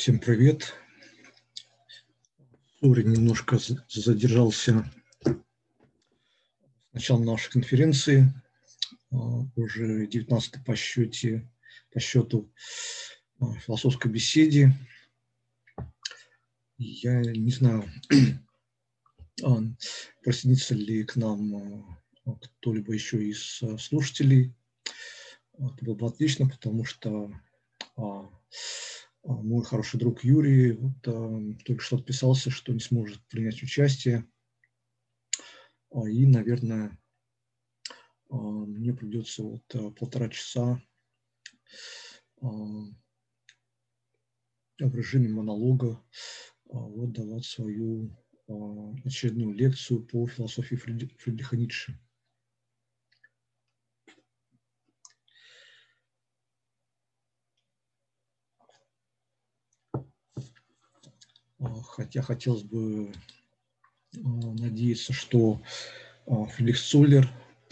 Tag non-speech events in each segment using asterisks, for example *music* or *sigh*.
Всем привет. Сори немножко задержался с начала нашей конференции, а, уже 19 по, счете, по счету а, философской беседе. Я не знаю, *clears throat* а, присоединится ли к нам кто-либо еще из слушателей. Это было бы отлично, потому что мой хороший друг Юрий вот, а, только что отписался, что не сможет принять участие. А, и, наверное, а, мне придется вот а, полтора часа а, в режиме монолога а, вот, давать свою а, очередную лекцию по философии Фридриха Ницше. Хотя хотелось бы э, надеяться, что э, Феликс Цоллер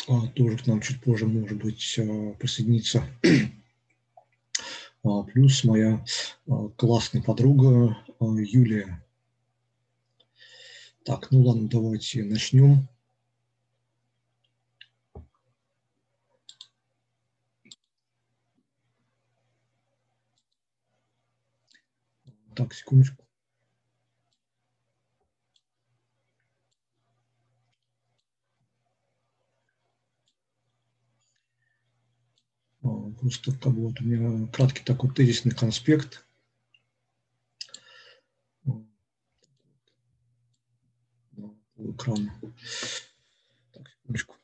э, тоже к нам чуть позже, может быть, присоединится. Плюс моя классная подруга Юлия. Так, ну ладно, давайте начнем. Так, секундочку. Просто как бы вот у меня краткий такой тезисный конспект. По экрану. Так, секундочку.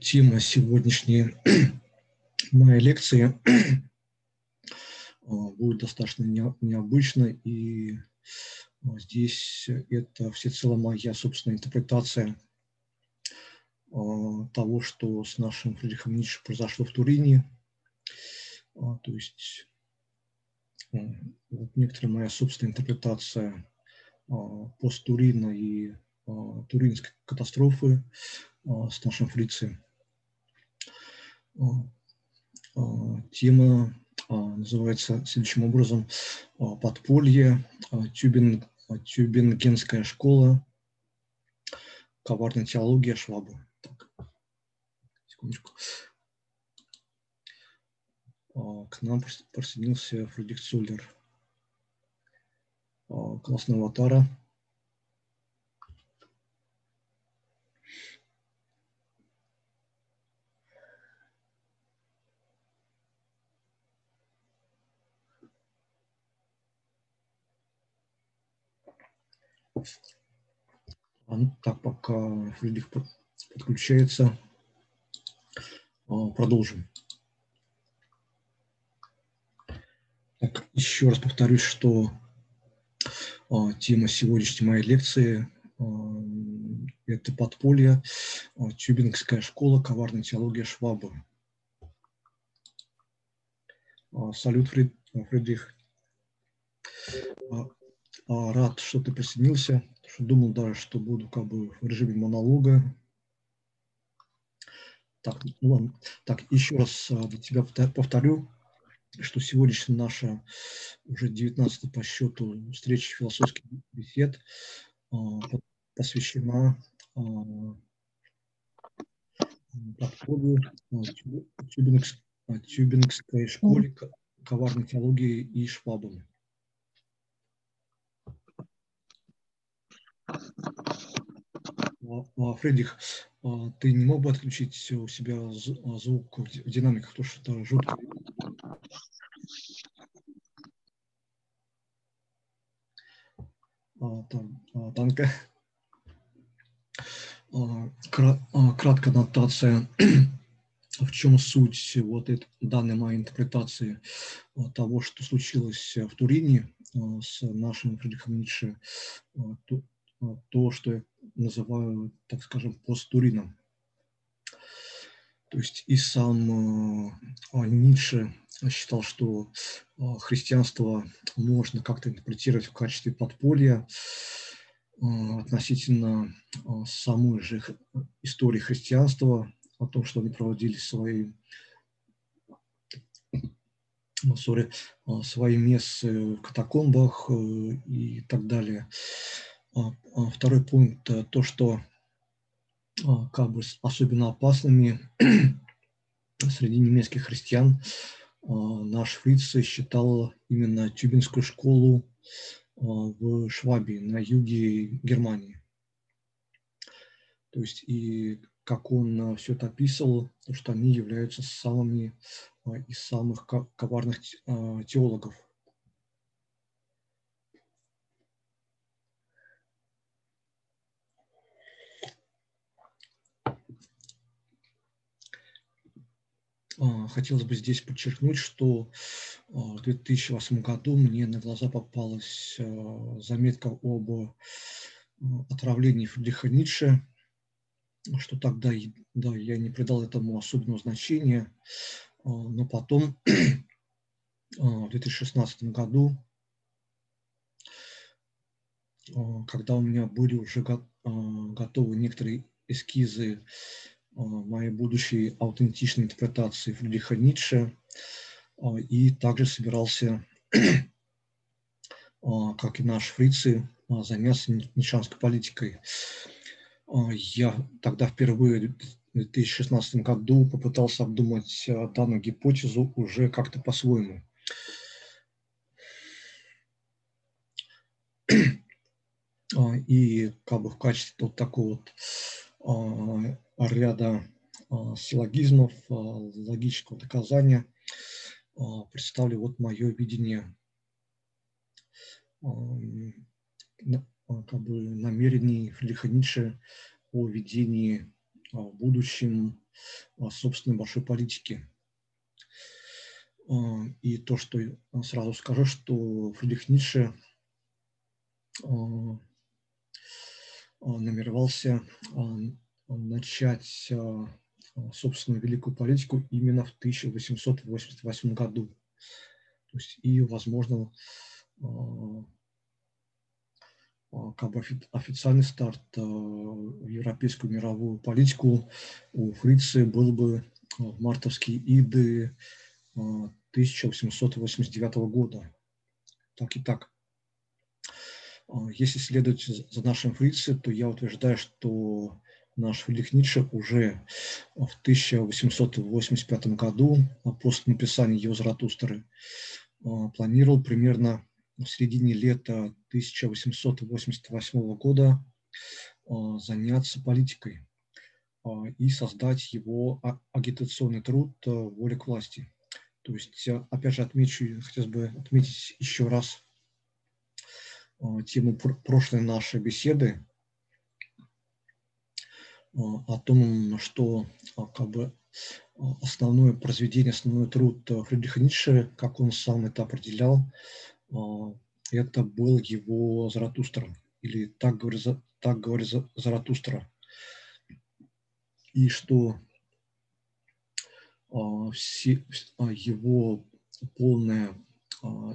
Тема сегодняшней *clears throat* моей лекции *clears throat* будет достаточно необычной и Здесь это всецело моя собственная интерпретация а, того, что с нашим Фридрихом Ницше произошло в Турине. А, то есть а, вот некоторая моя собственная интерпретация пост-Турина и туринской катастрофы с нашим фрицем. Тема называется следующим образом «Подполье, тюбинг, Тюбингенская школа, коварная теология Швабы. Так, секундочку. А, к нам присоединился Фредик Цуллер. А, классная аватара. Так, пока Фридрих подключается, а, продолжим. Так, еще раз повторюсь, что а, тема сегодняшней моей лекции а, – это подполье, Тюбингская школа, коварная теология Швабы. Салют, Фридрих. Рад, что ты присоединился. Что думал даже, что буду как бы в режиме монолога. Так, ну ладно. Так, еще раз а, для тебя повторю, что сегодняшняя наша уже 19 по счету встреча философских бесед а, посвящена а, подходу Тюбингской школе коварной теологии и швабами. Фредик, ты не мог бы отключить у себя звук в динамиках, потому что это жутко. Танка. Краткая нотация. В чем суть вот этой данной моей интерпретации того, что случилось в Турине с нашим Фридрихом Ницше, то, что я называю, так скажем, посттурином. То есть и сам э, Ницше считал, что э, христианство можно как-то интерпретировать в качестве подполья э, относительно самой же истории христианства, о том, что они проводили свои sorry, свои мессы в катакомбах и так далее. Второй пункт – то, что как бы особенно опасными *clears throat* среди немецких христиан наш Фриц считал именно Тюбинскую школу в Швабии, на юге Германии. То есть и как он все это описывал, что они являются самыми из самых коварных теологов. Хотелось бы здесь подчеркнуть, что в 2008 году мне на глаза попалась заметка об отравлении Фридриха Ницше, что тогда да, я не придал этому особенного значения, но потом *clears throat* в 2016 году, когда у меня были уже готовы некоторые эскизы моей будущей аутентичной интерпретации Фридриха Ницше, и также собирался, *clears throat* как и наш фрицы, заняться нишанской политикой. Я тогда впервые в 2016 году попытался обдумать данную гипотезу уже как-то по-своему. *clears throat* И как бы в качестве вот такого вот ряда силлогизмов, логического доказания представлю вот мое видение как бы намерений Фридриха Ницше о ведении в будущем собственной большой политики. И то, что сразу скажу, что Фридрих Ницше намеревался начать собственную великую политику именно в 1888 году. То есть и, возможно, как бы официальный старт в европейскую мировую политику у Фрицы был бы в мартовские иды 1889 года. Так и так. Если следовать за нашим Фрице, то я утверждаю, что наш Фридрих Ницше уже в 1885 году, после написания его Заратустры, планировал примерно в середине лета 1888 года заняться политикой и создать его агитационный труд «Воля к власти». То есть, опять же, отмечу, хотелось бы отметить еще раз тему прошлой нашей беседы, о том, что как бы основное произведение, основной труд Фридриха Ницше, как он сам это определял, это был его Заратустра, или так говорит, так говорит Заратустра. И что все, его полное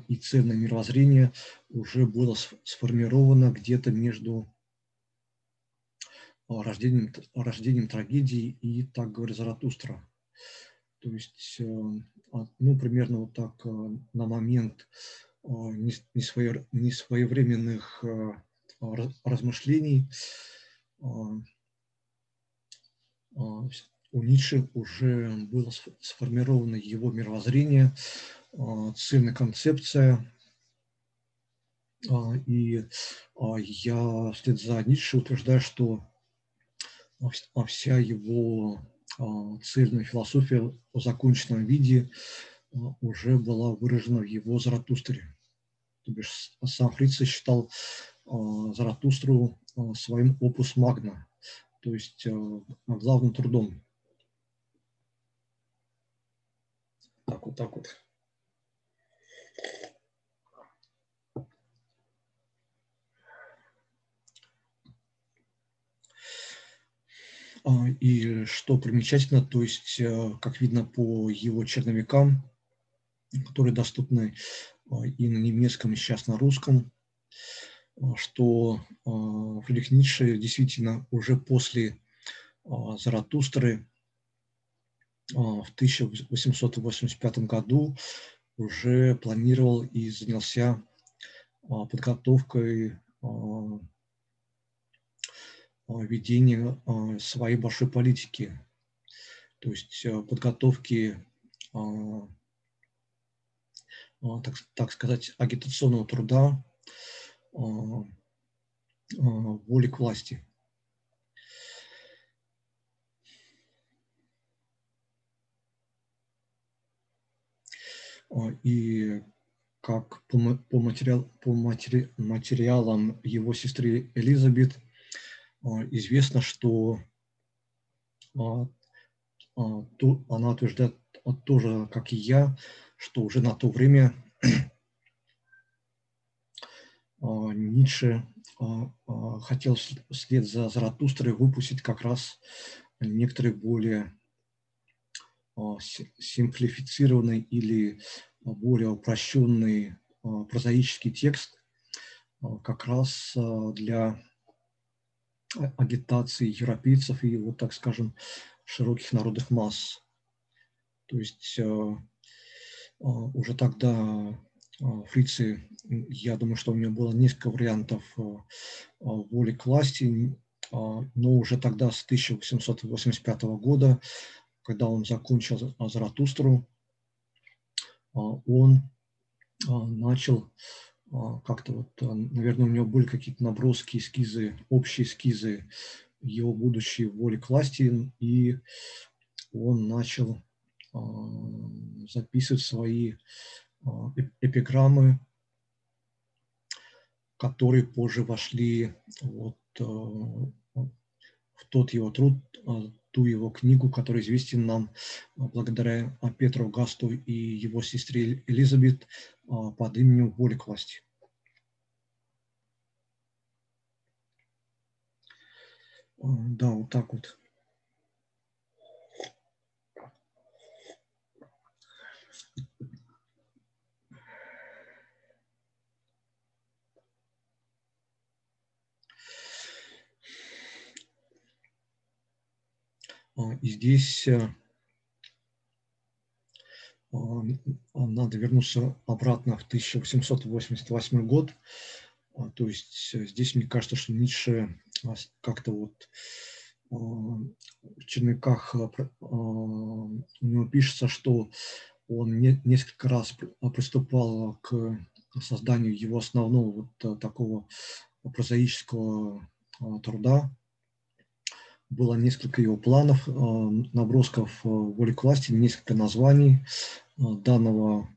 и цельное мировоззрение уже было сформировано где-то между рождением, рождением трагедии и так говорит Заратустра. То есть, э, ну, примерно вот так э, на момент э, несвоевременных размышлений у Ницше уже было сформировано его мировоззрение, цельная концепция, и я вслед за Ницше утверждаю, что а вся его а, цельная философия в законченном виде а, уже была выражена в его Заратустре. То бишь сам Фрица считал Заратустру своим опус магна, то есть главным трудом. Так вот, так вот. И что примечательно, то есть, э, как видно по его черновикам, которые доступны а, и на немецком, и сейчас на русском, а, что Фридрих Ницше действительно уже после Заратустры в 1885 году уже планировал и занялся подготовкой ведения своей большой политики, то есть подготовки, так, так сказать, агитационного труда воли к власти. И как по, по, материал, по матери, материалам его сестры Элизабет известно, что то, она утверждает тоже, как и я, что уже на то время *clears throat* Ницше хотел вслед за Заратустрой выпустить как раз некоторые более симплифицированный или более упрощенный прозаический текст как раз для агитации европейцев и, вот так скажем, широких народных масс. То есть уже тогда Фрицы, я думаю, что у него было несколько вариантов воли к власти, но уже тогда, с 1885 года, когда он закончил Заратустру, он начал как-то вот, наверное, у него были какие-то наброски, эскизы, общие эскизы его будущей воли к власти, и он начал записывать свои эпиграммы, которые позже вошли вот в тот его труд ту его книгу, которая известен нам а, благодаря а, Петру Гасту и его сестре Элизабет а, под именем «Воля к власти». Да, вот так вот. И здесь э, а, надо вернуться обратно в 1888 год. А, то есть э, здесь мне кажется, что Ницше как-то вот в черновиках у него пишется, что он несколько раз приступал к созданию его основного вот э, такого прозаического труда, было несколько его планов, э, набросков э, воли к власти, несколько названий э, данного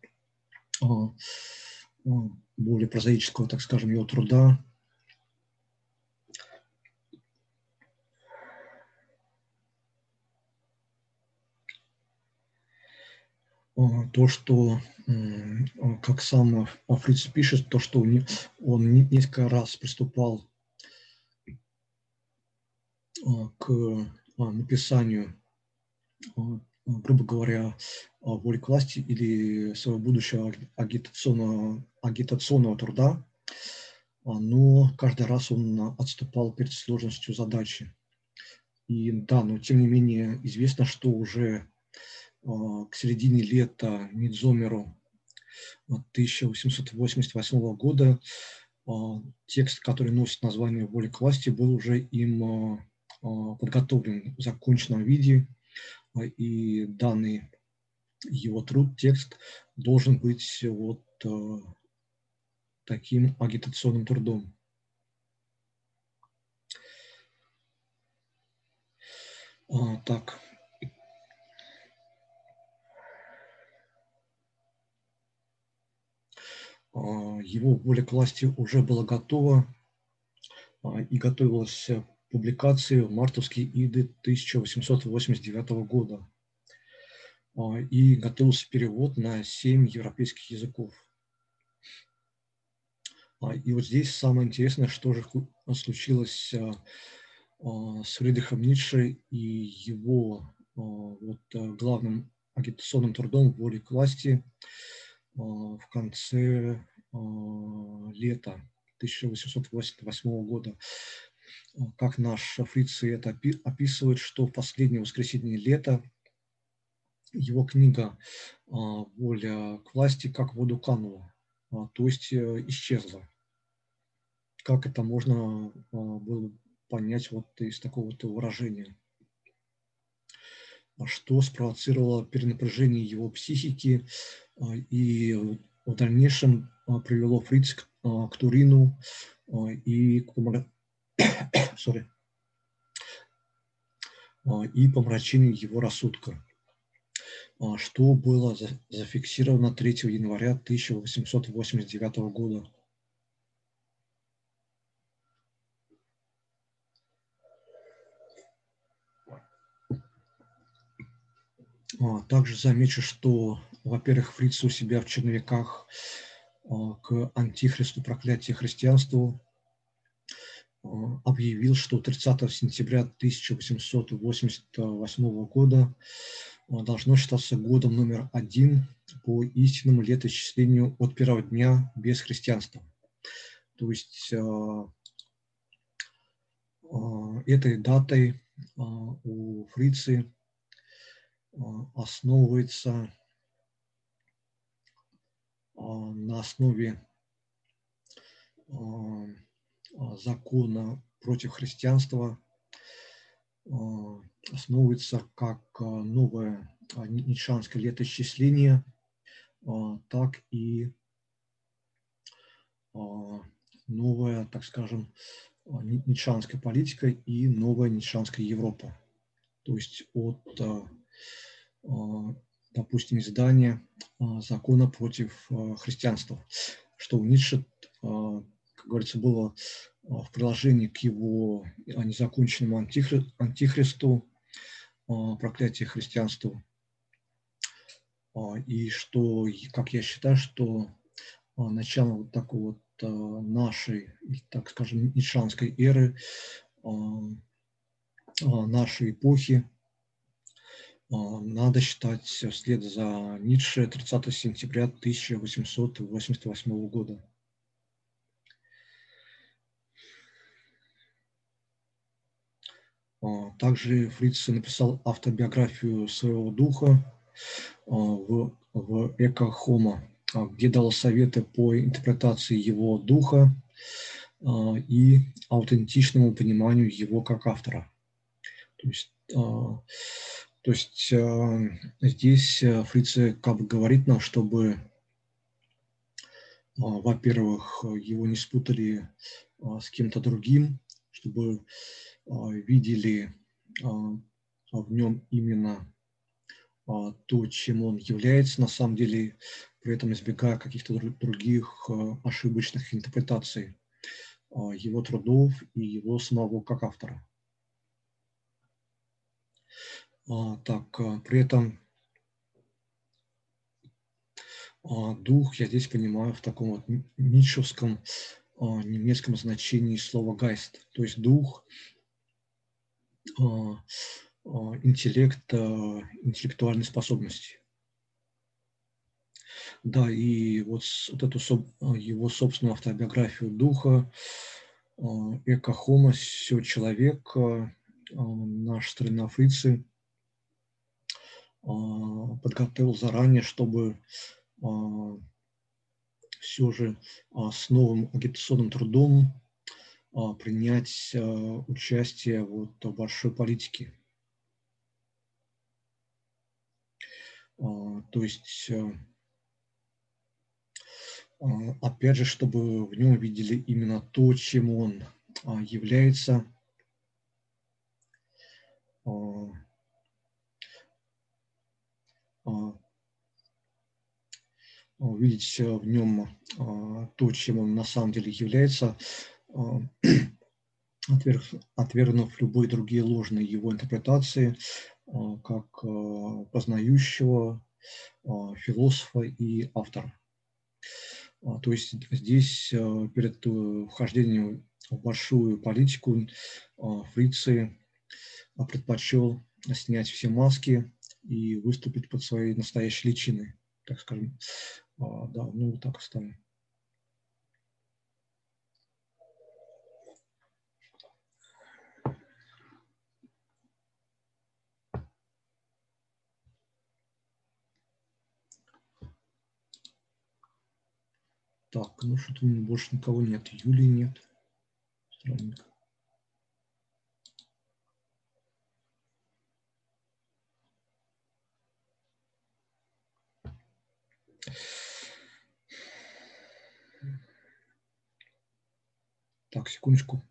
более прозаического, так скажем, его труда. То, что, как сам Фриц пишет, то, что он несколько раз приступал к а, написанию, а, грубо говоря, воли к власти или своего будущего агитационного, агитационного труда, но каждый раз он отступал перед сложностью задачи. И да, но тем не менее известно, что уже к середине лета Мидзомеру 1888 года текст, который носит название «Воля к власти», был уже им а, подготовлен в законченном виде, а, и данный его труд, текст должен быть вот а, таким агитационным трудом. Так. Его воля к власти уже была готова и готовилась публикации в мартовские иды 1889 года а, и готовился перевод на семь европейских языков. А, и вот здесь самое интересное, что же случилось а, с Фридрихом Ницше и его вот, главным агитационным трудом «Воли к власти» в конце лета 1888 года как наш Фрицы это описывает, что в последнее воскресенье лета его книга «Воля к власти как воду канула», то есть исчезла. Как это можно было понять вот из такого-то выражения? Что спровоцировало перенапряжение его психики и в дальнейшем привело Фриц к, к Турину и к *coughs* sorry, и помрачению его рассудка, что было зафиксировано 3 января 1889 года. Также замечу, что, во-первых, Фриц у себя в черновиках к антихристу проклятия христианству объявил, что 30 сентября 1888 года должно считаться годом номер один по истинному летоисчислению от первого дня без христианства. То есть этой датой у Фрицы основывается на основе закона против христианства основывается как новое ницшанское летоисчисление, так и новая, так скажем, ницшанская политика и новая ницшанская Европа. То есть от а, допустим, издания а, закона против а, христианства, что у Ницше, как говорится, было в приложении к его незаконченному антихри, антихристу, проклятие христианству, и что, как я считаю, что начало вот такой вот нашей, так скажем, ницшанской эры, нашей эпохи, а, надо считать вслед за Ницше 30 сентября 1888 года. Также Фриц написал автобиографию своего духа а, в, в «Эко Хома», где дал советы по интерпретации его духа и аутентичному пониманию его как автора. То есть то есть здесь э, Фрице как бы говорит нам, чтобы, во-первых, его не спутали с кем-то другим, чтобы видели в нем именно то, чем он является на самом деле, при этом избегая каких-то других ошибочных интерпретаций его трудов и его самого как автора. А, так, а, при этом а, дух я здесь понимаю в таком вот нитшевском немецком значении слова «гайст», то есть дух, интеллект, интеллектуальной способности. Да, и вот, вот эту его собственную автобиографию духа, эко homo, все человек, наш старинофрицы, а, подготовил заранее, чтобы а, все же а, с новым агитационным трудом принять участие вот в большой политике. То есть, опять же, чтобы в нем видели именно то, чем он является, а, увидеть в нем а, то, чем он на самом деле является, *clears throat* а, отвергнув любые другие ложные его интерпретации, как познающего философа и автора. То есть здесь перед э, вхождением в большую политику Фрицы предпочел снять все маски, и выступить под своей настоящей личиной, так скажем. Да, ну так оставим. Так, ну что-то больше никого нет. Юлии нет. Странненько. Так, секундочку.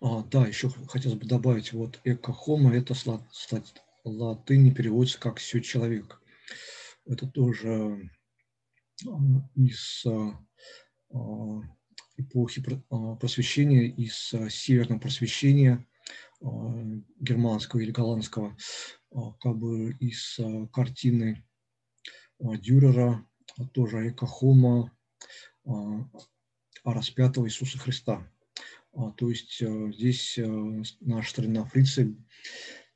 А, да, еще хотелось бы добавить, вот эко-хомо, это с латыни переводится как «все человек». Это тоже а, из а, а, эпохи просвещения, из северного просвещения германского или голландского, как бы из картины Дюрера, тоже эко-хомо, распятого Иисуса Христа. А, то есть э, здесь э, наш старина фрицы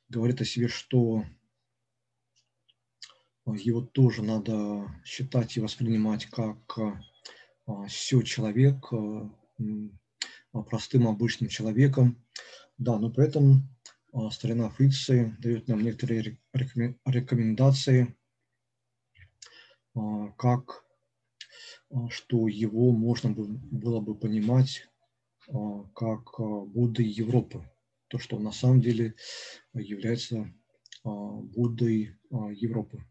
говорит о себе, что э, его тоже надо считать и воспринимать как все человек, простым обычным человеком. Да, но при этом старина фрицы дает нам некоторые рекомендации, как что его можно было бы понимать а, как а, Буддой Европы. То, что на самом деле является а, Буддой Европы.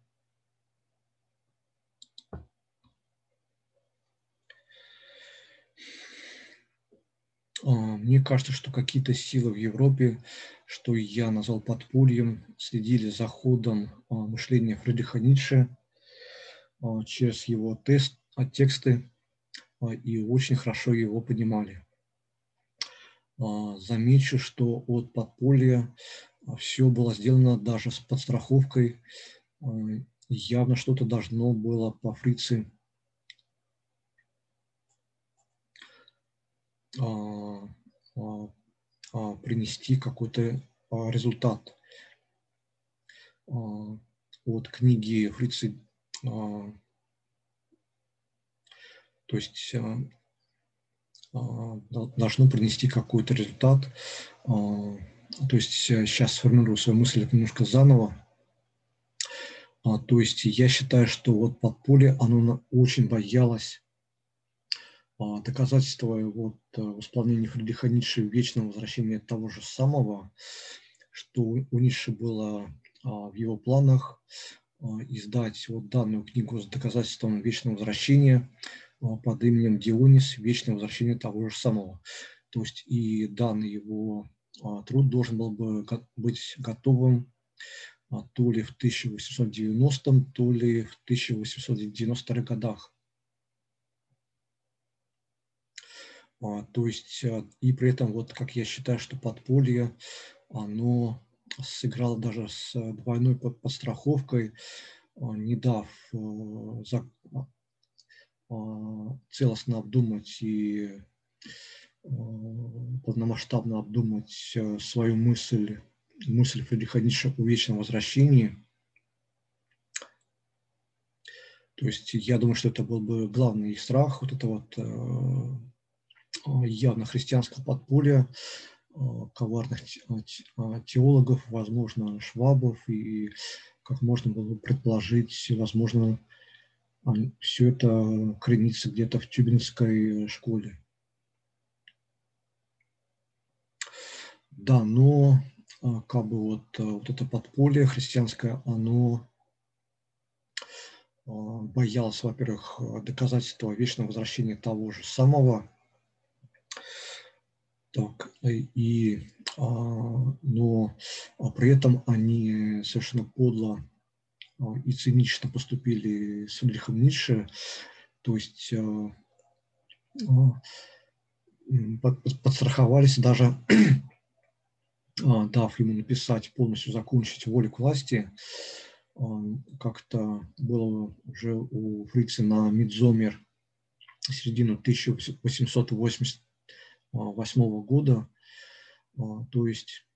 Мне кажется, что какие-то силы в Европе, что я назвал подпольем, следили за ходом мышления Фридриха Ницше через его тест, тексты и очень хорошо его понимали. А, замечу, что от подполья а, все было сделано даже с подстраховкой. А, явно что-то должно было по фрице принести какой-то результат. От книги фрицы, то есть а, должно принести какой-то результат. А, то есть сейчас сформирую свою мысль немножко заново. А, то есть я считаю, что вот подполье, оно очень боялось доказательства вот восполнения Фридриха Ницше вечного возвращения того же самого, что у Ницше было в его планах издать вот данную книгу с доказательством вечного возвращения – а, под именем Дионис «Вечное возвращение того же самого». То есть и данный его а, труд должен был бы быть готовым а, то ли в 1890, то ли в 1892 годах. То есть и при этом, вот как я считаю, что подполье, оно сыграло даже с двойной подстраховкой, не дав а, целостно обдумать и а, полномасштабно обдумать а, свою мысль, мысль Ницше о вечном возвращении. То есть я думаю, что это был бы главный страх вот этого вот явно христианского подполья, коварных теологов, возможно, швабов, и, как можно было предположить, возможно, все это хранится где-то в Тюбинской школе. Да, но а, как бы вот, а, вот это подполье христианское, оно а, боялось, во-первых, доказательства вечного возвращения того же самого, так, и, но при этом они совершенно подло а, и цинично поступили с Фридрихом Ницше, то есть а, а, подстраховались даже, *clears throat* дав ему написать, полностью закончить волю к власти, как-то было уже у Фрица на Мидзомер середину 1888 года, то есть а,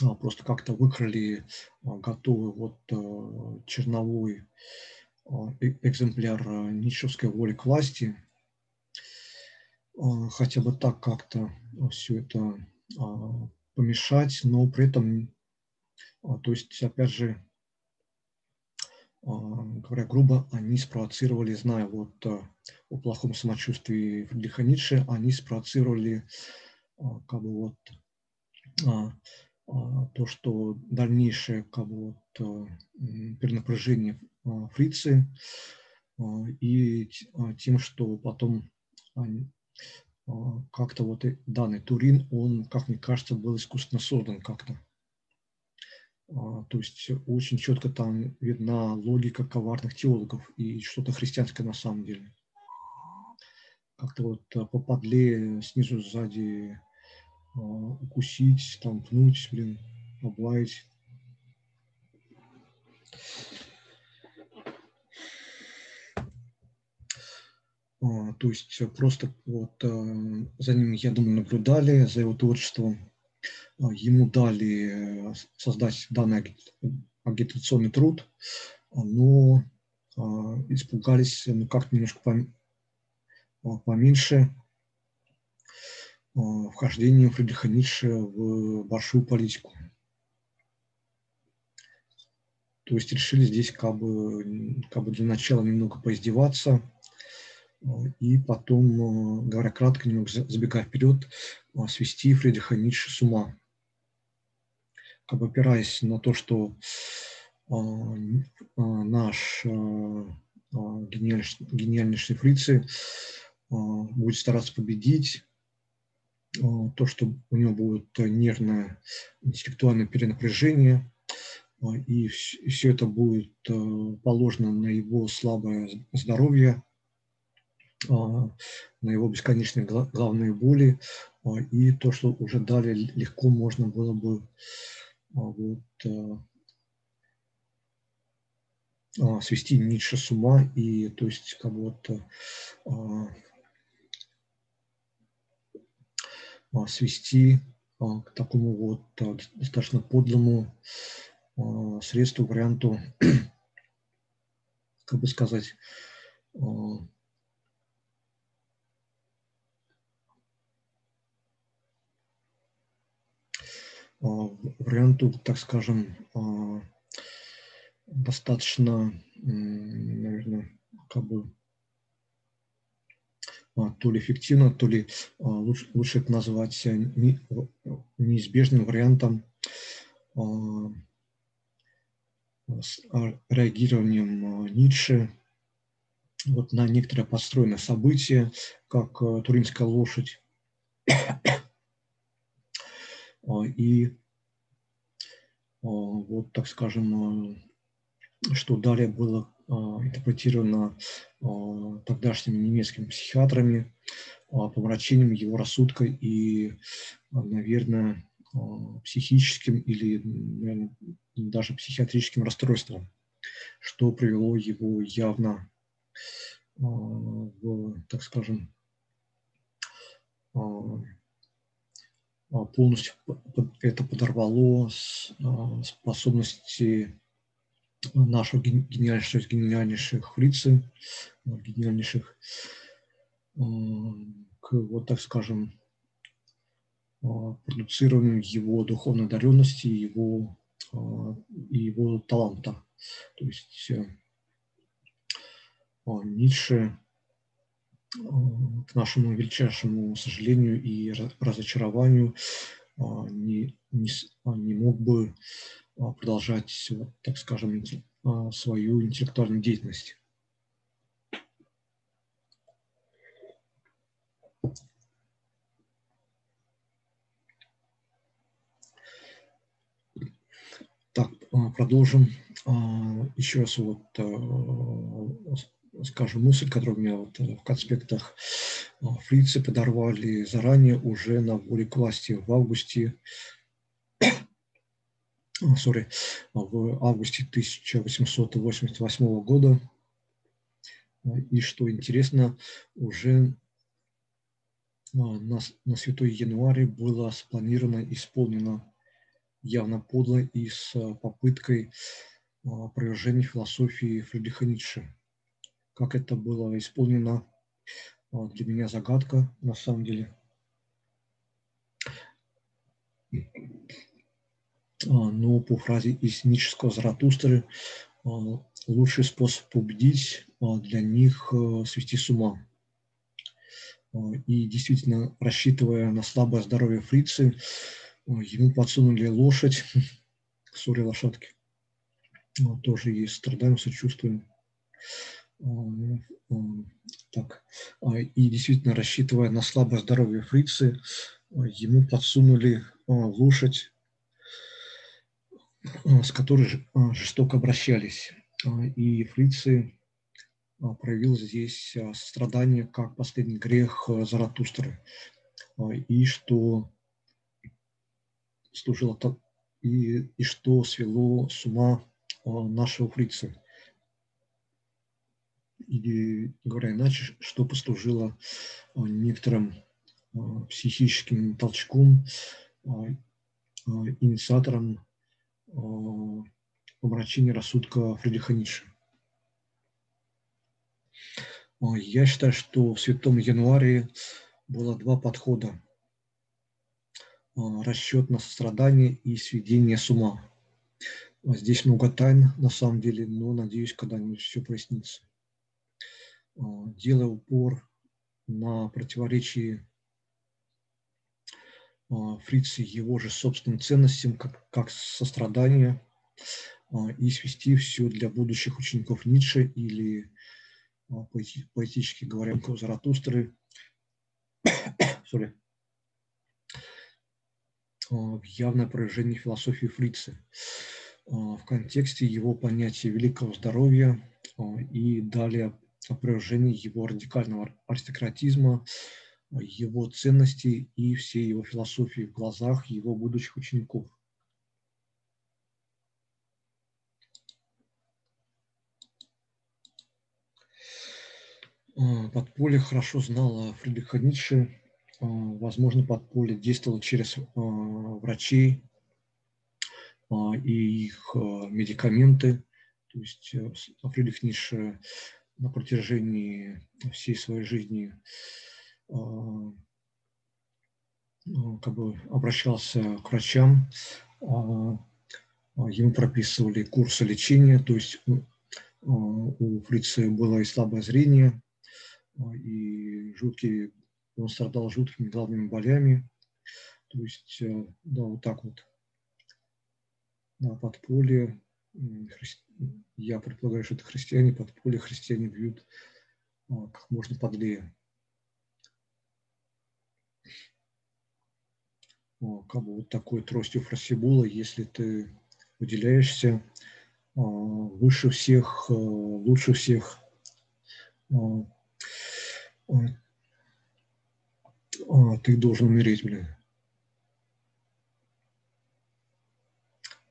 просто как-то выкрали а, готовый вот а, черновой экземпляр Ницшевской воли к власти. Хотя бы так как-то все это помешать, но при этом То есть, опять же, говоря грубо, они спровоцировали, зная вот о плохом самочувствии Фридриха Ницше, они спровоцировали как бы вот то, что дальнейшее бы вот перенапряжение фрицы и тем, что потом как-то вот данный Турин, он, как мне кажется, был искусственно создан как-то. А, то есть очень четко там видна логика коварных теологов и что-то христианское на самом деле. Как-то вот а, попадле снизу сзади а, укусить, там пнуть, блин, облаять. То есть просто вот за ним, я думаю, наблюдали, за его творчеством а, ему дали э, создать данный агитационный труд, но а, испугались, ну, как немножко а, поменьше вхождением Фридриха Ницше в большую политику. То есть решили здесь как бы, как бы для начала немного поиздеваться, и потом, говоря кратко, немного забегая вперед, свести Фридриха Ницше с ума как бы опираясь на то, что наш гениальнейший фрицы будет стараться победить, то, что у него будет нервное интеллектуальное перенапряжение, и все это будет положено на его слабое здоровье, на его бесконечные главные боли, и то, что уже далее легко можно было бы вот, э, свести Ницше с ума и то есть как будто а, свести к такому вот достаточно подлому средству, варианту, *clears throat* как бы сказать, А, варианту, так скажем, а, достаточно, наверное, как бы а, то ли эффективно, то ли лучше, лучше это назвать неизбежным вариантом с реагированием Ницше. Вот на некоторые подстроенные события, как туринская лошадь, *coughs* а, и а, вот, так скажем, а, что далее было интерпретировано тогдашними немецкими психиатрами, помрачением его рассудка и, наверное, психическим или наверное, даже психиатрическим расстройством, что привело его явно в, так скажем, а, полностью это подорвало а, способности наших гениальнейших, гениальнейших фрицы, а, гениальнейших к, вот так скажем, продуцированию его духовной одаренности, его, и его таланта. То есть э, Ницше к нашему величайшему сожалению и разочарованию не, не, не мог бы продолжать, так скажем, свою интеллектуальную деятельность. Так, продолжим. Еще раз вот скажем, мысль, которую меня вот в конспектах а, фрицы подорвали заранее уже на воле к власти в августе, sorry, в августе 1888 года. И что интересно, уже а, на, на Святой Январе было спланировано, исполнено явно подло и с попыткой опровержения философии Фридриха Ницше как это было исполнено, для меня загадка на самом деле. Но по фразе из Ницшеского Заратустры лучший способ победить для них свести с ума. И действительно, рассчитывая на слабое здоровье фрицы, ему подсунули лошадь, *laughs* сори лошадки, тоже есть страдаем, сочувствуем. Так. И действительно, рассчитывая на слабое здоровье фрицы, ему подсунули лошадь, с которой жестоко обращались. И фрицы проявил здесь страдание как последний грех Заратустры. И что служило и, и что свело с ума нашего фрица. Или, говоря иначе, что послужило некоторым психическим толчком, инициатором помрачения рассудка Фридриха Ницше. Я считаю, что в Святом Януаре было два подхода. Расчет на сострадание и сведение с ума. Здесь много тайн, на самом деле, но надеюсь, когда-нибудь все прояснится. Делая упор на противоречии Фрица его же собственным ценностям, как, как сострадание, и свести все для будущих учеников Ницше или поэтически говоря, Заратустры, *coughs* sorry, в явное проявление философии Фрица в контексте его понятия великого здоровья и далее опровержение его радикального аристократизма, его ценностей и всей его философии в глазах его будущих учеников. Подполье хорошо знала Фридриха Ницше. Возможно, подполье действовало через врачей и их медикаменты. То есть э, Фридрих Ницше на протяжении всей своей жизни а, как бы обращался к врачам, а, ему прописывали курсы лечения, то есть у Фрица было и слабое зрение, и жуткие, он страдал жуткими головными болями, то есть, э, да, вот так вот, на подполье, я предполагаю, что это христиане, подполье христиане бьют как можно подлее. Как бы вот такой тростью фрасибула, если ты выделяешься а, выше всех, а, лучше всех, а, ты должен умереть, блин.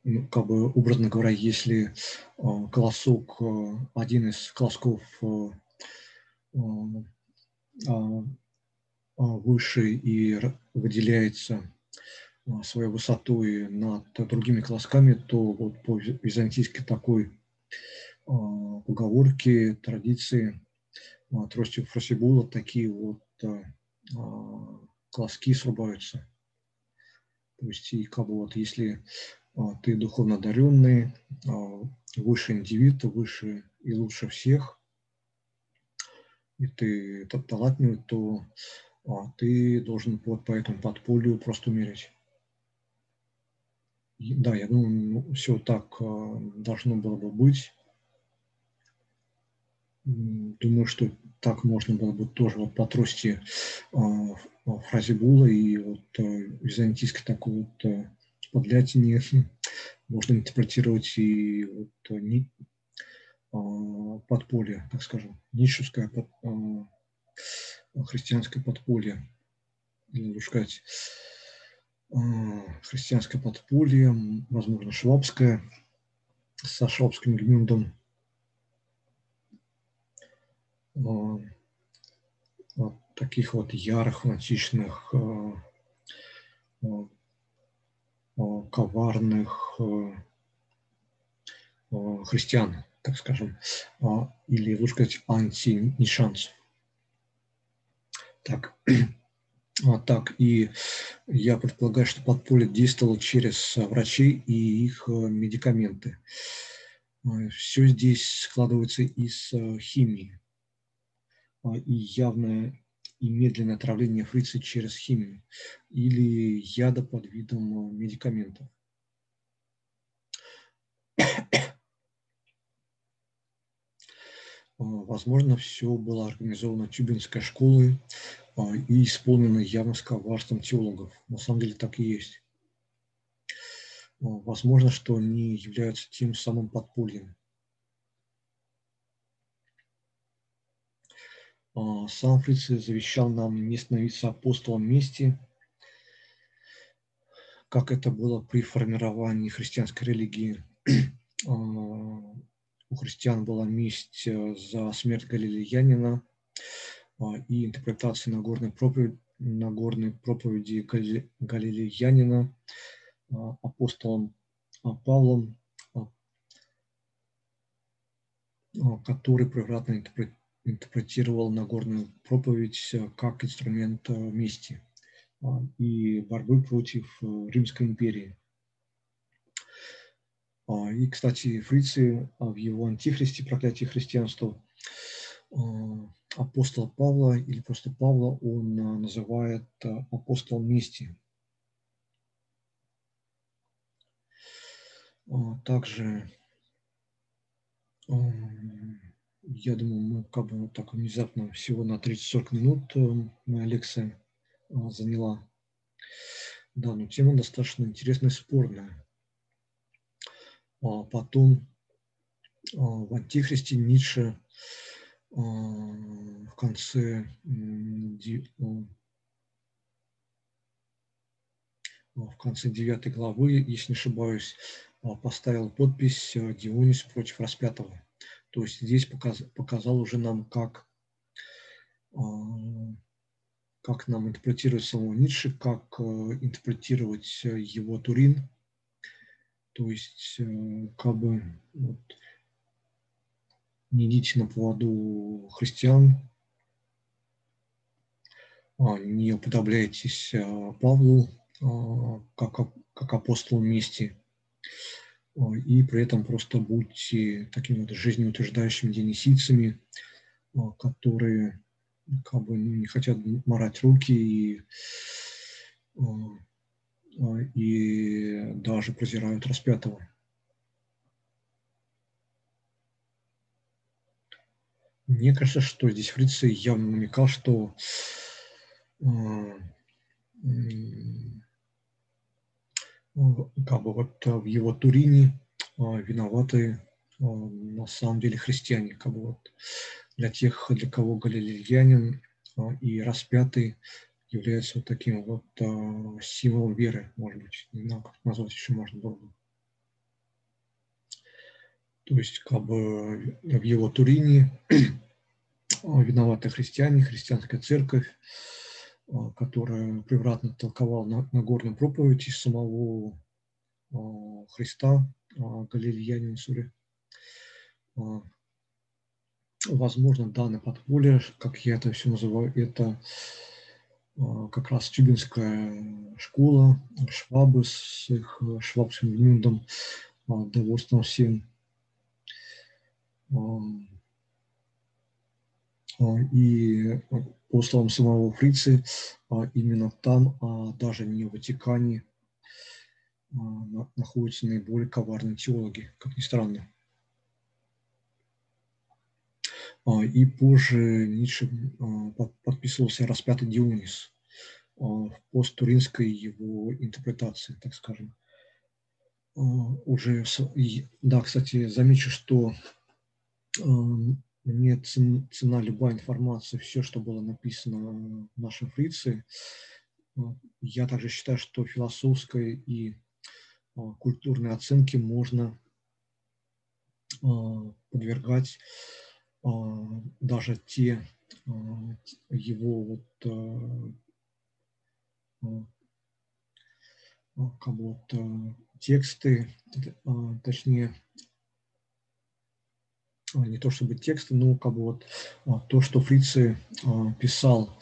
Ну, как бы, образно говоря, если колосок, один из колосков выше и выделяется а, своей высотой над другими колосками, то вот по византийской такой а, поговорке, традиции, а, тростью фросибула такие вот колоски срубаются. То есть, и как бы вот если ты духовно одаренный, выше индивид, выше и лучше всех, и ты талантливый, то ты должен вот по этому подполью просто умереть. Да, я думаю, ну, все так а, должно было бы быть. Думаю, что так можно было бы тоже вот по трости а, Фразибула и вот а, византийской такой вот подлятине *laughs* можно интерпретировать и вот не, подполье, так скажем, нищевское под, христианское подполье, или сказать, христианское подполье, возможно, швабское, со швабским Гмюндом. Вот таких вот ярых, фанатичных, коварных христиан, так скажем, или, лучше сказать, антинишанцев. Так, *clears throat* А, так, и я предполагаю, что подполье действовало через врачей и их медикаменты. Все здесь складывается из химии. И явное и медленное отравление фрица через химию или яда под видом медикаментов. Возможно, все было организовано Тюбинской школой а, и исполнено явно с коварством теологов. На самом деле так и есть. А, возможно, что они являются тем самым подпольем. А, сам Фриц завещал нам не становиться апостолом мести, как это было при формировании христианской религии *clears throat* у христиан была месть э, за смерть галилеянина а, и интерпретация Нагорной проповеди, Нагорной проповеди галилеянина а, апостолом а, Павлом, который превратно интерпретировал Нагорную проповедь э, как инструмент э, мести и борьбы против Римской империи. А, и, кстати, Фрицы а, в его антихристе «Проклятие христианства» а, апостола Павла или просто Павла он называет апостолом мести. Также, я думаю, мы как бы вот так внезапно всего на 30-40 минут моя лекция заняла. Да, но тема достаточно интересная и спорная. А потом а, в «Антихристе» Ницше а, в конце в конце девятой главы, если не ошибаюсь, поставил подпись «Дионис против распятого». То есть здесь показ, показал уже нам, как, как нам интерпретировать самого Ницше, как интерпретировать его Турин – то есть, э, как бы, вот, не идите на поводу христиан, а, не уподобляйтесь а, Павлу а, как, как апостолу мести, и при этом просто будьте такими вот жизнеутверждающими денисийцами, которые как бы ну, не хотят морать руки и а, и даже презирают распятого. Мне кажется, что здесь Фрицы явно намекал, что а, как бы вот в его Турине а, виноваты на самом деле христиане, как бы вот для тех, для кого галилеянин и распятый является вот таким вот э, символом веры, может быть, не знаю, как назвать еще можно было бы. То есть, как бы в его Турине виноваты христиане, христианская церковь, а, которая превратно толковала Нагорную проповедь из самого а, Христа, Галилеянин, сори. Возможно, данное подполье, как я это все называю, это а, как раз Тюбинская школа, Швабы с их э, швабским Гнюндом, а, довольством всем. И по словам самого Фрицы, именно там, а даже не в Ватикане, находятся наиболее коварные теологи, как ни странно. А, и позже Ницше а, подписывался распятый Дионис а, в посттуринской его интерпретации, так скажем. Уже, да, кстати, замечу, что мне цена любая информация, все, что было написано в нашем фрице. Я также считаю, что философской и культурной оценке можно подвергать а, даже те а, его вот а, как вот тексты, точнее, не то чтобы тексты, но как бы вот то, что Фрицы писал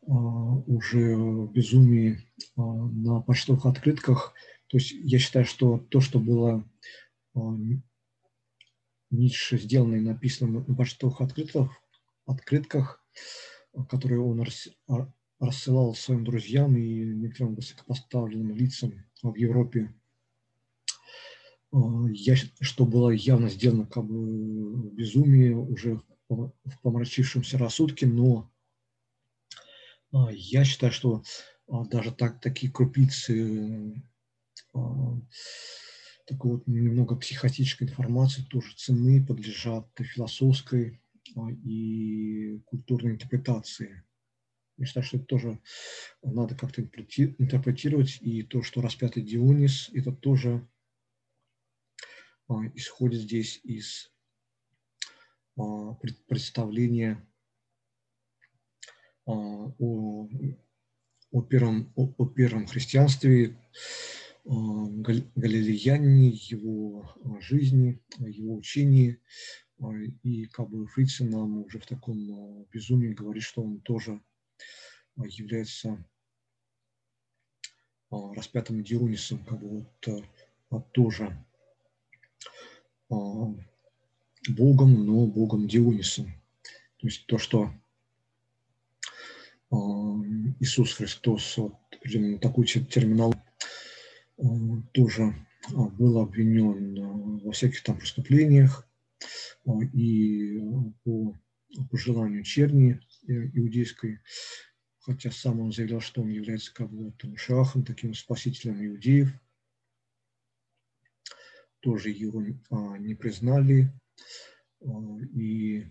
уже безумии на почтовых открытках. То есть я считаю, что то, что было Ницше сделано и написано на почтовых открытках, открытках которые он рассылал своим друзьям и некоторым высокопоставленным лицам в Европе, я, что было явно сделано как бы безумие уже в помрачившемся рассудке, но я считаю, что даже так, такие крупицы такой вот немного психотической информации тоже ценны, подлежат философской и культурной интерпретации. Я считаю, что это тоже надо как-то интерпретировать, и то, что распятый Дионис, это тоже исходит здесь из представления о, о, первом, о, о первом христианстве, галилеяне, его жизни, его учении. И как бы Фрицы нам уже в таком безумии говорит, что он тоже является распятым Дионисом, как бы вот тоже Богом, но Богом Дионисом. То есть то, что Иисус Христос, вот, такой терминал тоже был обвинен во всяких там преступлениях и по, по желанию черни э, иудейской, хотя сам он заявлял, что он является там, шахом, таким спасителем иудеев – тоже его а, не признали. А, и, а,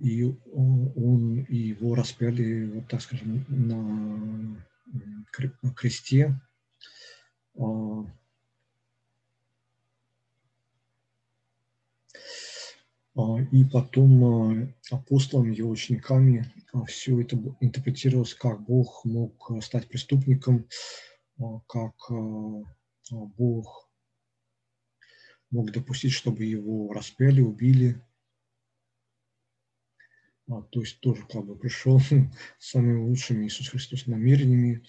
и он, и его распяли, вот так скажем, на кресте. И потом апостолами, его учениками все это интерпретировалось, как Бог мог стать преступником, как Бог мог допустить, чтобы его распяли, убили. А, то есть тоже как бы пришел с *laughs* самыми лучшими Иисус Христос намерениями,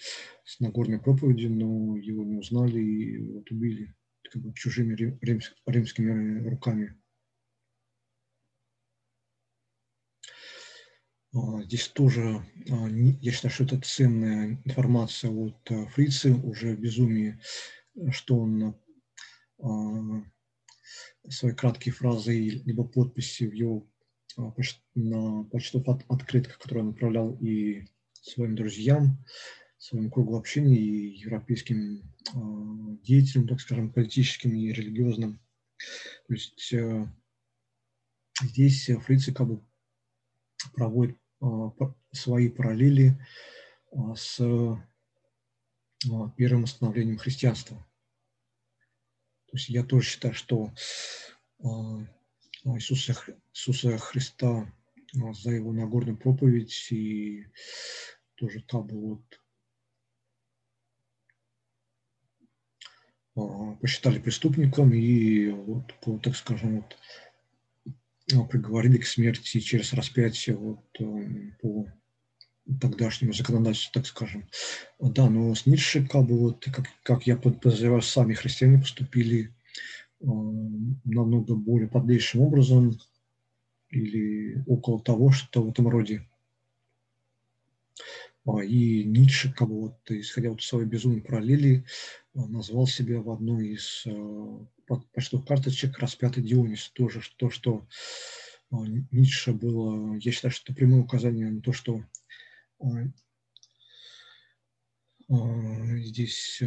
с Нагорной проповедью, но его не узнали и вот убили как бы чужими римс, римскими руками. А, здесь тоже, а, я считаю, что это ценная информация от а, Фрицы, уже в безумии, что он свои краткие фразы либо подписи в его на почтовых открытках, которые он отправлял и своим друзьям, своему кругу общения и европейским деятелям, так скажем, политическим и религиозным. То есть здесь Фрицы как бы проводит а, свои параллели а, с а, первым становлением христианства. То есть я тоже считаю, что Иисуса, Иисуса Христа за его Нагорную проповедь и тоже бы вот посчитали преступником и вот, так скажем, вот, ну, приговорили к смерти через распятие вот, по тогдашнему законодательству, так скажем. Да, но с Ницше, как бы, вот, как, как я подозреваю, сами христиане поступили намного более подлейшим образом или около того, что в этом роде. А, и Ницше, как бы, вот, исходя от своей безумной параллели, э, назвал себя в одной из э, почтовых карточек распятый Дионис. Тоже то, что Ницше было, я считаю, что это прямое указание на то, что здесь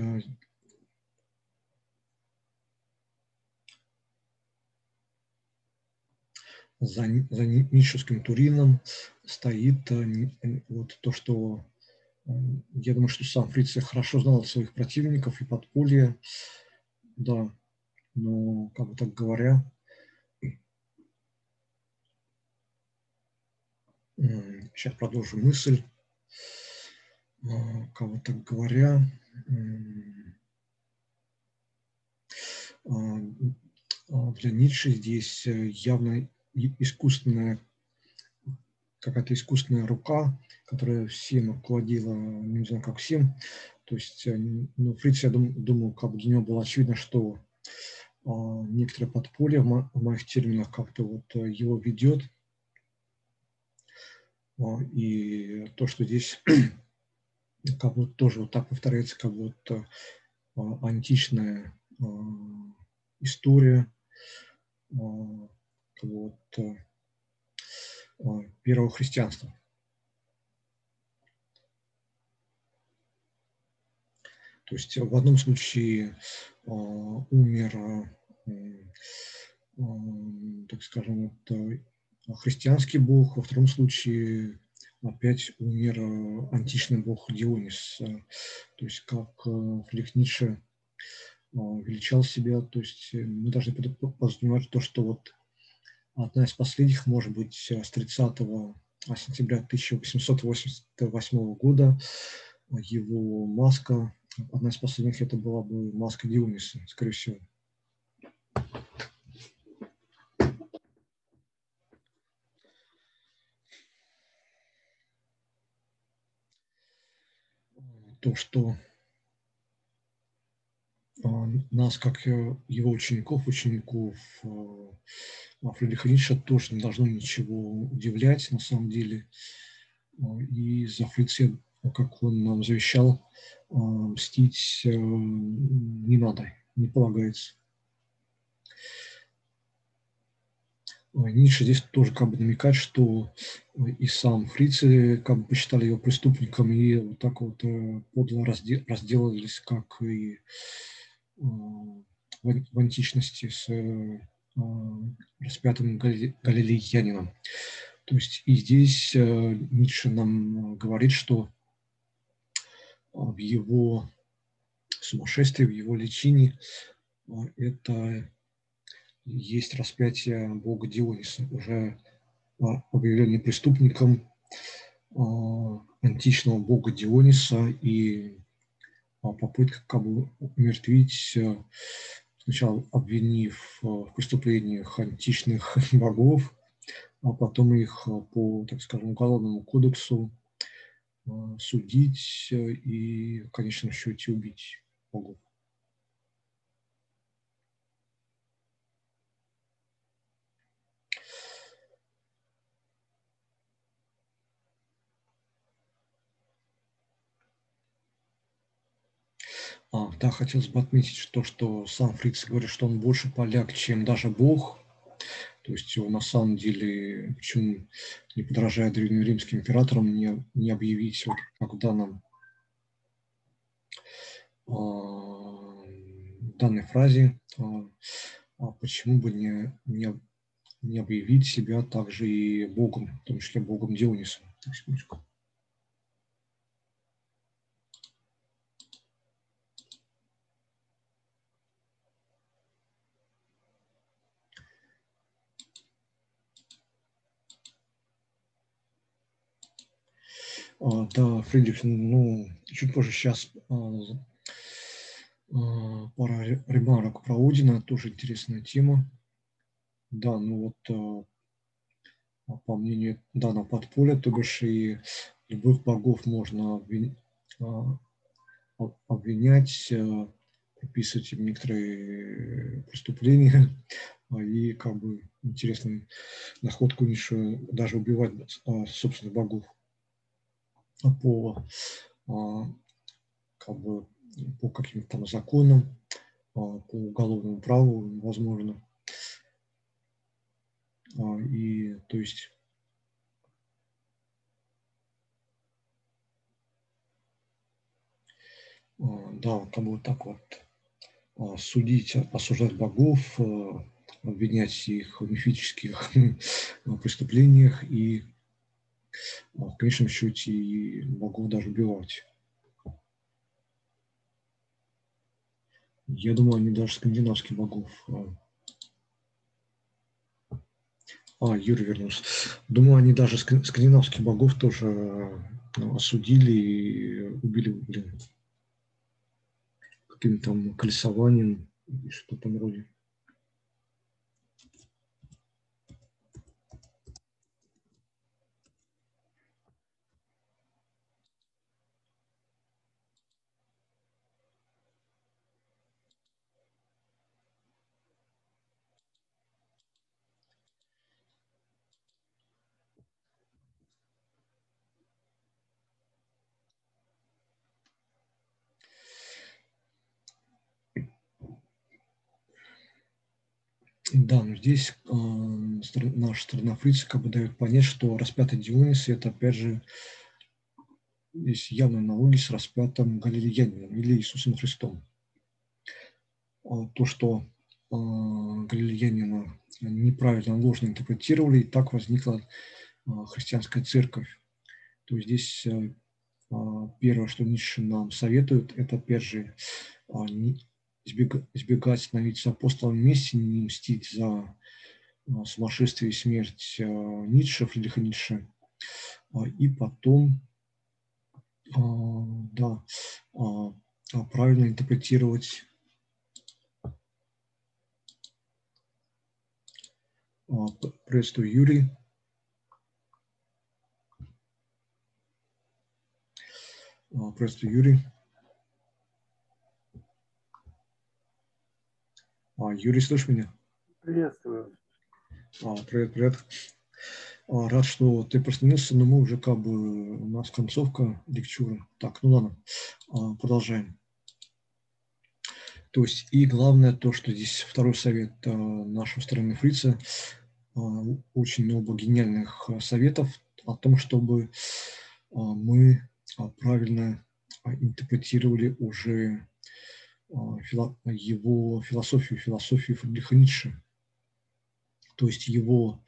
за, за Ницшевским Турином стоит вот то, что я думаю, что сам Фриц хорошо знал своих противников и подполье, да, но, как бы так говоря, сейчас продолжу мысль, как бы так говоря, для Ницше здесь явно искусственная какая-то искусственная рука, которая всем руководила, не знаю, как всем. То есть, ну, Фриц, я дум, думаю, как бы для него было очевидно, что а, некоторое подполье в, мо в моих терминах как-то вот его ведет. А, и то, что здесь *clears throat* как бы тоже вот так повторяется, как будто а, античная а, история а, вот, первого христианства. То есть в одном случае умер, так скажем, христианский бог, во втором случае опять умер э, античный бог Дионис. Э, то есть как э, Фридрих Ницше величал себя, то есть мы должны подразумевать то, что вот одна из последних, может быть, с 30 сентября 1888 года его маска, одна из последних это была бы маска Диониса, скорее всего. то, что а, нас, как его учеников, учеников а, Фридриха Ницше, тоже не должно ничего удивлять на самом деле. А, и за Фрице, как он нам завещал, мстить не надо, не полагается. Ницше здесь тоже как бы намекает, что и сам Фрицы как бы посчитали его преступником и вот так вот э, подло разделались, как и э, в античности с э, распятым галилеянином. То есть и здесь Ницше нам говорит, что в его сумасшествии, в его лечении это есть распятие бога Диониса, уже объявление преступником античного бога Диониса и попытка как бы умертвить, сначала обвинив в преступлениях античных *laughs* богов, а потом их по, так скажем, уголовному кодексу судить и в конечном счете убить богов. А, да, хотелось бы отметить то, что сам Фриц говорит, что он больше поляк, чем даже Бог. То есть его на самом деле, почему не подражая древнеримским императорам, не, не объявить, вот, как в данном, а, данной фразе, а, а почему бы не, не, не объявить себя также и Богом, в том числе Богом Дионисом. Секундочку. Да, Фридрих, ну, чуть позже сейчас а, а, пара ремарок про Одина, тоже интересная тема. Да, ну вот по мнению Дана Подполя, то бишь и любых богов можно обвинять, приписывать им некоторые преступления, *laughs* и как бы интересную находку Ниша даже убивать собственных богов по, а, как бы, по каким-то там законам, а, по уголовному праву, возможно. А, и то есть да, как бы вот так вот судить, осуждать богов, обвинять их в мифических *laughs* преступлениях и в конечном счете и могу даже убивать. Я думаю, они даже скандинавских богов. А, а Юрий вернулся. Думаю, они даже скандинавских богов тоже ну, осудили и убили, блин, каким-то там колесованием и что-то вроде. Да, но здесь э, наша страна фрица как бы дает понять, что распятый Дионис – это, опять же, есть явные аналогии с распятым Галилеянином или Иисусом Христом. А, то, что э, Галилеянина неправильно, ложно интерпретировали, и так возникла э, христианская церковь. То есть здесь э, первое, что Ницше нам советует, это, опять же, избегать становиться апостолом вместе, не мстить за сумасшествие и смерть Ницше, Фридриха Ницше. И потом, да, правильно интерпретировать Приветствую, Юрий. Приветствую, Юрий. Юрий, слышишь меня? Приветствую. А, привет, привет. А, рад, что ты присоединился, но мы уже как бы, у нас концовка лектуры. Так, ну ладно, а, продолжаем. То есть, и главное то, что здесь второй совет а, нашего стороны фрица, а, очень много гениальных а, советов о том, чтобы а, мы а, правильно а, интерпретировали уже а, его философию, философию Фридриха Ницше, то есть его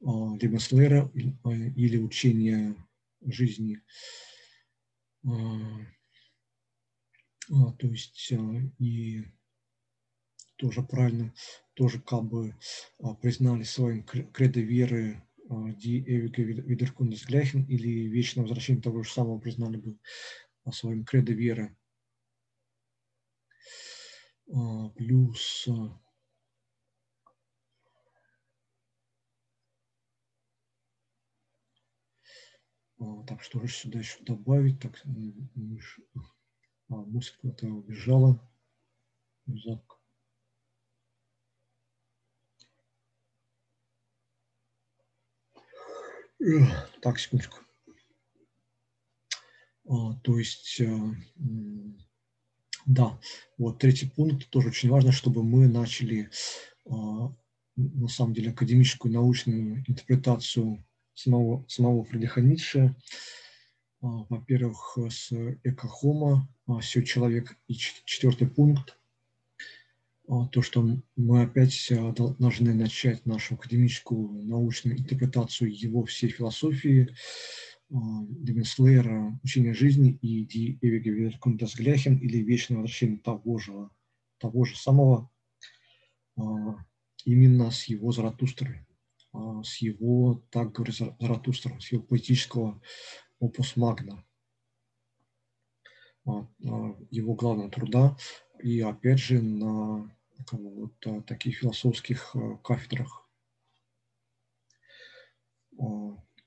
Лебенслера или учение жизни, то есть и тоже правильно, тоже как бы признали своим кредо веры ewige Wiederkunft des Gleichen или вечное возвращение того же самого признали бы своим кредо веры. Плюс Так, что же сюда еще добавить? Так, мышь, а, музыка куда-то убежала. Рюкзак. Так, секундочку. А, то есть, да, вот третий пункт тоже очень важно, чтобы мы начали а, на самом деле академическую научную интерпретацию самого, самого Фридриха Ницше. А, во-первых, с экохома, все человек. И четвертый пункт, то, что мы опять должны начать нашу академическую научную интерпретацию его всей философии, Деминслейера «Учение жизни» и «Die ewige Wiederkunft des Gleichen» или «Вечное возвращение того же, того же самого» именно с его Заратустрой, с его, так говорит Заратустра, с его поэтического опус магна, его главного труда, и опять же на вот, таких философских кафедрах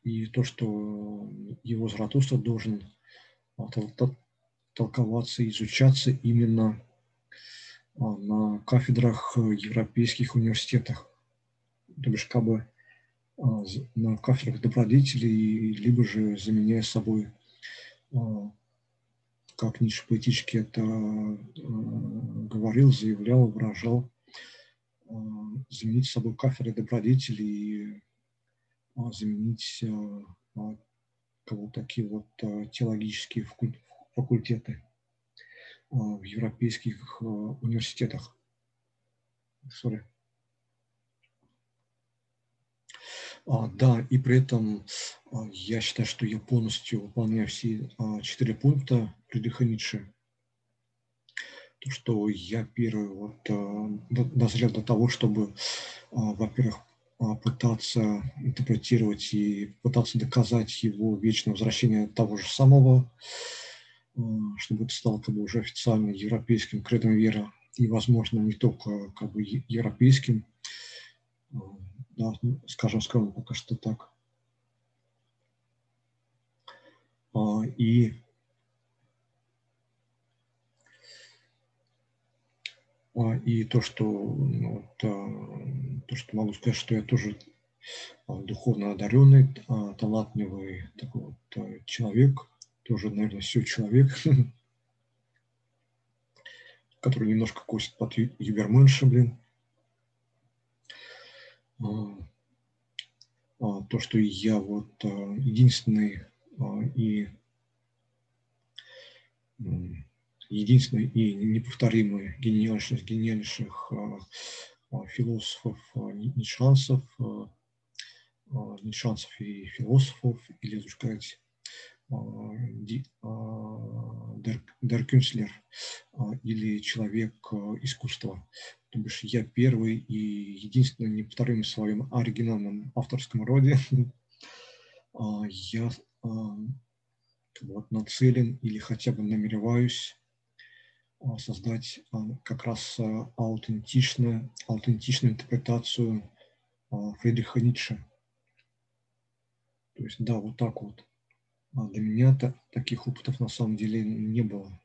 и то, что его Заратустра должен а, толковаться, изучаться именно а, на кафедрах европейских университетах, то бишь как бы а, на кафедрах добродетелей, либо же заменяя собой, как Ницше поэтически это говорил, заявлял, выражал, заменить собой кафедры добродетелей заменить а, а, вот такие вот теологические факультеты в европейских университетах. Sorry. А, да, и при этом а, я считаю, что я полностью выполняю все а, четыре пункта Фридриха. То, что я первый вот дозрел до того, чтобы, во-первых, а, пытаться интерпретировать и пытаться доказать его вечное возвращение того же самого, а, чтобы это стало как бы уже официально европейским кредом веры и, возможно, не только как бы европейским, а, да, ну, скажем скромно, пока что так. И и то, что, ну, вот, а, то, что могу сказать, что я тоже а, духовно одаренный, талантливый такой вот человек, тоже, наверное, все человек, *laughs* который немножко косит под юберменша, блин. то, что я вот единственный и единственный и неповторимый гениальнейших, гениальнейших философов, не шансов, не шансов и философов, или, так сказать, Дер Кюнслер или человек искусства. То бишь я первый и единственный неповторимый в своем оригинальном авторском роде. *laughs* Я вот нацелен или хотя бы намереваюсь создать как раз аутентичную, аутентичную интерпретацию Фридриха Ницше. То есть, да, вот так вот. А для меня -то таких опытов на самом деле не было.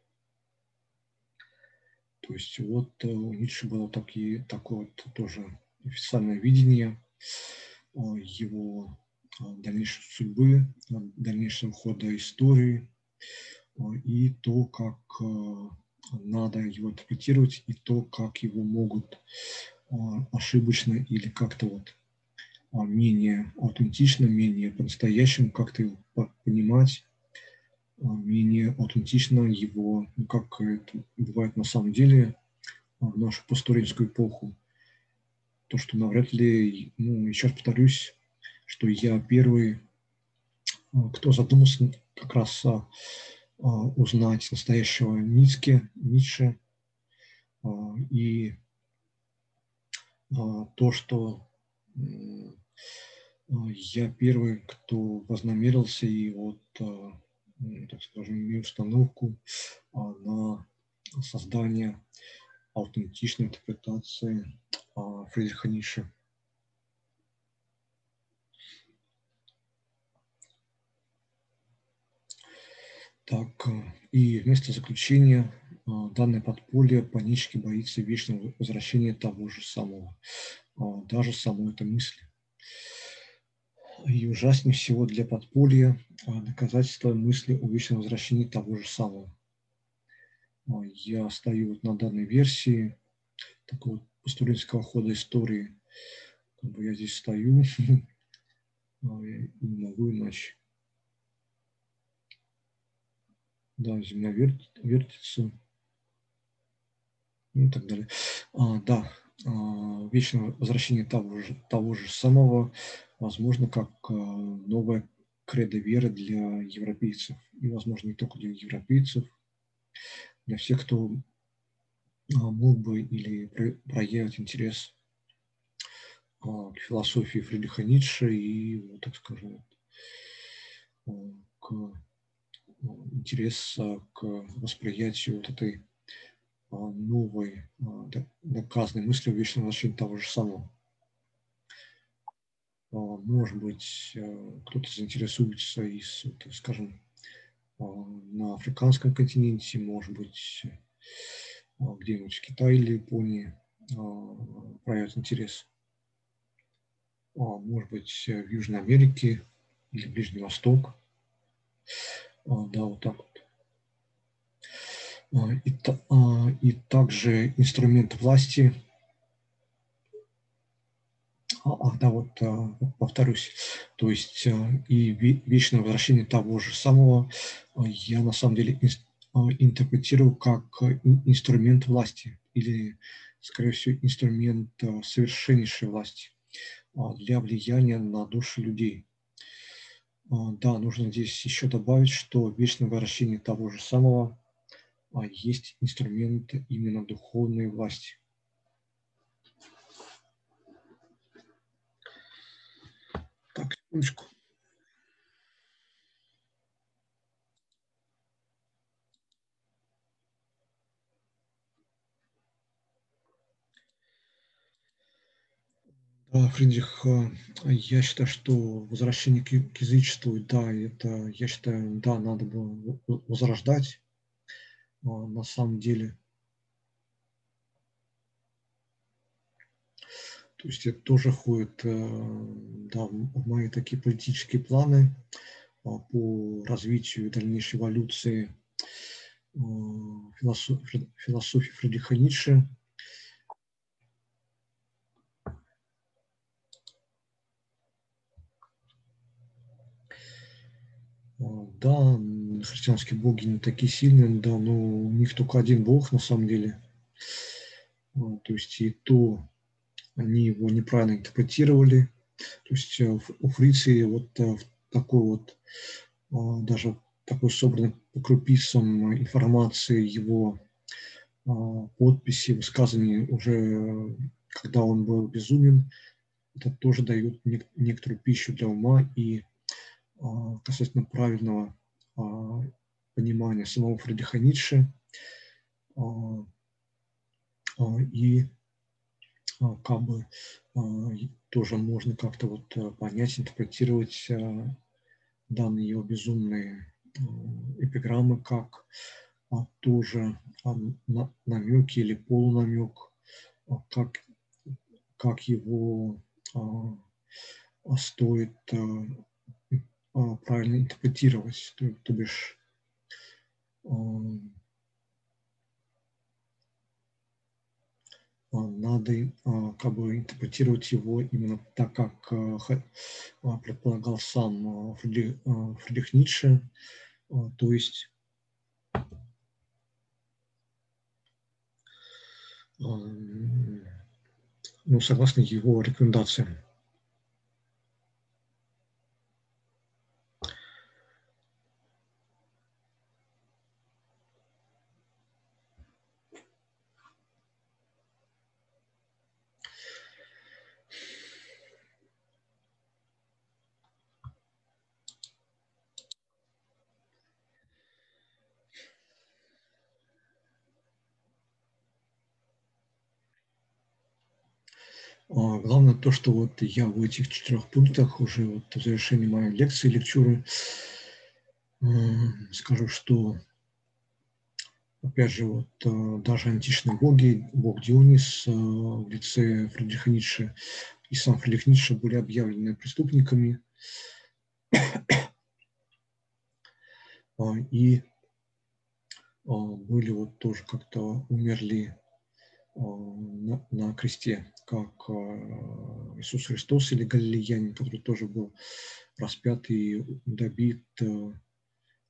То есть вот э, у Ницше было такие, такое вот тоже официальное видение его дальнейшей судьбы, дальнейшего хода истории и то, как э, надо его интерпретировать, и то, как его могут ошибочно или как-то вот а, менее аутентично, менее по-настоящему как-то его понимать, а, менее аутентично его, ну, как это бывает на самом деле а, в нашу постуринскую эпоху. То, что навряд ли, ну, еще раз повторюсь, что я первый, кто задумался как раз узнать настоящего Ницке, Ницше, и то, что я первый, кто вознамерился и вот, так скажем, имею установку на создание аутентичной интерпретации Фридриха Ницше. Так, и вместо заключения данное подполье панически боится вечного возвращения того же самого, даже самой этой мысли. И ужаснее всего для подполья доказательство мысли о вечном возвращении того же самого. Я стою вот на данной версии такого постулинского хода истории. Как бы я здесь стою *laughs* не могу иначе. Да, Земля вертит, вертится. Ну и так далее. А, да, а, вечное возвращение того же, того же самого, возможно, как а, новая кредо веры для европейцев. И, возможно, не только для европейцев, для всех, кто а, мог бы или проявить интерес к философии Фридриха Ницше и, так скажем, к интерес к восприятию вот этой новой доказанной мыслью вечного возвращения того же самого. Может быть, кто-то заинтересуется из, скажем, на африканском континенте, может быть, где-нибудь в Китае или Японии проявит интерес. Может быть, в Южной Америке или Ближний Восток. Да, вот так вот. А, и, а, и также инструмент власти. А, а да, вот повторюсь, то есть и вечное возвращение того же самого я на самом деле интерпретирую как инструмент власти или, скорее всего, инструмент совершеннейшей власти для влияния на души людей. Да, нужно здесь еще добавить, что вечное возвращение того же самого а есть инструмент именно духовной власти. Так, секундочку. Да, Фридрих, э, я считаю, что возвращение к язычеству, да, это, я считаю, да, надо было возрождать а, на самом деле. То есть это тоже входит э, да, в мои такие политические планы по развитию дальнейшей эволюции э, философии Фридриха Ницше. Да, христианские боги не такие сильные, да, но у них только один бог на самом деле. То есть и то они его неправильно интерпретировали. То есть у Фриции вот такой вот, даже такой собранный по крупицам информации его подписи, высказывания уже, когда он был безумен, это тоже дает некоторую пищу для ума и касательно правильного а, понимания самого Фридриха Ницше а, и как бы тоже можно как-то вот понять, интерпретировать данные его безумные эпиграммы как тоже намеки или полунамек, как, как его стоит а, правильно интерпретировать, то, то бишь а, надо а, как бы интерпретировать его именно так, как предполагал сам Фридрих, Фридрих Ницше, то есть ну, согласно его рекомендациям. А, главное то, что вот я в этих четырех пунктах уже вот в завершении моей лекции, лекчуры, скажу, что опять же, вот а, даже античные боги, бог Дионис а, в лице Фридриха Ницше и сам Фридрих Ницше были объявлены преступниками. И были вот тоже как-то умерли на, на кресте, как а, Иисус Христос или Галилеянин, который тоже был распят и добит а,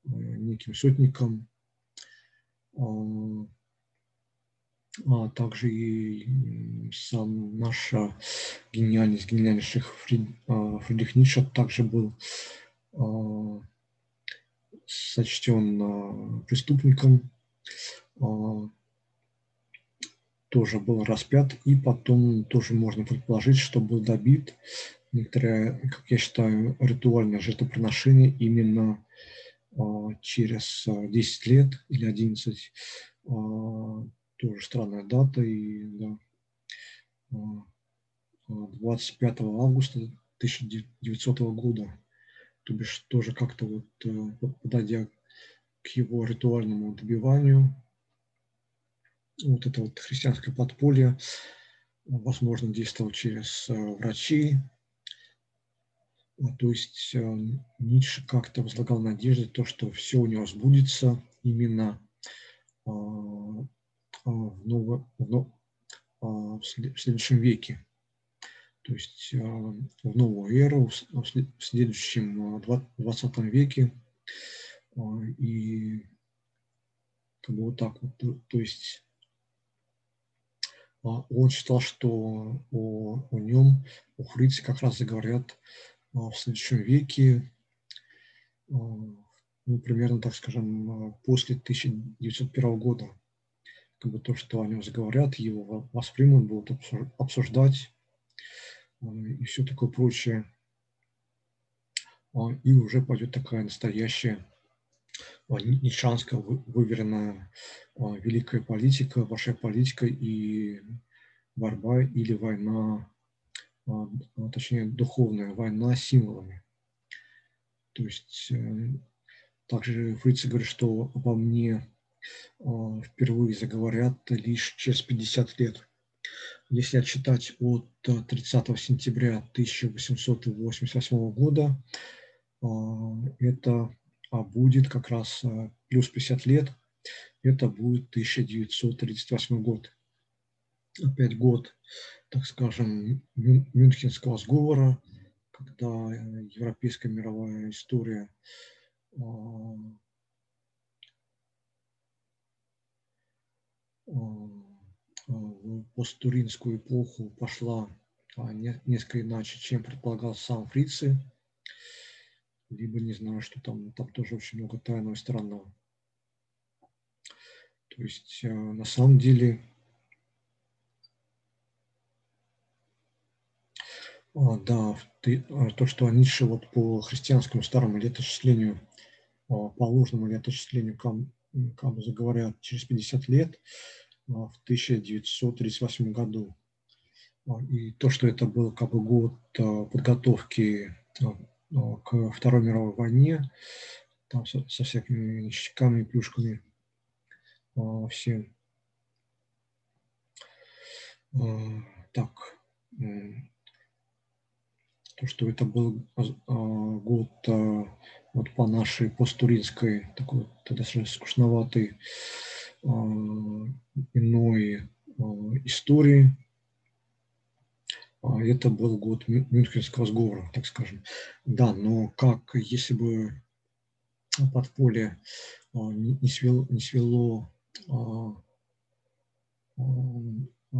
неким сотником, а, также и сам наш гениальность, гениальнейших Фридрих Ницше также был сочтен преступником, тоже был распят, и потом тоже можно предположить, что был добит. Некоторое, как я считаю, ритуальное жертвоприношение именно а, через 10 а, лет или 11, а, тоже странная дата, и да, 25 августа 1900 года, то бишь тоже как-то вот э, подойдя к его ритуальному добиванию, вот это вот христианское подполье, возможно, действовал через э, врачей. То есть э, Ницше как-то возлагал надежды, то, что все у него сбудется именно а, в, ново, в, в следующем веке. То есть в новую эру, в следующем 20 веке. И как бы вот так вот. То есть он считал, что о, о нем, о Фрице как раз заговорят а, в следующем веке, а, ну, примерно, так скажем, после 1901 года. Как бы то, что о нем заговорят, его воспримут, будут обсуждать и все такое прочее. И уже пойдет такая настоящая нишанская выверенная великая политика, ваша политика и борьба или война, точнее духовная война с символами. То есть э, также Фриц говорит, что обо мне впервые заговорят лишь через 50 лет. Если отчитать от 30 сентября 1888 года, это а будет как раз э, плюс 50 лет, это будет 1938 год. Опять год, так скажем, Мюнхенского сговора, когда э, европейская мировая история в посттуринскую эпоху пошла несколько иначе, чем предполагал сам Фрицы, либо не знаю, что там, там тоже очень много тайного и странного. То есть на самом деле да, то, что Ницше вот по христианскому старому летосчислению, по ложному летосчислению Камбуза говорят через 50 лет, в 1938 году. И то, что это был как бы год подготовки к Второй мировой войне, там со, со всякими ништяками, плюшками, всем. Так, то, что это был год вот по нашей посттуринской, такой достаточно скучноватой иной истории. Это был год Мюнхенского сговора, так скажем. Да, но как если бы подполье не свело, не свело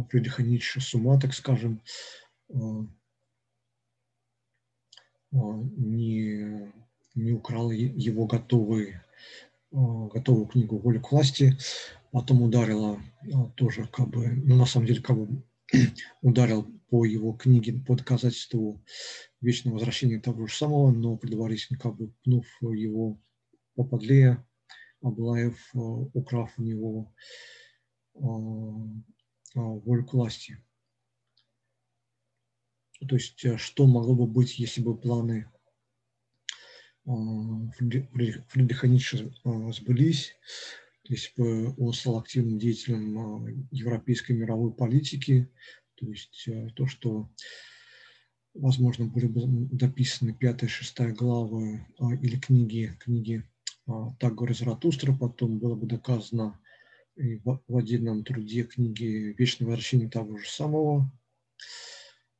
Фридриха Ницше с ума, так скажем, не, не украл его готовый, готовую книгу «Воля к власти», потом ударила тоже как бы, ну на самом деле как бы *clears throat* ударил по его книге по доказательству вечного возвращения того же самого, но предварительно как бы пнув его поподлее, Аблаев, украв у него волю к власти. То есть э, что могло бы быть, если бы планы э, Фридриха Ницше э, сбылись, если бы он стал активным деятелем европейской мировой политики, то есть то, что, возможно, были бы дописаны пятая, шестая главы или книги, книги «Так говорит Заратустра», потом было бы доказано в отдельном труде книги «Вечное возвращение того же самого»,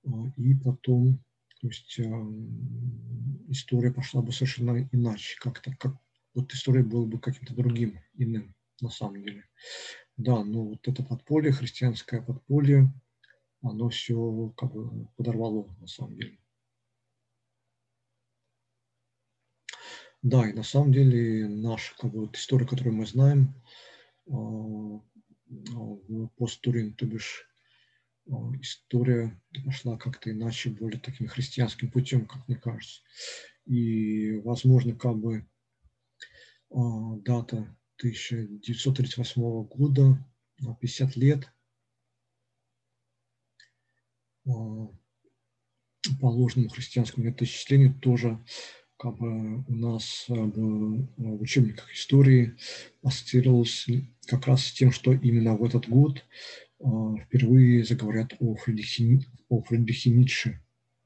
а, и потом, то есть история пошла бы совершенно иначе, как-то, как вот история была бы каким-то другим, иным на самом деле. Да, но вот это подполье, христианское подполье, оно все как бы подорвало на самом деле. Да, и на самом деле наша как бы, вот история, которую мы знаем, а, а, посттурин, то бишь история пошла как-то иначе, более таким христианским путем, как мне кажется. И, возможно, как бы а, дата 1938 года, 50 лет, по ложному христианскому летоисчислению тоже как бы у нас в, в учебниках истории ассоциировалось как раз с тем, что именно в этот год а, впервые заговорят о Фридрихе, о Фридрихе Ницше,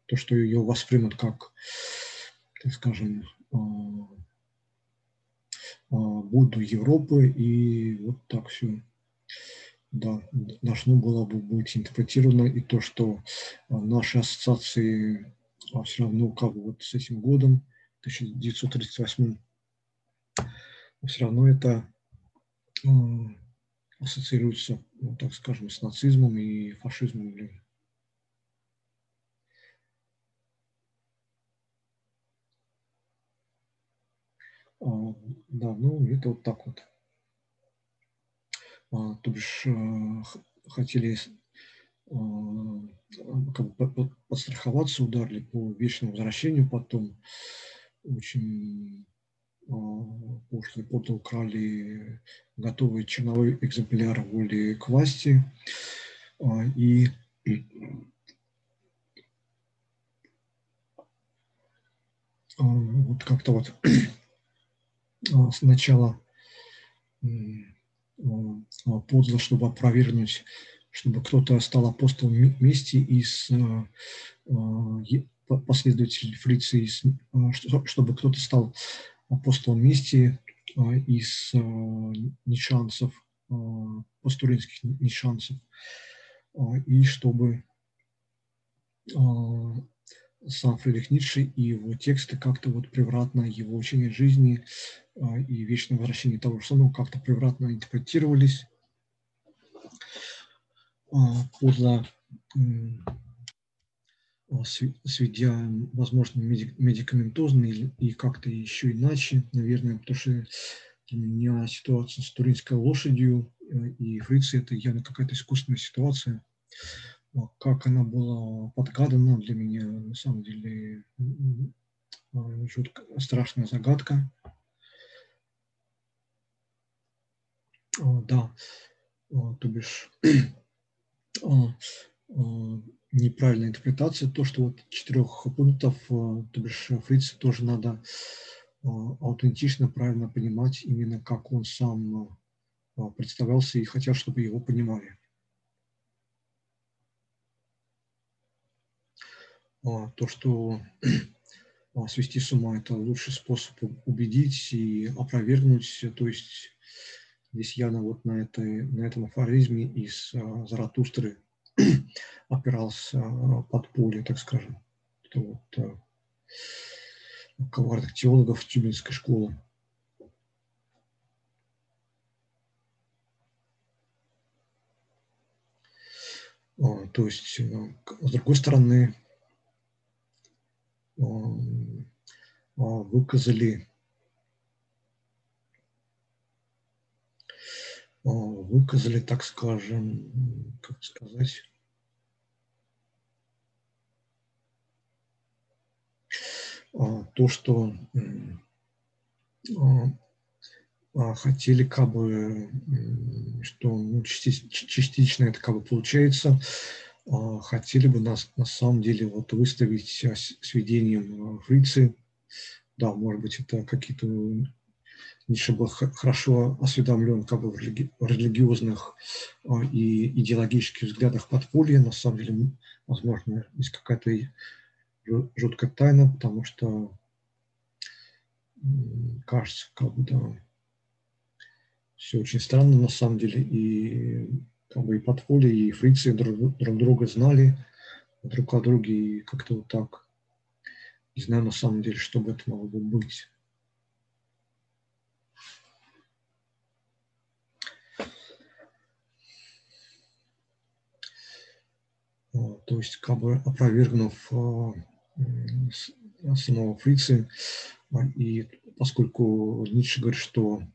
то, что ее воспримут как, так скажем, а, а, Будду Европы, и вот так все должно было бы быть интерпретировано, и то, что наши ассоциации все равно как бы вот с этим годом, 1938, все равно это ассоциируется, ну, так скажем, с нацизмом и фашизмом. А, да, ну это вот так вот. А, то бишь а, хотели а, как бы подстраховаться, ударили по вечному возвращению потом. Очень после года украли готовый черновой экземпляр воли к власти. А, и *clears throat* а, вот как-то вот *clears throat* сначала подло, чтобы опровергнуть, чтобы кто-то стал апостолом вместе из последователей фриции, чтобы кто-то стал апостол Мистии а, из нишанцев, пастуринских нишанцев, и чтобы сам Фридрих Ницше и его тексты как-то вот превратно его учение жизни и вечное возвращение того же самого как-то превратно интерпретировались подло сведя, возможно, медикаментозно и как-то еще иначе, наверное, потому что для меня ситуация с туринской лошадью э, и фрицей – это явно какая-то искусственная ситуация. Как она была подгадана для меня, на самом деле, жутко, страшная загадка. Да, то бишь *clears throat* неправильная интерпретация, то, что вот четырех пунктов, то бишь фрица тоже надо аутентично, правильно понимать именно как он сам представлялся и хотел, чтобы его понимали. То, что *clears throat* свести с ума – это лучший способ убедить и опровергнуть, то есть здесь явно вот на, этой, на этом афоризме из Заратустры *clears throat* опирался под поле, так скажем. Это вот коварных теологов Тюбинской школы. То есть, с другой стороны, выказали выказали, так скажем, как сказать, А, то, что а, а, хотели как бы, что ну, частично это как бы получается, хотели бы нас на самом деле вот выставить сведением фрицы. Да, может быть, это какие-то Ницше был хорошо осведомлен как бы в религиозных и идеологических взглядах подполья. На самом деле, возможно, есть какая-то жуткая тайна, потому что кажется, как бы, да, все очень странно на самом деле, и бы и подполье, и фрицы друг, друг друга знали друг о друге, и как-то вот так, не знаю на самом деле, что бы это могло бы быть. То есть, как бы опровергнув а, самого Фрицы. И поскольку Ницше говорит, что а,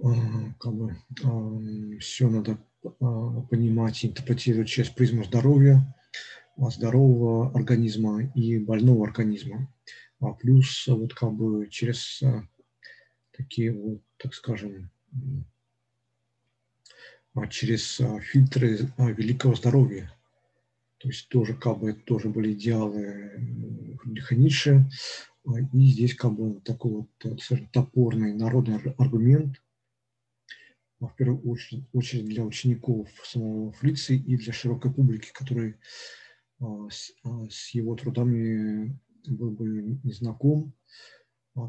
как бы, а, все надо а, понимать интерпретировать через призму здоровья, здорового организма и больного организма. А плюс вот как бы через такие вот, так скажем, через фильтры великого здоровья. То есть тоже как бы тоже были идеалы Ницше. И здесь как бы такой вот скажем, топорный народный аргумент, в первую очередь, для учеников самого Фрица и для широкой публики, который с, с его трудами был бы не знаком.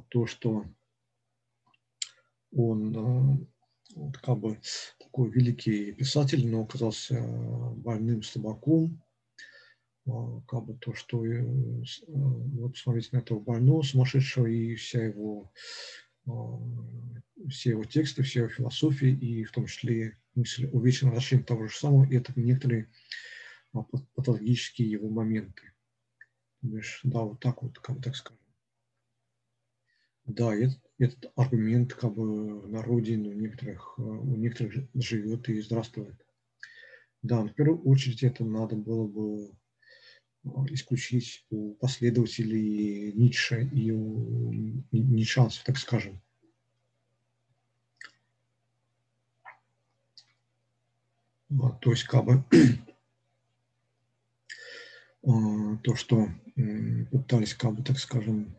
То, что он вот, как бы такой великий писатель, но оказался больным слабаком, а, как бы то, что э, вот смотрите на этого больного, сумасшедшего, и вся его, а, все его тексты, вся его философия, и в том числе мысль о вечном вращении того же самого, и это некоторые а, патологические его моменты. Да, вот так вот, как бы так скажем. Да, этот, этот аргумент как бы в народе у некоторых, у некоторых живет и здравствует. Да, в первую очередь это надо было бы исключить у последователей Ницше и у ницшанцев, так скажем. Вот, то есть как бы а, *clears throat* то, что пытались, как бы, так скажем,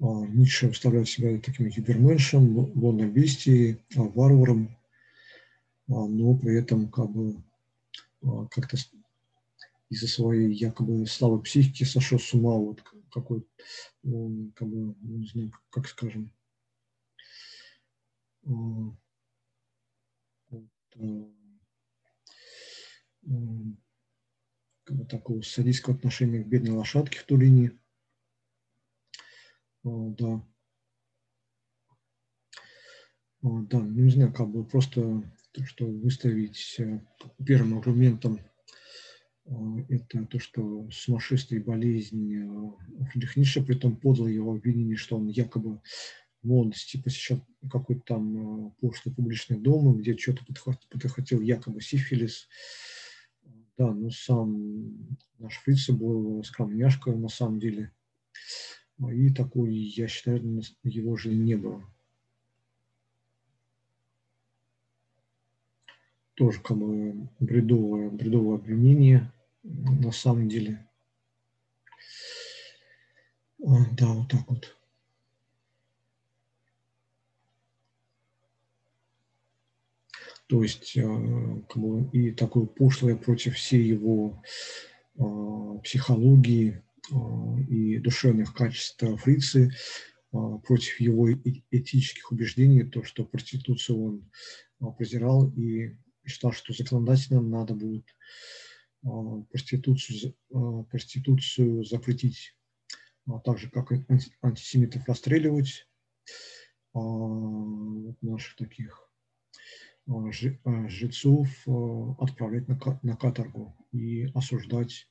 Ницше выставляет себя таким гиперменшем, лунной бестией, варваром, но при этом как бы как-то из-за своей якобы слабой психики сошел с ума, вот какой, он, как бы, ну, не знаю, как скажем, а, вот, а, такого садистского отношения к бедной лошадке в Турине. Да. Да, ну, не знаю, как бы просто, что выставить первым аргументом это то, что сумасшествие и болезнь Фридрих Ницше, при том подло его обвинение, что он якобы в молодости посещал какой-то там пошлый публичный дом, где что-то подхватил якобы сифилис. Да, но сам наш фриц был скромняшка на самом деле. И такой, я считаю, его же не было. Тоже бы бредовое, бредовое обвинение на самом деле. Да, вот так вот. То есть бы, и такое пошлое против всей его э, психологии э, и душевных качеств фрицы, э, против его этических убеждений, то, что проституцию он презирал и считал, что законодательно надо будет а, проституцию, а, проституцию запретить, а так же, как антисемитов расстреливать, наших таких жрецов отправлять на каторгу и осуждать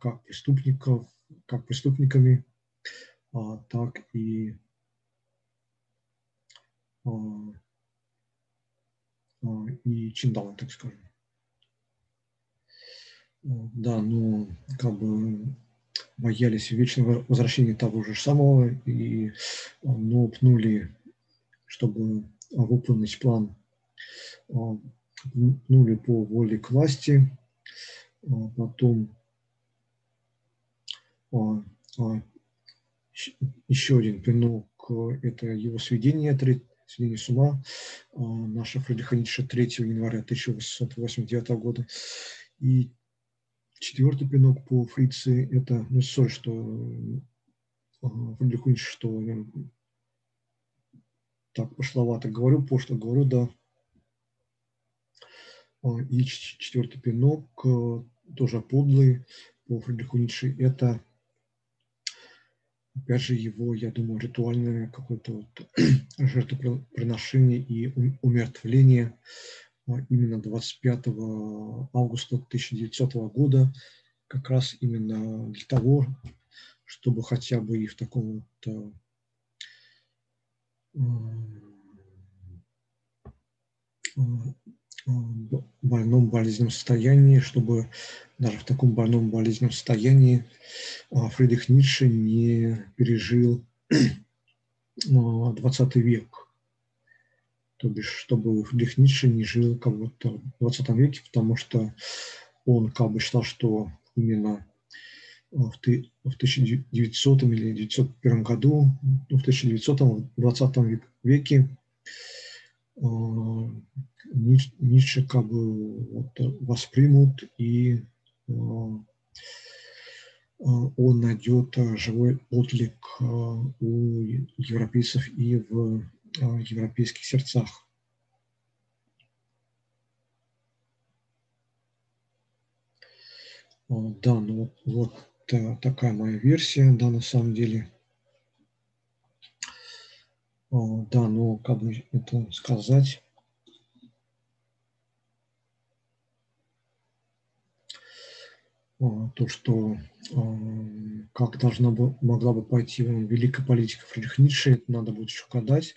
как преступников, как преступниками, так и и чиндалом, так скажем. Да, ну, как бы боялись вечного возвращения того же самого и ну, пнули, чтобы выполнить план, пнули по воле к власти, потом еще один пинок – это его сведение, сведение с ума, Фредриха Ницше 3 января 1889 года. И Четвертый пинок по фриции – это, ну, сори, что Фридрих что я так пошловато говорю, пошло говорю, да. А, и четвертый пинок, э, тоже подлый по Фридриху Ницше, это, опять же, его, я думаю, ритуальное какое-то вот *clears throat* жертвоприношение и умертвление а именно 25 августа 1900 года, как раз именно для того, чтобы хотя бы и в таком вот э, э, больном болезненном состоянии, чтобы даже в таком больном болезненном состоянии э, Фридрих Ницше не пережил 20 век. То бишь, чтобы Фридрих Ницше не жил как будто в 20 веке, потому что он как бы считал, что именно в 1900 или 1901 году, ну, в 1920 веке э, Ницше как бы вот воспримут и э, он найдет живой отклик э, у европейцев и в европейских сердцах. Да, ну вот такая моя версия, да, на самом деле. Да, ну как бы это сказать. то, что как должна бы, могла бы пойти великая политика Фридрих Ницше, это надо будет еще гадать.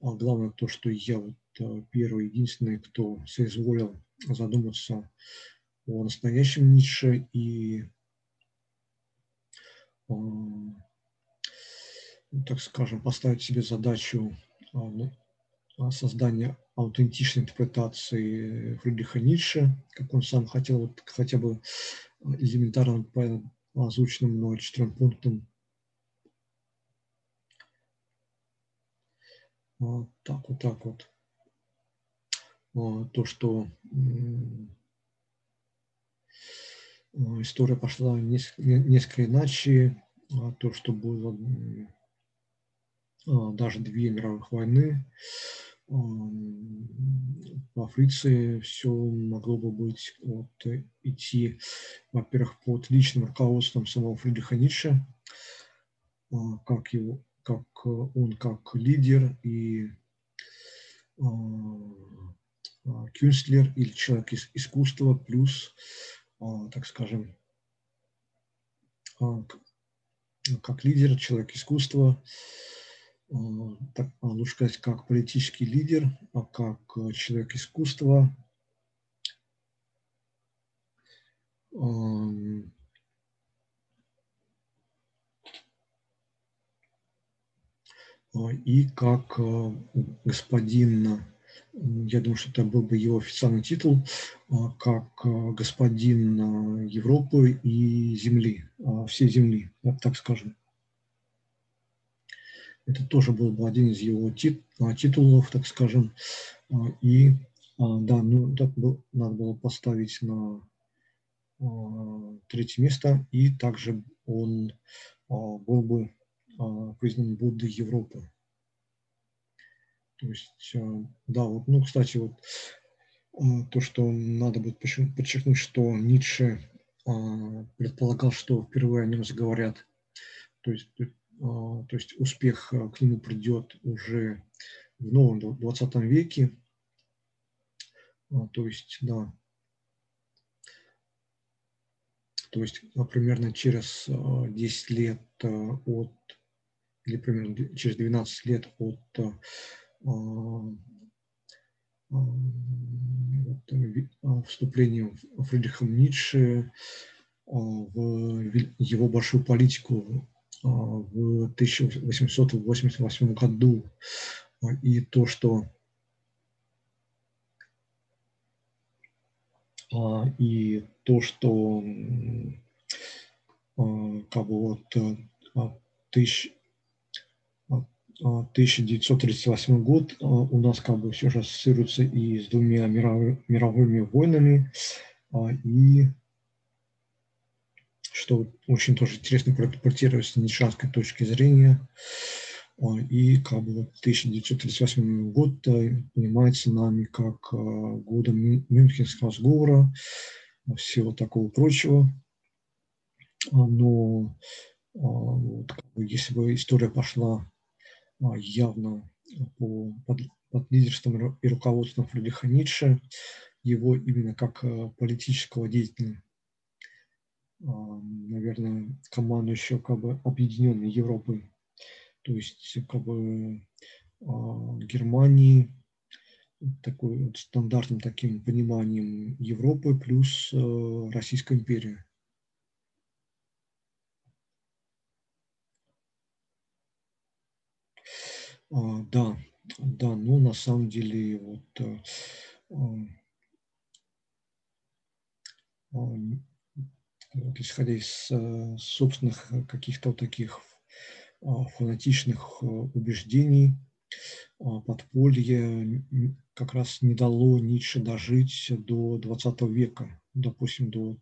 А главное то, что я вот э, первый, единственный, кто соизволил задуматься о настоящем Ницше и, так скажем, поставить себе задачу ну, создания аутентичной интерпретации Фридриха Ницше, как он сам хотел, вот, хотя бы элементарно по озвученным мной четырем пунктам. Вот так вот, так вот. То, что история пошла несколько иначе, а то, что было даже две мировых войны, во Фриции все могло бы быть вот, идти, во-первых, под личным руководством самого Фридриха Ницше, как, его, как он как лидер и кюнстлер или человек из искусства, плюс, так скажем, как лидер, человек искусства, так, лучше сказать, как политический лидер, а как человек искусства, и как господин я думаю, что это был бы его официальный титул, а, как а, господин а, Европы и Земли, всей Земли, так скажем. Это тоже был бы один из его титулов, так скажем. И да, ну, это был, надо было поставить на третье место, и также он был бы признан Буддой Европы. То есть, да, вот, ну, кстати, вот то, что надо будет подчеркнуть, что Ницше предполагал, что впервые о нем заговорят, то есть, то есть успех к нему придет уже в новом 20 веке, то есть, да, то есть примерно через 10 лет от, или примерно через 12 лет от вступлением Фридриха Ницше в его большую политику в 1888 году. И то, что и то, что как бы вот тысяч, 1938 год а, у нас как бы все же ассоциируется и с двумя мировыми, войнами, а, и что очень тоже интересно проэкспортировать с нишанской точки зрения. А, и как бы 1938 год понимается нами как годом Мюнхенского сговора, всего такого прочего. Но вот, как бы, если бы история пошла а, явно по, под, под лидерством и руководством Фридриха Ницше, его именно как э, политического деятеля, а, наверное, командующего как бы объединенной Европой, то есть как бы а, Германии, такой вот стандартным таким пониманием Европы плюс э, Российская империя. А, да, да, ну на самом деле вот, исходя из э, собственных каких-то вот таких а, фанатичных э, убеждений, а, подполье как раз не дало Ницше дожить до 20 века, допустим, до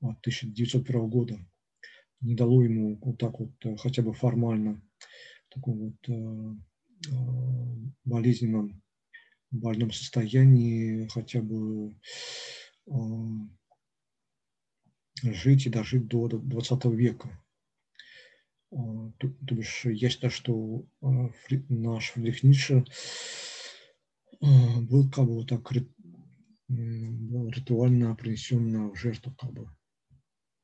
1901 года. Не дало ему вот так вот хотя бы формально такого вот болезненном, больном состоянии хотя бы жить и дожить до 20 века. То, то бишь, я считаю, что наш Фридрих Ницше был как бы вот так ритуально принесен в жертву как бы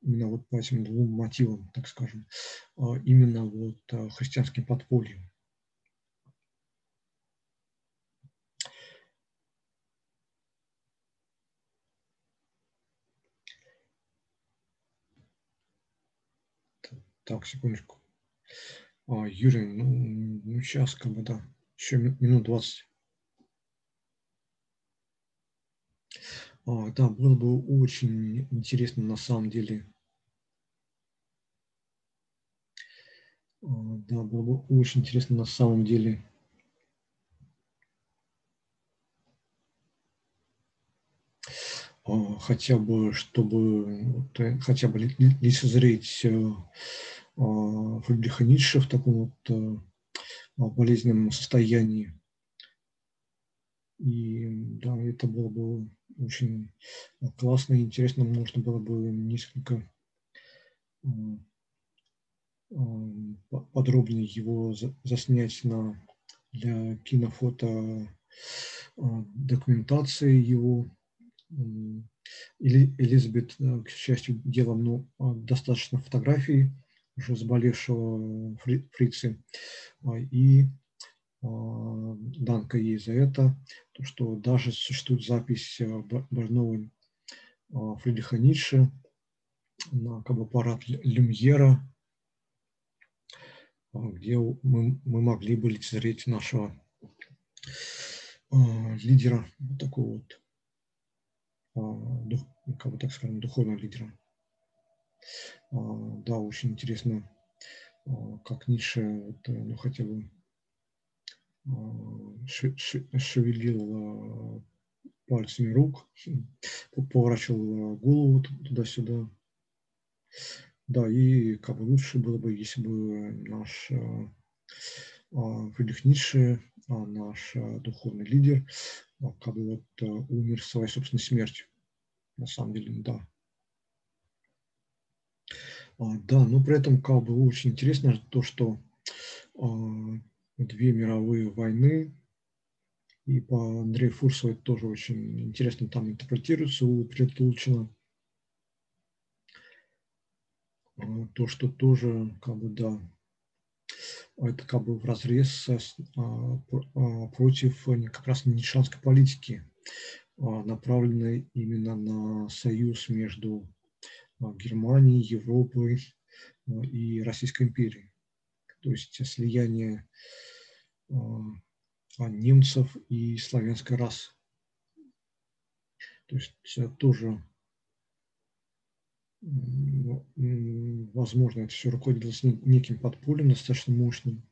именно вот по этим двум мотивам, так скажем, именно вот христианским подпольем. Так, секундочку. А, Юрий, ну, ну сейчас как бы, да, еще минут 20. А, да, было бы очень интересно на самом деле. А, да, было бы очень интересно на самом деле. Хотя бы, чтобы э, хотя бы лицезреть э, Фридриха Ницше в таком вот болезненном состоянии. И да, это было бы очень классно и интересно. Можно было бы несколько подробнее его заснять на, для кинофото документации его. Элизабет, к счастью, делала ну, достаточно фотографий уже заболевшего фрицы. И данка ей за это, то, что даже существует запись больного Фридриха Ницше на как бы, аппарат Люмьера, где мы, мы могли бы лицезреть нашего лидера, такого вот, дух, как бы так скажем, духовного лидера. Да, очень интересно, как Ницше, ну, хотя бы шевелил пальцами рук, поворачивал голову туда-сюда. Да, и как бы лучше было бы, если бы наш Фридрих Ницше, наш духовный лидер, как бы вот умер своей собственной смертью. На самом деле, да. Да, но при этом как бы очень интересно то, что две мировые войны. И по Андрею Фурсову это тоже очень интересно там интерпретируется у Притулчина. А, то, что тоже, как бы, да, это как бы в разрез а, а, против как раз нишанской политики, направленной именно на союз между Германией, Европой и Российской империей. То есть слияние а, немцев и славянской расы. То есть тоже, возможно, это все руководилось неким подпольем достаточно мощным.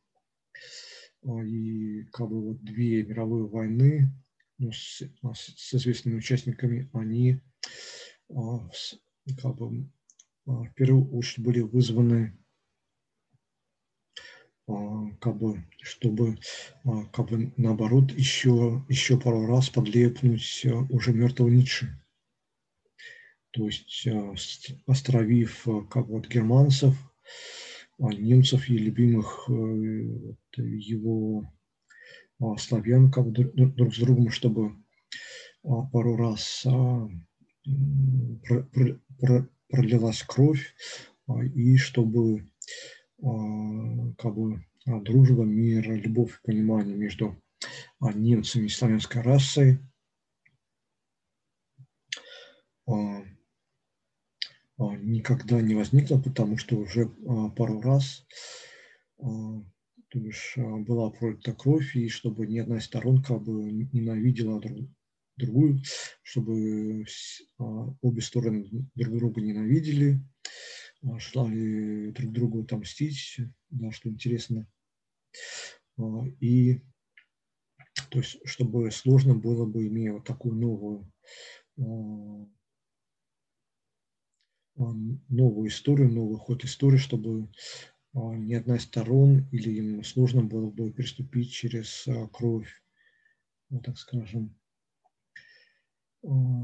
А, и как бы вот две мировые войны ну, с, а, с известными участниками, они как бы в первую очередь были вызваны а, как бы, чтобы а, как бы наоборот еще, еще пару раз подлепнуть а, уже мертвого Ницше. То есть островив как бы, вот, германцев, немцев и любимых э, его славян как друг с другом, чтобы пару раз пролилась кровь и чтобы а, как бы а, дружба, мир, любовь и понимание между а, немцами и славянской расой. Никогда не возникло, потому что уже пару раз то бишь, была пролита кровь, и чтобы ни одна из сторон как бы ненавидела друг, другую, чтобы обе стороны друг друга ненавидели, желали друг другу отомстить, да, что интересно. А, и то есть, чтобы сложно было бы, имея вот такую новую, а, а, новую историю, новый ход истории, чтобы ни одна из сторон или им сложно было бы переступить через кровь, ну, так скажем,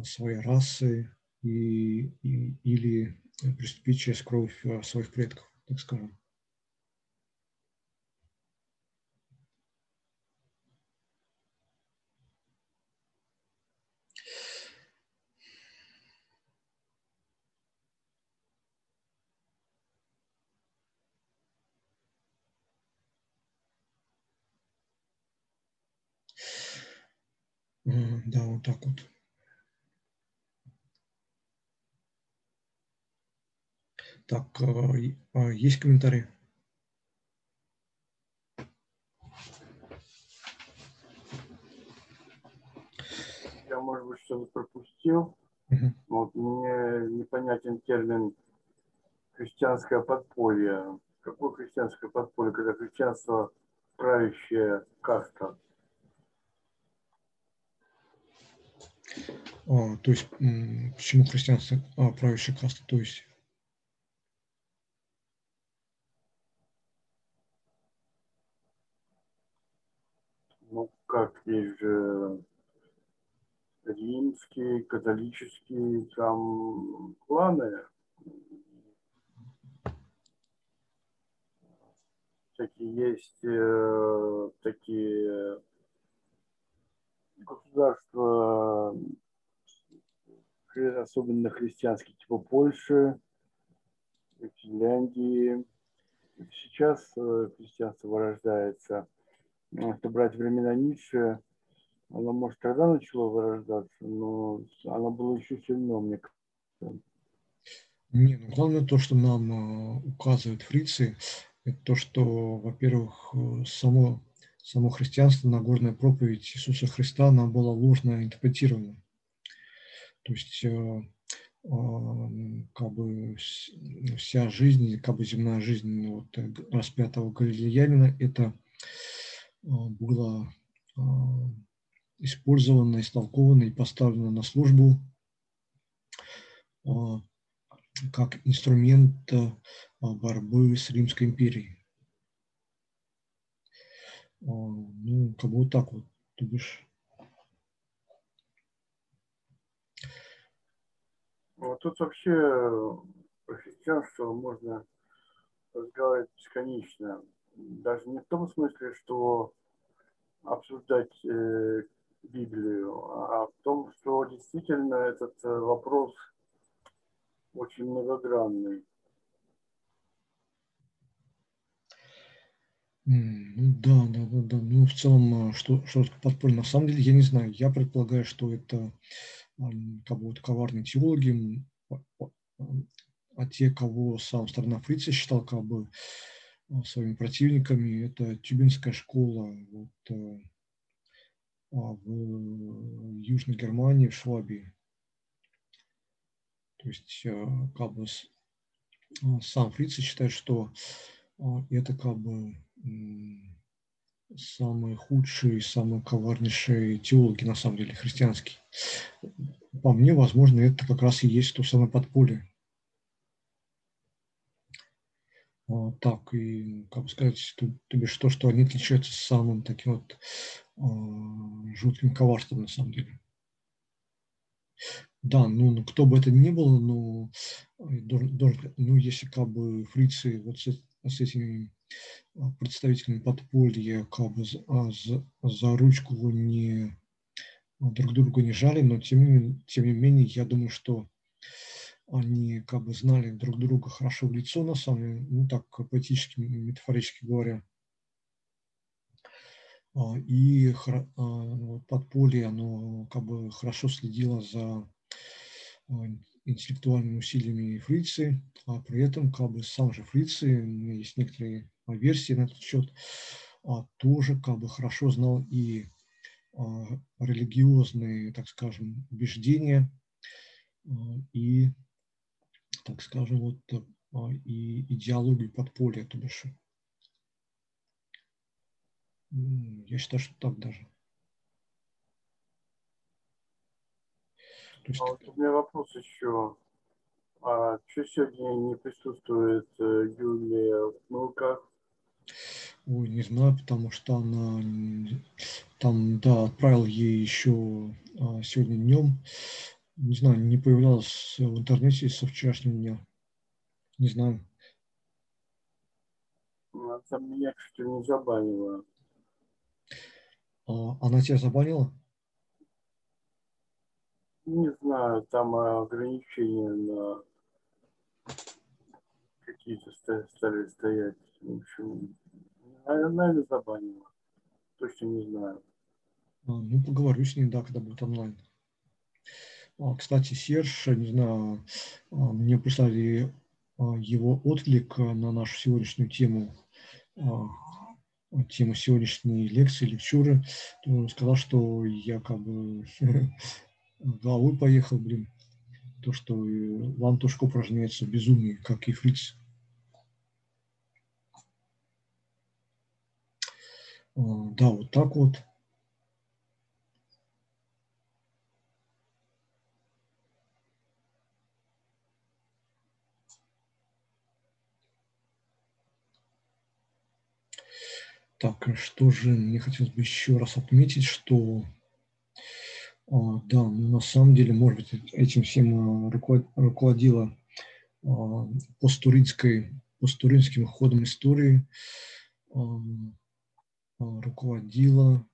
своей расы и, и, или приступить через кровь своих предков, так скажем. Да, вот так вот. Так, э, а есть комментарии? Я, может быть, что-то пропустил. Uh-huh. Вот мне непонятен термин христианское подполье. Какое христианское подполье, когда христианство правящая каста? То есть, почему христианство а, правящая каста? То есть, как есть же римские, католические там кланы. Такие есть э, такие государства, особенно христианские, типа Польши, Финляндии. Сейчас э, христианство вырождается. Если брать времена Ницше, оно, может, тогда начало вырождаться, но оно было еще сильно, мне кажется. Не, ну главное то, что нам э, указывают фрицы, это то, что, во-первых, э, само, само христианство, Нагорная проповедь Иисуса Христа, она была ложно интерпретирована. То есть э, как бы вся жизнь, как бы земная жизнь вот, распятого галилеянина, это было использовано, истолковано и поставлено на службу как инструмент борьбы с Римской империей. Ну, как бы вот так вот, то бишь. Вот тут вообще про христианство можно разговаривать бесконечно. Даже не в том смысле, что обсуждать э, Библию, а в том, что действительно этот э, вопрос очень многогранный. Ну да, да, да, да. Ну, в целом, а, что, что подполье, на самом деле, я не знаю. Я предполагаю, что это как бы вот коварные теологи, а те, кого сам сторона Фрица считал как бы а, своими противниками, это Тюбинская школа, вот, э, а, в Южной Германии, в Швабии. То есть э, как бы сам Фриц считает, что это как бы самые худшие, самые коварнейшие теологи, на самом деле, христианские. По мне, возможно, это как раз и есть то самое подполье. Так, и, как бы сказать, то, то бишь то, что они отличаются самым таким вот а, жутким коварством на самом деле. Да, ну, ну кто бы это ни было, но ну, если как бы фрицы вот с, с этими а, представителями подполья как бы за, а, за, ручку не друг друга не жали, но тем, тем не менее я думаю, что они как бы знали друг друга хорошо в лицо, на самом деле, ну так поэтически, метафорически говоря. А, и а, подполье, оно как бы хорошо следило за а, интеллектуальными усилиями Фрицы, а при этом как бы сам же Фрицы, есть некоторые версии на этот счет, тоже как бы хорошо знал и религиозные, так скажем, убеждения и, так скажем, вот и идеологию подполья, то бишь я считаю, что так даже. То есть... а вот у меня вопрос еще. А что сегодня не присутствует э, Юлия в Мылках? Ой, не знаю, потому что она там, да, отправил ей еще а, сегодня днем. Не знаю, не появлялась в интернете со вчерашнего дня. Не знаю. Она там меня что-то не забанила. А, она тебя забанила? Не знаю, там ограничения на какие-то стали стоять. В общем, наверное, забанила. Точно не знаю. А, ну, поговорю с ней, да, когда будет онлайн. А, кстати, Серж, не знаю, а, мне прислали его отклик на нашу сегодняшнюю тему тему сегодняшней лекции, лекчуры, он сказал, что я *laughs* бы головой поехал, блин. То, что Ван Тушко упражняется в безумии, как и Фриц. Да, вот так вот. Так, что же мне хотелось бы еще раз отметить, что А, да, ну, на самом деле, может быть, этим всем руководила посттуринской, посттуринским ходом истории, руководила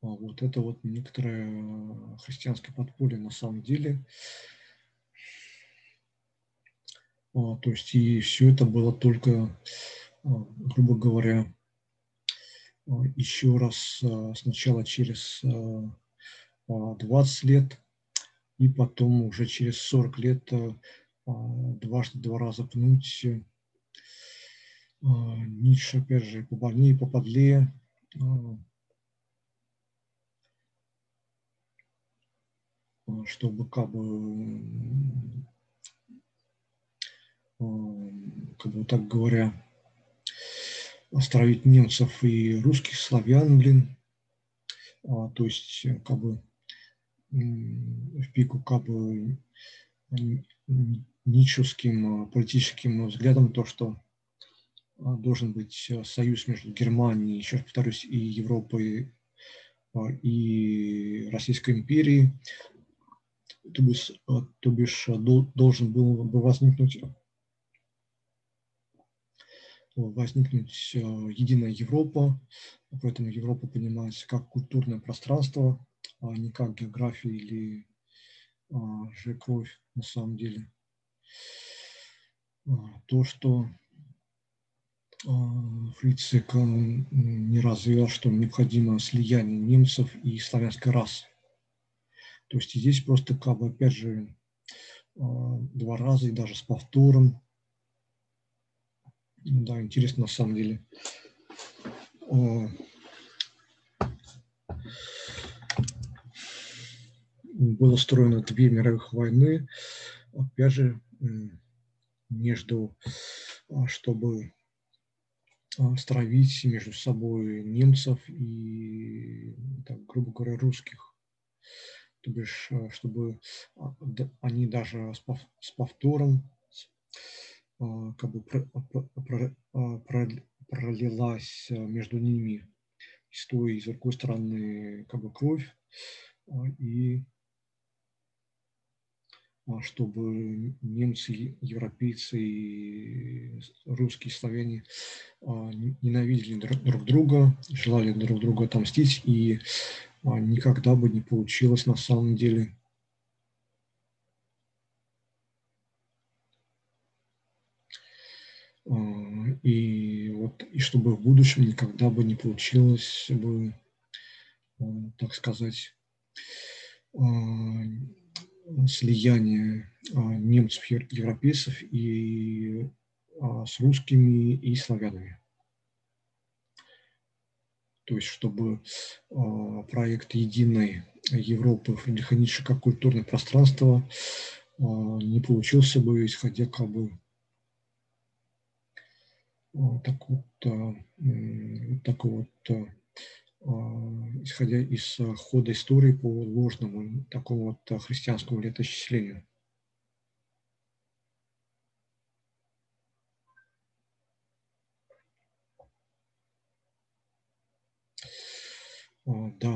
вот это вот некоторое христианское подполье на самом деле. То есть и все это было только, грубо говоря, еще раз сначала через 20 лет и потом уже через 40 лет э, дважды два раза пнуть Ницше, опять же, побольнее, поподлее. Чтобы как бы, как бы так говоря, остановить немцев и русских славян, блин. То есть, как бы, в пику как бы ничевским политическим взглядом то, что а, должен быть э, союз между Германией, еще раз повторюсь, и Европой, а, и Российской империей, то бишь, а, то бишь должен был бы возникнуть возникнуть единая Европа, поэтому Европа понимается как культурное пространство, а не как география или а, же кровь на самом деле. А, то, что а, Фрицик не развил, что необходимо слияние немцев и славянской расы. То есть здесь просто как бы опять же а, два раза и даже с повтором. Да, интересно на самом деле. А, было устроено две мировых войны, опять же, между, а, чтобы а, стравить между собой немцев и, так, грубо говоря, русских. То бишь, а, чтобы они даже с повтором как бы пролилась между ними с той и с другой стороны как бы кровь и чтобы немцы, европейцы и русские славяне ненавидели друг друга, желали друг друга отомстить, и никогда бы не получилось на самом деле и чтобы в будущем никогда бы не получилось бы, так сказать, слияние а, немцев, европейцев и а, с русскими и славянами. То есть, чтобы а, проект единой Европы как культурное пространство не получился бы, исходя как бы так вот, такого вот а, исходя из а, хода истории по ложному такому вот а, христианскому летоисчислению. Да.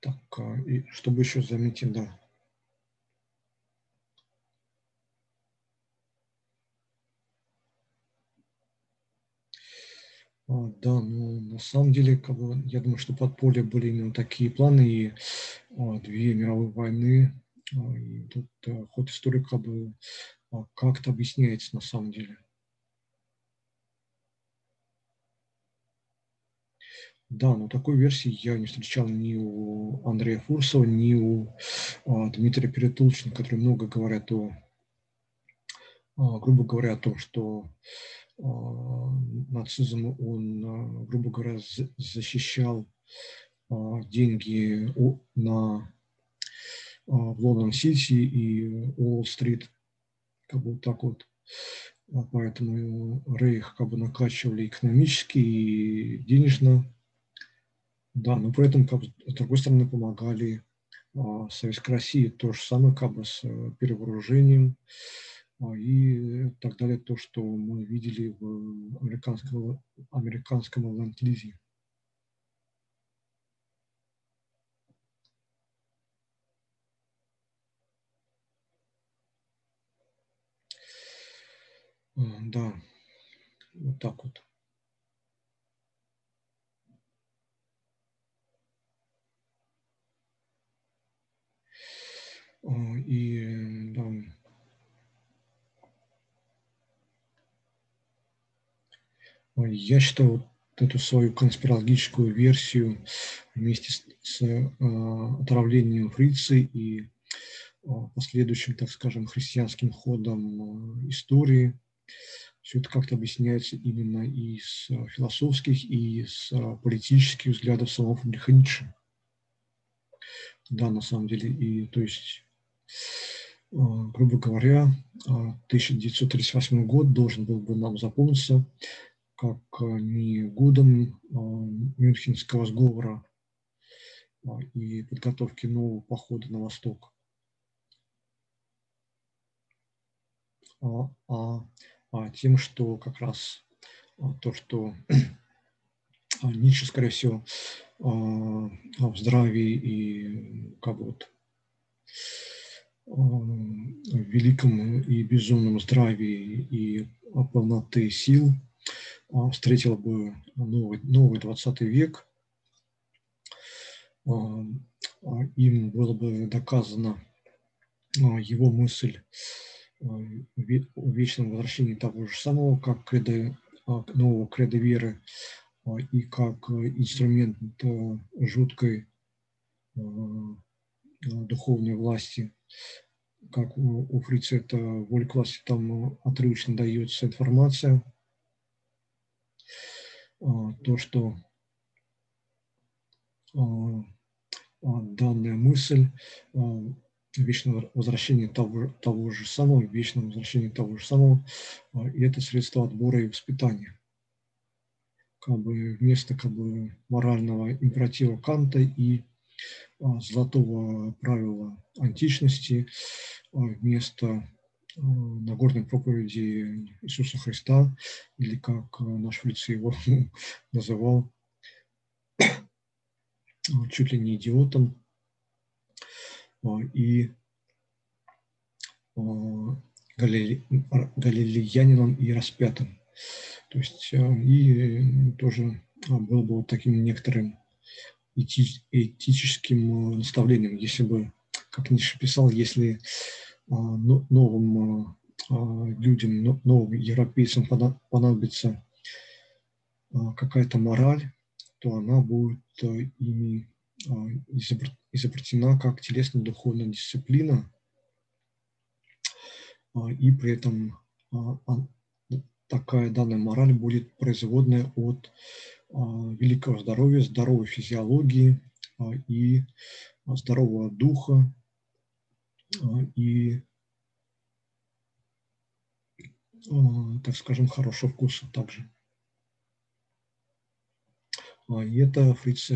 Так, и чтобы еще заметить, да, да, ну на самом деле, как бы, я думаю, что подполье были именно такие планы, и а, две мировые войны, а, и тут а, ход истории как бы а, как-то объясняется на самом деле. Да, но такой версии я не встречал ни у Андрея Фурсова, ни у а, Дмитрия Перетулчина, которые много говорят о, а, грубо говоря, о том, что а, нацизм, он, а, грубо говоря, защищал а, деньги на, в Лондон-Сити и Уолл-стрит, как бы так вот. Поэтому Рейх как бы накачивали экономически и денежно. Да, но при этом, как бы, с другой стороны, помогали Советской России. То же самое как бы с э, перевооружением, и так далее, то, что мы видели в американском, американском ленд-лизе. Да, вот так вот. И да, я считаю вот эту свою конспирологическую версию вместе с, с э, отравлением фрицы и э, последующим, так скажем, христианским ходом э, истории – все это как-то объясняется именно из э, философских, и из э, политических взглядов самого Фридриха Ницше. Да, на самом деле, и то есть, э, грубо говоря, 1938 год должен был бы нам запомниться как не годом Мюнхенского сговора и подготовки нового похода на восток, а, а а, тем, что как раз а, то, что *clears throat* а, Ницше, скорее всего, в здравии и как вот в великом и безумном здравии и полноты сил встретил бы новый, новый 20 век. Им было бы доказана его мысль о вечном возвращении того же самого, как кредо, а, нового кредо веры а, и как инструмент жуткой а, духовной власти, как у, у Фрица это власти, там отрывочно дается информация, то, что данная мысль вечное возвращение того, того же самого, вечное возвращение того же самого, а, и это средство отбора и воспитания. Как бы вместо как бы, морального императива Канта и а, золотого правила античности, а, вместо Нагорной проповеди Иисуса Христа, или как наш Фриц его *laughs* называл, *coughs* чуть ли не идиотом, и галилеянином и распятым. То есть и тоже был бы вот таким некоторым этическим наставлением, если бы, как Ницше писал, если новым людям, новым европейцам понадобится какая-то мораль, то она будет ими изобретена как телесно-духовная дисциплина, а, и при этом а, такая данная мораль будет производная от а, великого здоровья, здоровой физиологии и здорового духа и, так скажем, хорошего вкуса также. И это Фриц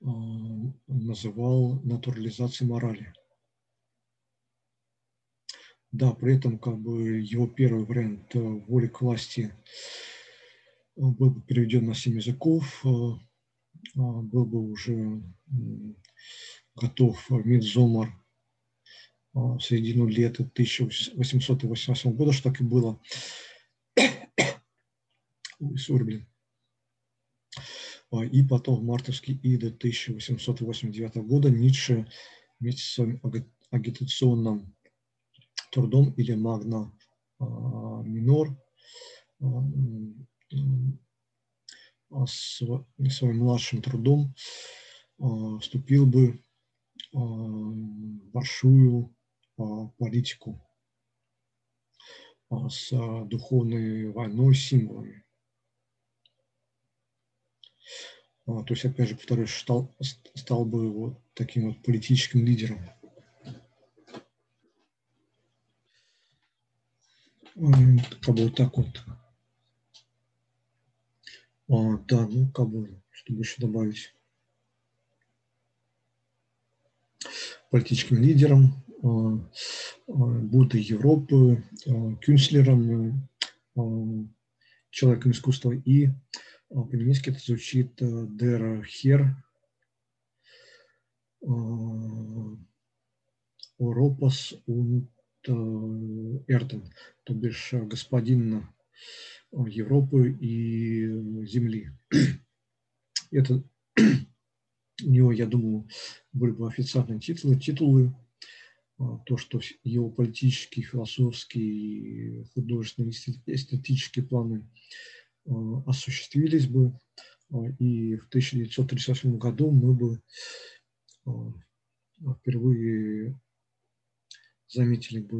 называл натурализацией морали. Да, при этом как бы его первый вариант воли к власти был бы переведен на семь языков, был бы уже готов Мидзомар в середину лета 1888 года, что так и было. *coughs* Ой, блин. И потом в мартовский Ида 1889 года Ницше вместе с своим агитационным трудом или магна а, минор а, своим младшим трудом а, вступил бы в большую политику с духовной войной символами. То есть, опять же, повторюсь, стал, стал бы вот таким вот политическим лидером. как бы вот так вот. А, да, ну как бы, чтобы еще добавить. Политическим лидером, Будды Европы, Кюнслером, человеком искусства, и по-немецки это звучит Der Herr Europos und Erden, то бишь господин Европы и Земли. Это *clears throat* у него, я думаю, были бы официальные титулы, титулы, то, что его политические, философские, художественные, эстетические планы а, осуществились бы, а, и в 1938 году мы бы впервые заметили бы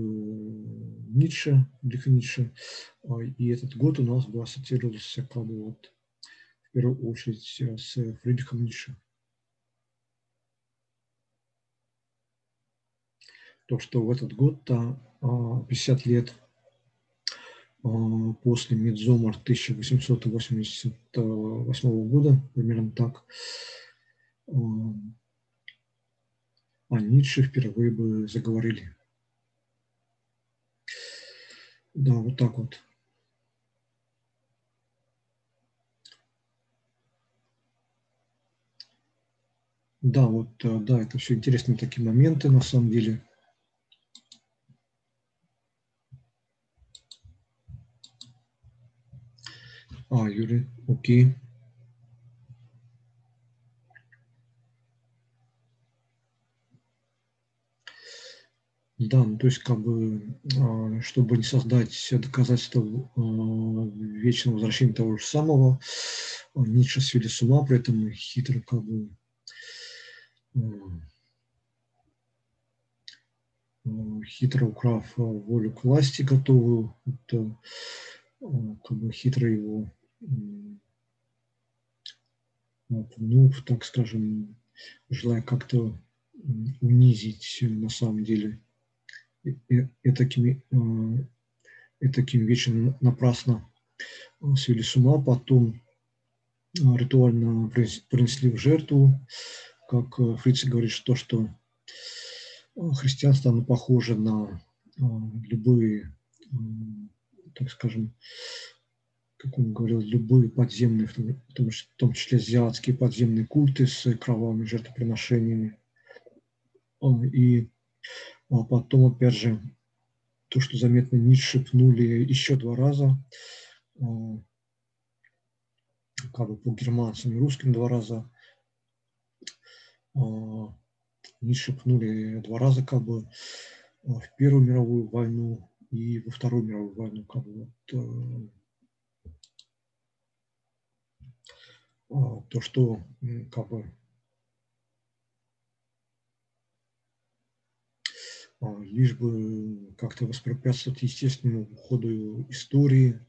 Ницше, Фридриха Ницше, и этот год у нас бы ассоциировался как бы вот в первую очередь с Фридрихом Ницше. То, что в этот год, 50 лет после Мидзомар 1888 года, примерно так, о Ницше впервые бы заговорили. Да, вот так вот. Да, вот, да, это все интересные такие моменты на самом деле. А, Юрий, окей. Да, ну, то есть как бы, а, чтобы не создать доказательства а, вечного возвращения того же самого, а, Ницше свели с ума, при этом хитро как бы хитро украв волю к власти готовую, это, как бы хитро его ну, так скажем, желая как-то унизить на самом деле и, и, такими, и таким вечером напрасно свели с ума, потом ритуально принесли в жертву, как Фриц говорит, что, что христианство оно похоже на любые, так скажем, как он говорил, любые подземные, в том, числе азиатские подземные культы с кровавыми жертвоприношениями. И а потом, опять же, то, что заметно Ницше пнули еще два раза, как бы по германцам и русским два раза. Ницше пнули два раза как бы в Первую мировую войну и во Вторую мировую войну. Как бы, вот, э, А, то, что как бы а, лишь бы как-то воспрепятствовать естественному ходу истории.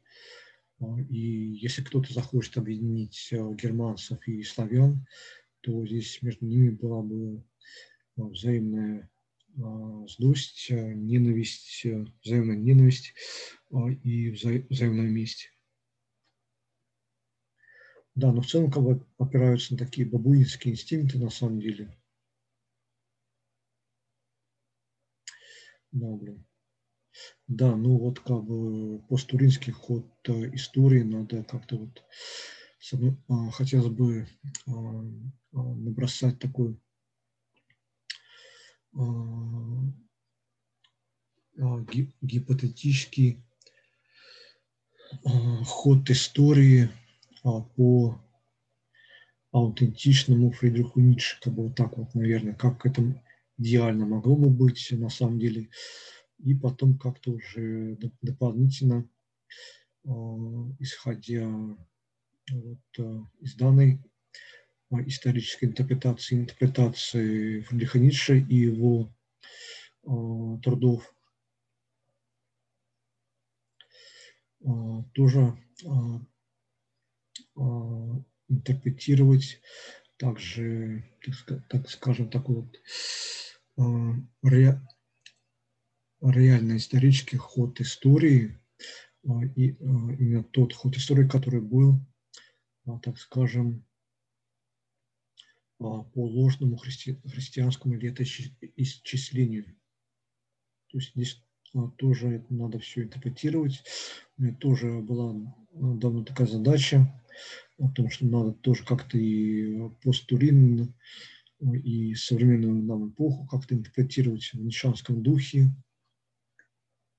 А, и если кто-то захочет объединить германцев и славян, то здесь между ними была бы взаимная злость, ненависть, взаимная ненависть и взаимная месть. Да, но в целом как бы опираются на такие бабуинские инстинкты на самом деле. Да, блин. Да, ну вот как бы посттуринский ход э, истории надо как-то вот а, хотелось бы а, а, набросать такой гипотетический ход истории по аутентичному Фридриху Ницше, как бы вот так вот, наверное, как это идеально могло бы быть на самом деле. И потом как-то уже дополнительно, а, исходя вот, а, из данной исторической интерпретации, интерпретации Фридриха Ницше и его трудов, тоже а, интерпретировать также, так, скажем, такой вот а, ре, реальный исторический ход истории, а, и именно тот ход истории, который был, так скажем, по ложному христи, христианскому летоисчислению. То есть здесь тоже надо все интерпретировать. У меня тоже была давно такая задача о том, что надо тоже как-то и посттурин, и современную нам эпоху как-то интерпретировать в нишанском духе.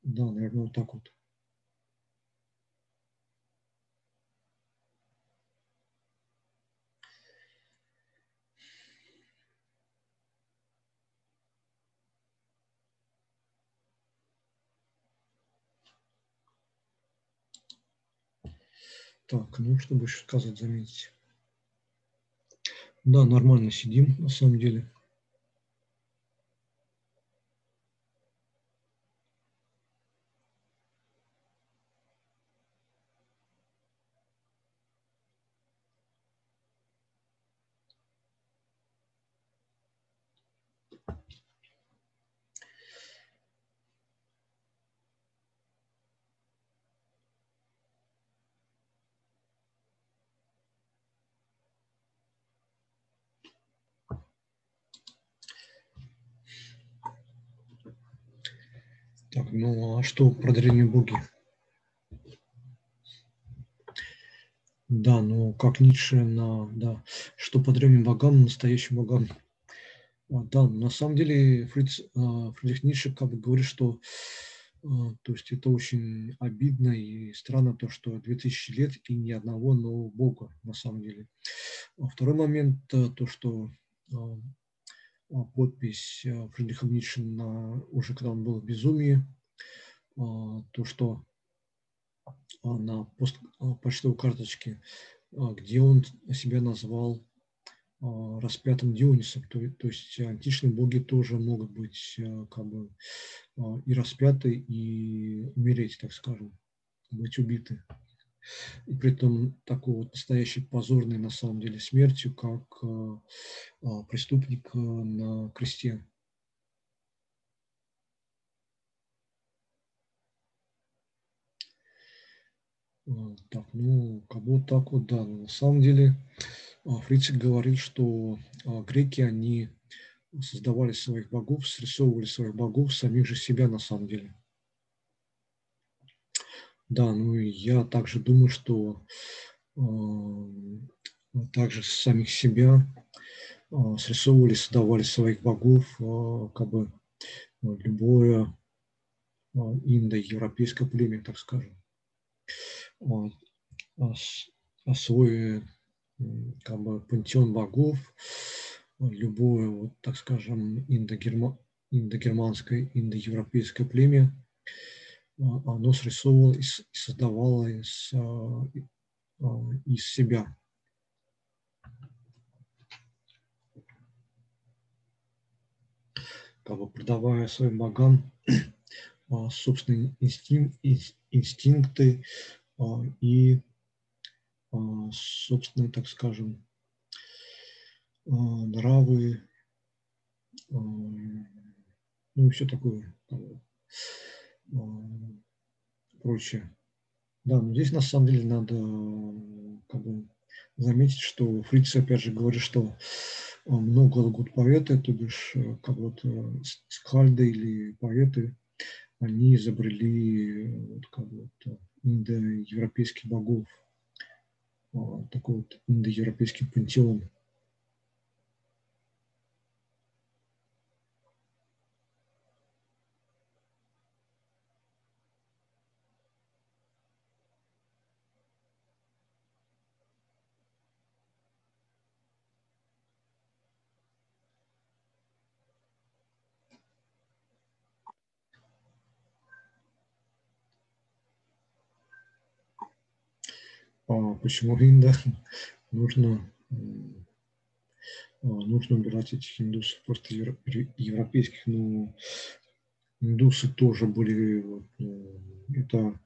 Да, наверное, вот так вот. Так, ну что больше сказать, заметить. Да, нормально сидим, на самом деле. Так, что про древние боги? Да, ну как Ницше на, да, что по древним богам, настоящим богам. А, да, на самом деле Фриц, а, Фридрих Ницше как бы говорит, что а, то есть это очень обидно и странно то, что 2000 лет и ни одного нового бога на самом деле. Второй момент, то, что подпись а, Фридриха Ницше на, уже когда он был в безумии, то, что на пост, почтовой карточке, где он себя назвал распятым Дионисом, то, то есть античные боги тоже могут быть как бы и распяты, и умереть, так скажем, быть убиты и при этом такой вот настоящей позорной на самом деле смертью, как а, преступник на кресте. Так, ну, как бы так вот, да. Но на самом деле а, Фрицик говорил, что греки, они создавали своих богов, срисовывали своих богов, самих же себя на самом деле. Да, ну и я также думаю, что э, также самих себя э, срисовывали, создавали своих богов, э, как бы любое э, индоевропейское племя, так скажем. А свой как бы пантеон богов, любое, вот, так скажем, индогерма, индогерманское, индоевропейское племя – а, оно срисовывало и создавало из, а, а, из себя. Как бы продавая своим богам *clears throat* собственные инстинк, инстинкты и собственные, так скажем, нравы, ну и все такое прочее. Да, но здесь на самом деле надо как бы, заметить, что Фриц опять же говорит, что много лгут поэты, то бишь как вот э, скальды или поэты, они изобрели вот, как вот, индоевропейских богов, такой вот индоевропейский пантеон. А почему инда? Нужно, а, нужно убирать этих индусов просто европейских. Но индусы тоже были, вот, ну, это,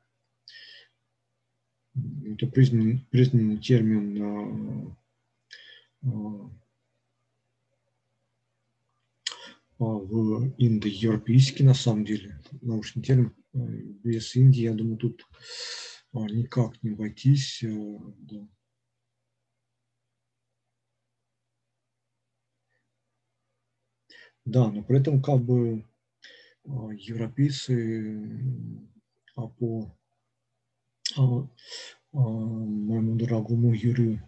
это признанный, признанный термин а, в индоевропейский на самом деле, научный термин. Без Индии, я думаю, тут а, никак не обойтись. Э, да. да, но при этом как бы европейцы а по моему дорогому Юрию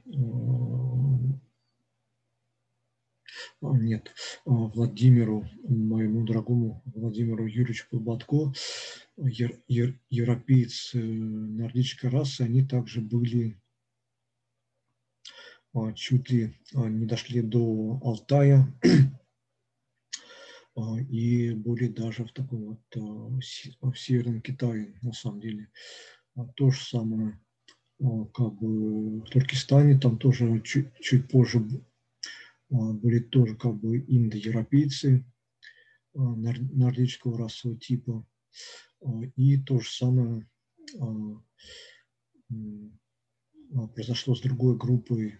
нет, Владимиру, моему дорогому Владимиру Юрьевичу Полбатко, европейцы нордической расы, они также были чуть ли не дошли до Алтая *clears throat* и были даже в таком вот в Северном Китае, на самом деле. То же самое как бы в Туркестане, там тоже чуть, чуть позже были тоже как бы индоевропейцы нордического расового типа. И то же самое произошло с другой группой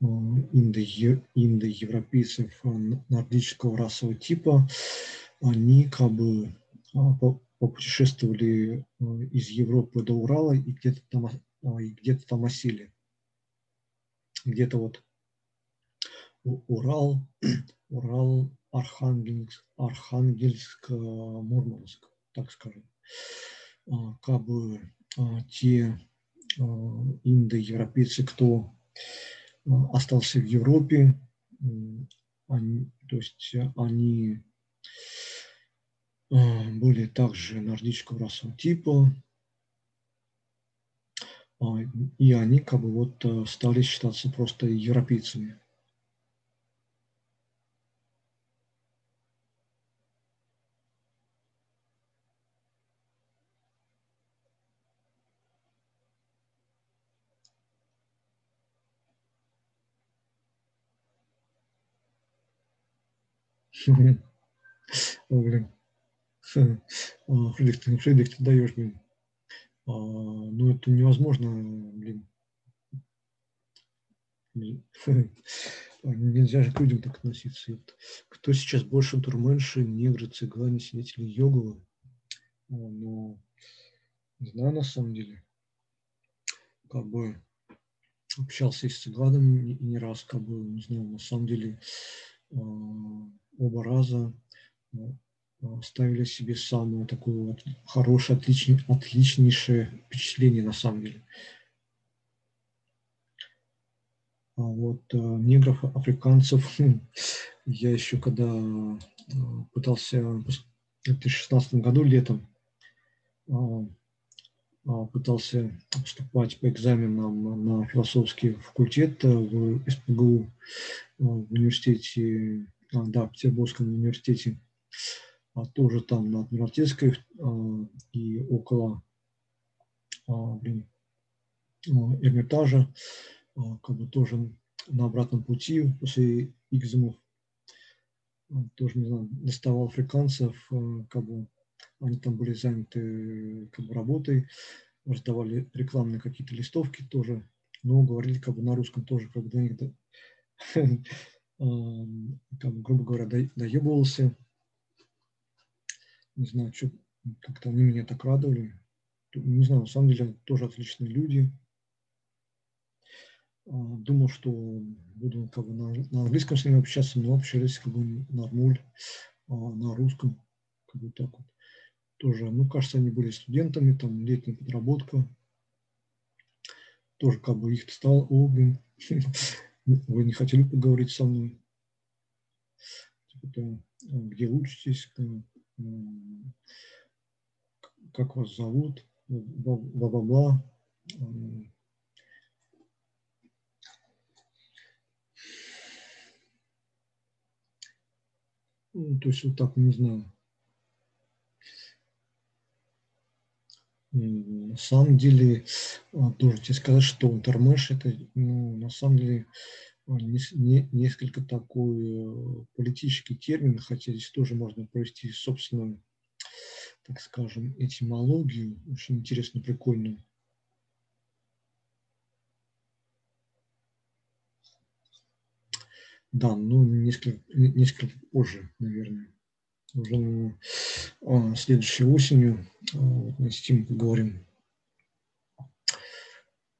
индоевропейцев нордического расового типа. Они как бы попутешествовали из Европы до Урала и где-то там, и где-то там осели. Где-то вот Урал, *clears throat* Урал, Архангельск, Архангельск, Мурманск, так скажем. Как бы те индоевропейцы, кто остался в Европе, они, то есть они были также нордического расового типа, и они как бы вот стали считаться просто европейцами. *laughs* О, блин. Фредик, ты, Фредик, ты даешь, блин. А, ну, это невозможно, блин. *laughs* Нельзя же к людям так относиться. Кто сейчас больше турменши, негры, цыгане, свидетели йоговы? Ну, не знаю на самом деле. Как бы общался и с цыганами не раз, как бы, не знаю, на самом деле а, оба раза ставили себе самое такое вот хорошее, отличней, отличнейшее впечатление на самом деле. А вот э, негров, африканцев, *laughs* я еще когда э, пытался в 2016 году летом а, пытался поступать по экзаменам на философский факультет в СПГУ в университете да, в Петербургском университете, а тоже там на Адмиралтейской а, и около блин, Эрмитажа, как бы тоже на обратном пути после экзамов, тоже, не знаю, доставал африканцев, как бы они там были заняты как бы работой, раздавали рекламные какие-то листовки тоже, но говорили как бы на русском тоже, как бы до них *laughs* как, грубо говоря, доебывался. Не знаю, что как-то они меня так радовали. Не знаю, на самом деле тоже отличные люди. А, думал, что буду как бы на, на английском с ними общаться, но общались как бы нормуль, а на русском, как бы так вот. Тоже, ну, кажется, они были студентами, там летняя подработка. Тоже как бы их стал, о, блин, вы не хотели поговорить со мной? Типа, э, где учитесь, как вас зовут, бла-бла-бла. Ну, то есть вот так, не знаю. На самом деле, а, должен тебе сказать, что интермеш это, ну, на самом деле, а, не, не, несколько такой э, политический термин, хотя здесь тоже можно провести собственную, так скажем, этимологию, очень интересно, прикольную. Да, ну, несколько, несколько позже, наверное уже а, следующей осенью а, вот, с Тим поговорим.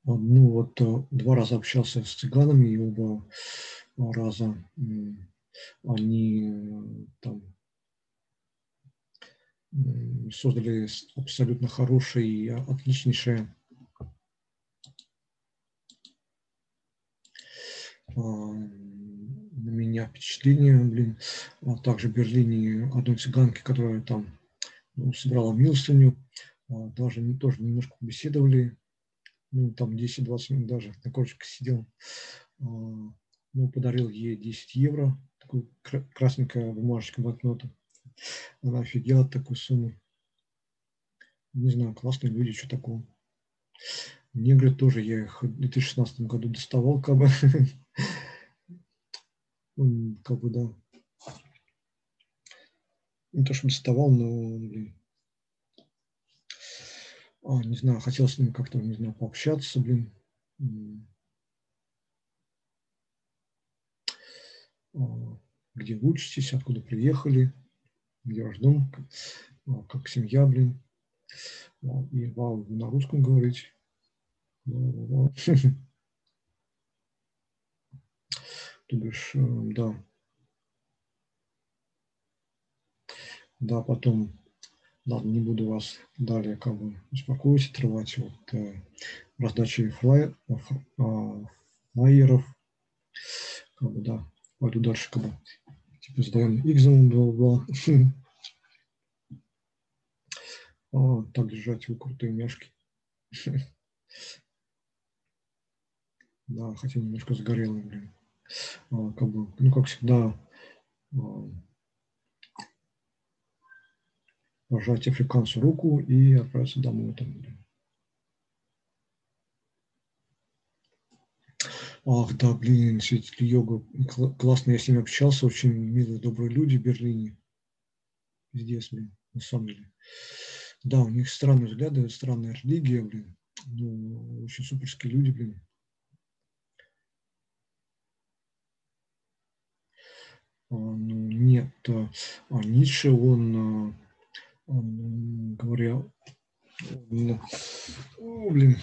Ну вот а, два раза общался с цыганами, и оба раза они там создали абсолютно хорошее и отличнейшее на меня впечатление, блин. А также в Берлине одной цыганки, которая там ну, собрала милостыню, а, даже не, тоже немножко беседовали, ну, там 10-20 минут даже на кочке сидел. А, ну, подарил ей 10 евро, такую красненькая бумажечка банкнота. Она офигела от такой суммы. Не знаю, классные люди, что такого. Негры тоже, я их в 2016 году доставал, как бы. *laughs* Как бы, да. Не то, что доставал, но, блин. А, не знаю, хотел с ними как-то, не знаю, пообщаться, блин. А, где вы учитесь, откуда приехали, где ваш дом, а, как семья, блин. А, и вау, на русском говорить. *laughs* То э, да. Да, потом, ладно, не буду вас далее как бы успокоить, отрывать от э, раздачи э, флайеров. Как бы, да, пойду дальше, как бы, типа, сдаем экзамен, бла-бла. *laughs* А, так держать вы крутые мяшки. *laughs* Да, хотя немножко загорелый, блин. Как бы, ну, как всегда, пожать африканцу руку и отправиться домой. Там. Ах, да, блин, святитель йога. Классно, я с ними общался, очень милые, добрые люди в Берлине. Пиздец, блин, на самом деле. Да, у них странные взгляды, странная религия, блин. Ну, очень суперские люди, блин. А, ну, нет, а, а Ницше, он, а, он говорил, он, о, блин,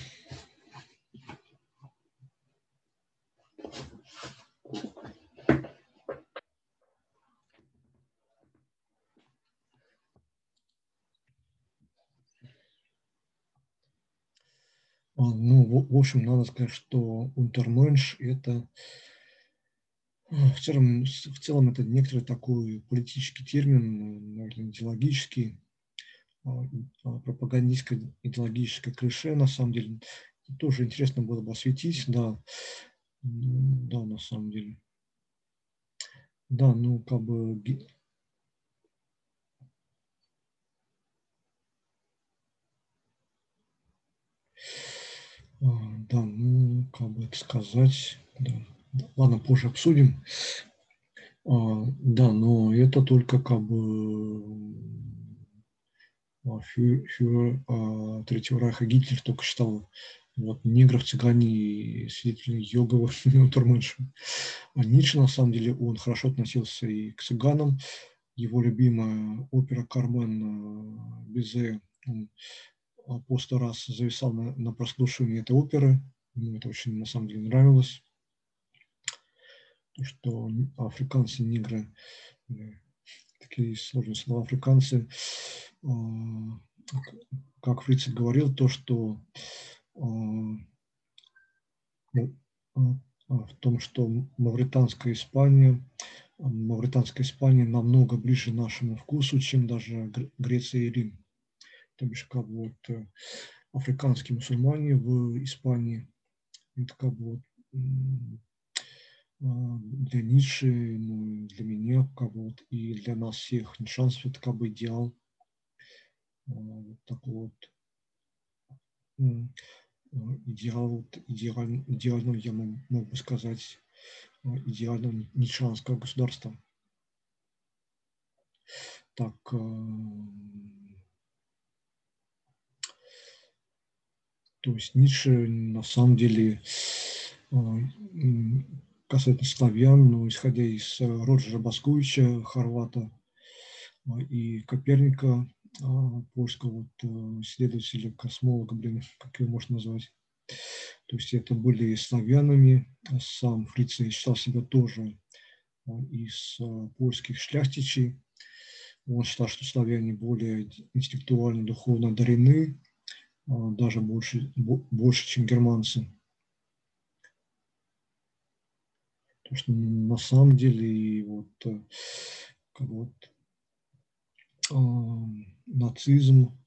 Ну, в общем, надо сказать, что Унтерменш – это в целом, в целом это некоторый такой политический термин, наверное, идеологический, а, а, пропагандистское идеологическое клише, на самом деле. Тоже интересно было бы осветить, да, да, на самом деле. Да, ну, как бы А, да, ну, как бы это сказать, да. Ладно, позже обсудим. А, да, но это только как бы фюрер а, Третьего Райха Гитлер только считал вот, негров, цыгане и свидетели йоговых Турменша. А Ницше, на самом деле, он хорошо относился и к цыганам. Его любимая опера «Кармен» Безе, он по сто раз зависал на, на прослушивании этой оперы. Мне это очень на самом деле нравилось. То, что африканцы, негры, такие сложные слова, африканцы, а, как Фриц говорил, то, что а, ну, а, в том, что мавританская Испания, мавританская Испания намного ближе нашему вкусу, чем даже Греция и Рим то бишь как вот э, африканские мусульмане в Испании. Это как вот для Ницше, ну, для меня, как бы вот, и для нас всех Нишансов это как бы идеал. А, вот такой вот идеал, идеаль, идеального, я мог, мог бы сказать, а, идеального нишанского государства. Так, То есть Ницше на самом деле а, касательно славян, но исходя из э, Роджера Басковича, хорвата, а, и Коперника, а, польского вот, э, исследователя, космолога, блин, как его можно назвать. То есть это были славянами. Сам Фриц считал себя тоже из польских шляхтичей. Он считал, что славяне более интеллектуально, духовно одарены, даже больше, больше, чем германцы. Потому что на самом деле и вот, как вот нацизм,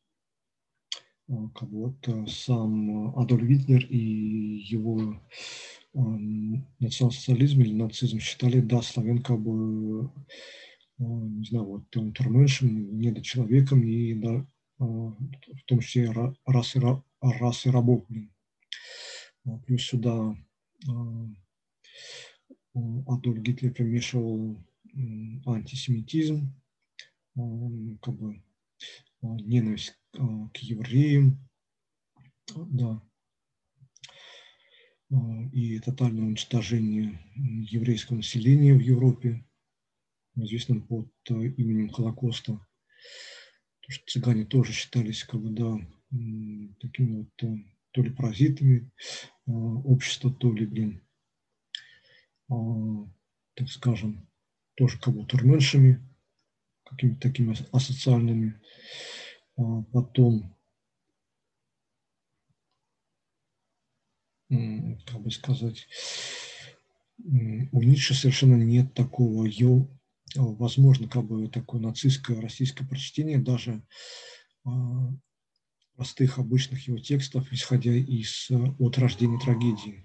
как вот сам Адольф Гитлер и его национал-социализм или нацизм считали, да, славян как бы, не знаю, вот унтерменшем, недочеловеком и да, в том числе расы, расы рабов. Плюс сюда Адольф Гитлер примешивал антисемитизм, как бы ненависть к евреям, да, и тотальное уничтожение еврейского населения в Европе, известным под именем Холокоста. Потому что цыгане тоже считались как бы, да, такими вот то ли паразитами общества, то ли, блин, так скажем, тоже как бы турменшами, какими-то такими асоциальными. Потом, как бы сказать, у Ницше совершенно нет такого, ее, возможно, как бы такое нацистское российское прочтение даже простых обычных его текстов, исходя из от рождения трагедии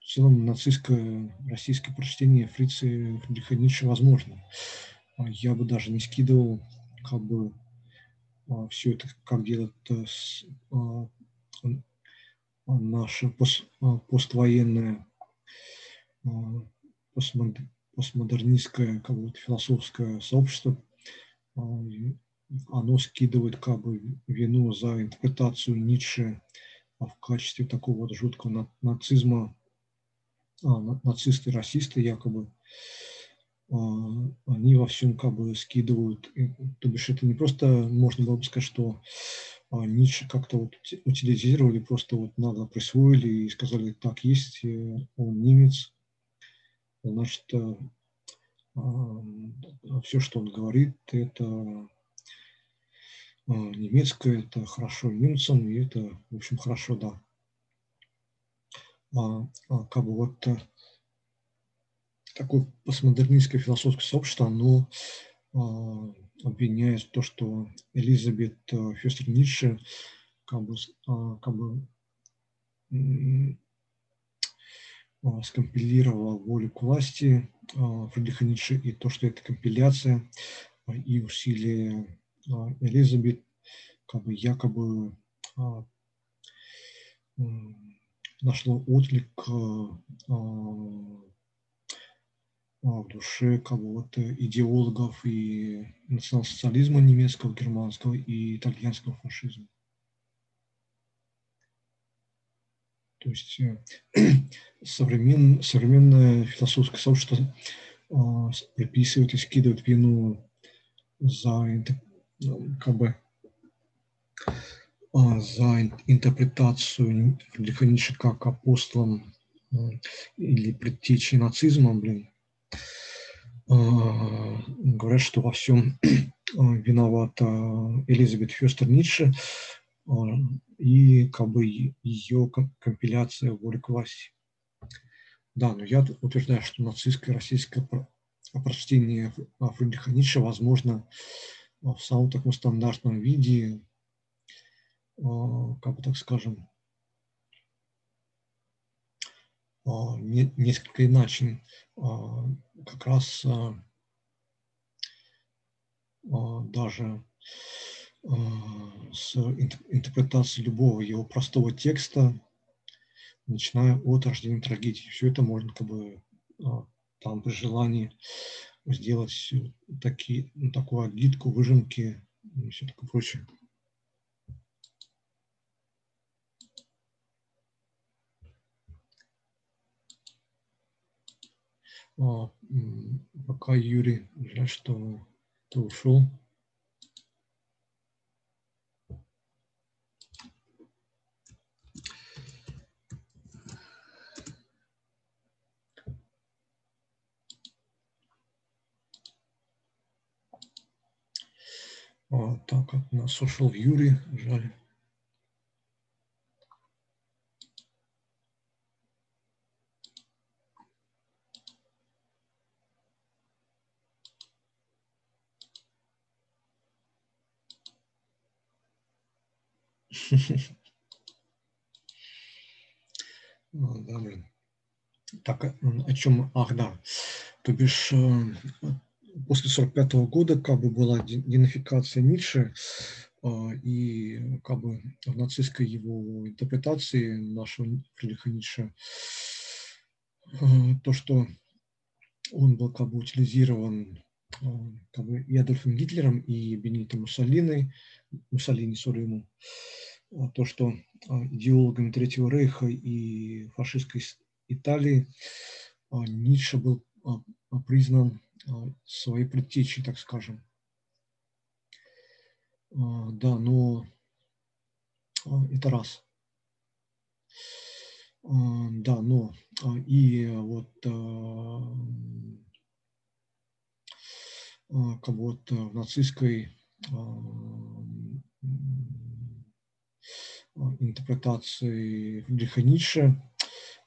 в целом нацистское российское прочтение Фрица Фридриха Ницше возможно. А я бы даже не скидывал как бы а, все это, как делает а, наше пост, поствоенное постмодернистское как бы, философское сообщество, оно скидывает как бы вину за интерпретацию Ницше в качестве такого вот жуткого нацизма нацисты, расисты якобы, а, они во всем как бы скидывают. То бишь это не просто, можно было бы сказать, что а, Ницше как-то вот утилизировали, просто вот нагло присвоили и сказали, так есть, э, он немец, значит, э, все, что он говорит, это немецкое, это хорошо немцам, и это, в общем, хорошо, да. А, а, как бы вот э, такое постмодернистское философское сообщество, оно а, обвиняет то, что Элизабет э, Фестер Ницше как бы, как бы скомпилировала волю к власти Фридриха Ницше и то, что это компиляция и усилия Элизабет как бы якобы нашло отклик а, а, в душе кого-то, идеологов и национал-социализма немецкого, германского и итальянского фашизма. То есть э, *clears throat* современ, современное философское сообщество а, приписывает и скидывает вину за как бы за интерпретацию Фридриха как апостолом или предтечей нацизма, блин, а, говорят, что во всем виновата Элизабет Фестер Ницше а, и как бы ее компиляция воли к власти. Да, но я утверждаю, что нацистское российское прочтение Фридриха Ницше возможно в самом таком стандартном виде, а, как бы так скажем, а, несколько иначе, а, как раз даже с интерпретацией любого его простого текста, начиная от рождения трагедии. Все это можно как бы там при желании сделать такие, такую агитку, выжимки и все такое прочее. А, пока Юрий, жаль, что ты ушел. Так, у нас ушел Юрий, жаль. Ну. Так, э, о чем? Ах, да. То бишь, э, после 45 -го года как бы была денификация Ницше, э, и как бы в нацистской его интерпретации нашего Фридриха Ницше то, что он был как бы утилизирован как бы и Адольфом Гитлером, и Бенито Муссолини, Муссолини, сори ему, то, что а, идеологами Третьего Рейха и фашистской Италии а, Ницше был признан своей предтечей, так скажем. Да, но это раз. Да, но и вот как вот в нацистской интерпретации Фридриха Ницше,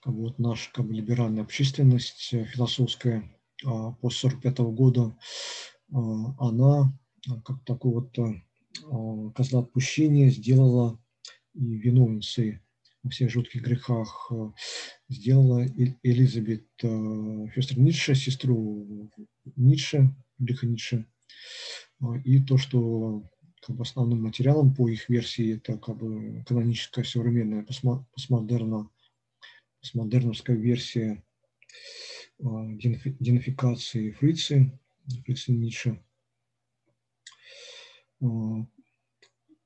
как вот наша как бы, либеральная общественность э, философская а, после 1945 года, а, она как такой вот козла отпущения сделала и виновницей во всех жутких грехах сделала Элизабет Фестер Ницше, сестру Ницше, Фридриха Ницше. И то, что как бы основным материалом по их версии это как бы каноническая современная постмодерна, постмодерновская версия э, динификации Фрицы, Фрицы Ницше. Э,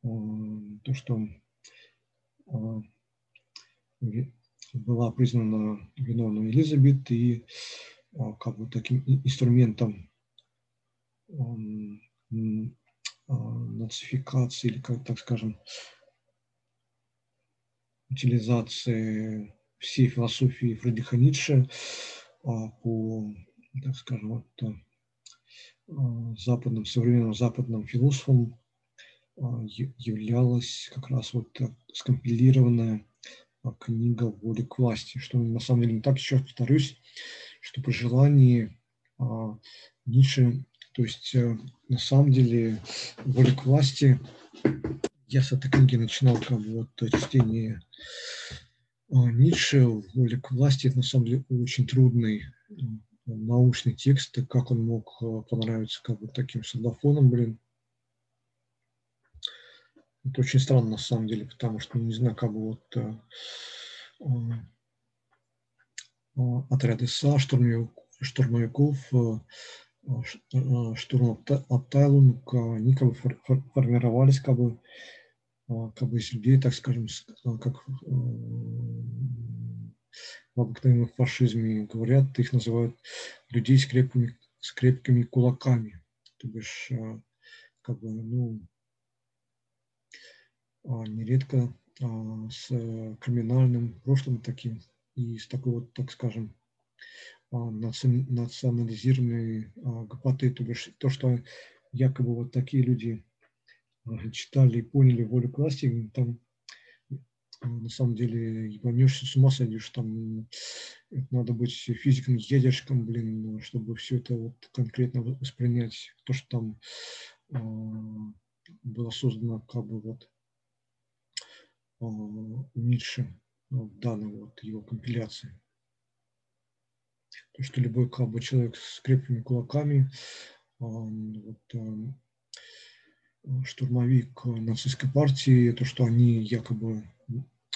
э, то, что была признана виновной Елизабет и как бы таким инструментом а, нацификации или, как так скажем, утилизации всей философии Фридриха Ницше а, по, так скажем, вот, а, западным, современным западным философам являлась как раз вот скомпилированная книга «Воля к власти», что на самом деле не так, еще повторюсь, что при желании Ницше то есть э, на самом деле воля к власти, я с этой книги начинал как бы вот чтение э, Ницше, воля к власти, это на самом деле очень трудный э, научный текст, как он мог понравиться как бы таким солдафоном, блин. Это очень странно на самом деле, потому что, не знаю, как бы вот отряды СА, штурмовиков, штурм Абтайлунг, они как бы формировались как бы, как бы из людей, так скажем, как в обыкновенном фашизме говорят, их называют людей с крепкими, с крепкими кулаками. То бишь, как бы, ну, нередко с криминальным прошлым таким и с такой вот, так скажем, а, национализированные а, гопоты, то бишь то, что якобы вот такие люди а, читали и поняли волю к власти, там на самом деле ебанешься, с ума сойдешь, там надо быть физиком, ядерщиком, блин, чтобы все это вот конкретно воспринять, то, что там было создано как бы вот у Ницше в данной вот его компиляции. То, что любой как бы, человек с крепкими кулаками, вот, штурмовик нацистской партии, то, что они якобы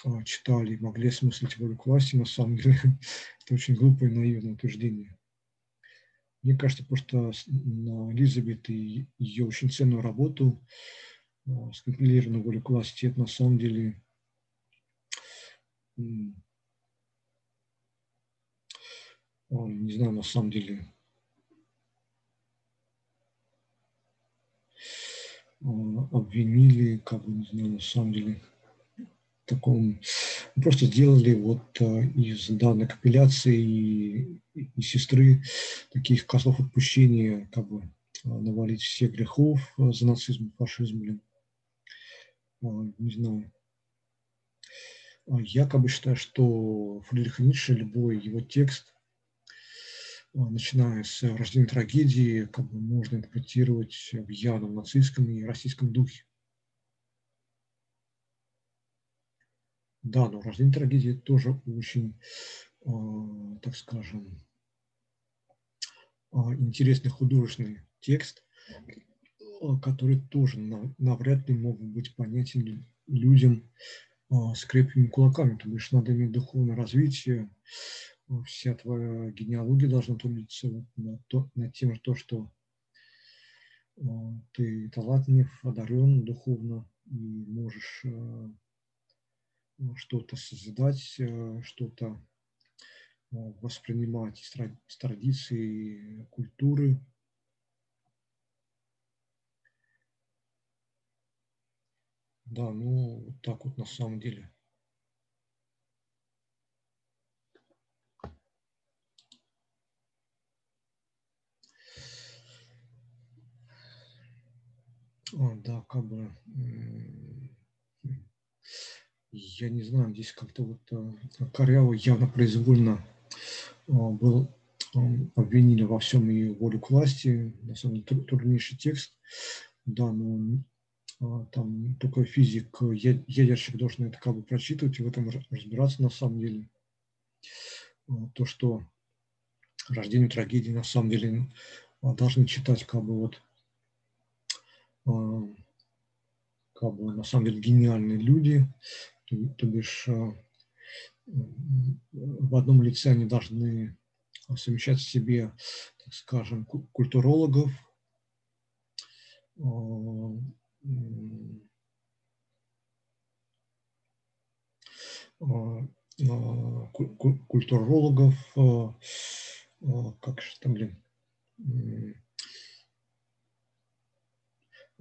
а, читали, могли осмыслить волю к власти, на самом деле, *laughs* это очень глупое и наивное утверждение. Мне кажется, просто на Элизабет и ее очень ценную работу, а, скомпилированную волю к власти, это на самом деле не знаю, на самом деле, обвинили, как бы, не знаю, на самом деле, таком, просто сделали вот а, из данной компиляции и, и сестры таких козлов отпущения, как бы, навалить все грехов за нацизм, фашизм, блин. Не знаю. Я как бы считаю, что Фридрих Ницше, любой его текст, начиная с рождения трагедии, как бы можно интерпретировать в явном нацистском и российском духе. Да, но рождение трагедии тоже очень, так скажем, интересный художественный текст, который тоже навряд ли мог быть понятен людям с крепкими кулаками. То бишь надо иметь духовное развитие, вся твоя генеалогия должна трудиться на, то, на тем, то, что ты талантлив, одарен духовно и можешь что-то созидать, э, что-то воспринимать из традиции, культуры. Да, ну, так вот на самом деле. А, да, как бы я не знаю, здесь как-то вот э, коряво явно произвольно э, был обвинили во всем и волю к власти, на самом деле труднейший текст, да, но там только физик, ядерщик должен это как бы прочитывать и в этом разбираться на самом деле. То, что рождение трагедии на самом деле должны читать как бы вот как бы на самом деле гениальные люди, то бишь э, в одном лице они должны совмещать в себе, так скажем, культурологов, э, культурологов, как же там, блин, а,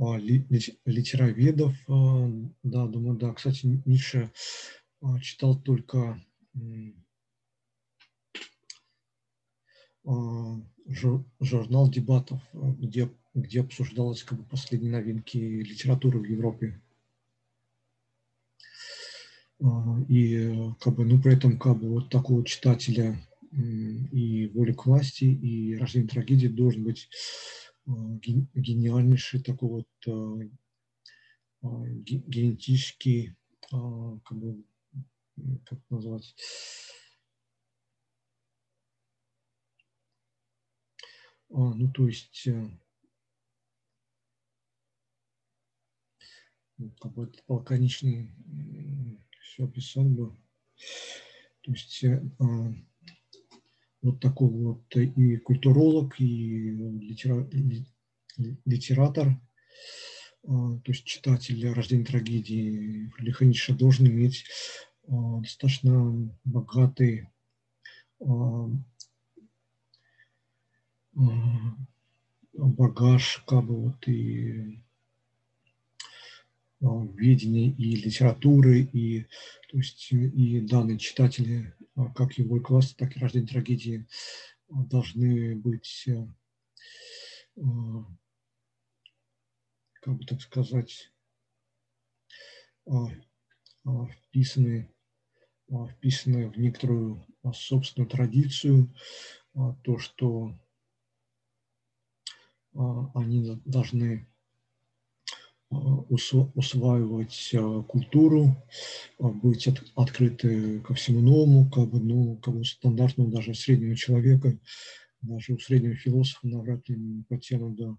литероведов, а, да, думаю, да. Кстати, Ницше а, читал только журнал дебатов, где, где обсуждалось как бы последние новинки литературы в Европе. И как бы, ну, при этом как бы вот такого читателя и воля к власти, и рождение трагедии должен быть гениальнейший такой вот а, а, генетический, а, как бы, как назвать, ну, то есть, э, ну, как бы это лаконичный все описал бы. То есть э, вот такой вот и культуролог, и литера, литератор, а, то есть читатель рождения трагедии Ницше должен иметь а, достаточно богатый а, багаж, как бы вот и видения и литературы, и, то есть, и данные читатели как его класс, так и рождение трагедии а, должны быть, э, а, как бы так сказать, вписаны, вписаны в некоторую собственную традицию, то, что они должны усваивать а, культуру, а, быть от, открыты ко всему новому, как бы, ну, как бы стандартному даже среднего человека, даже у среднего философа навряд ли не потянут до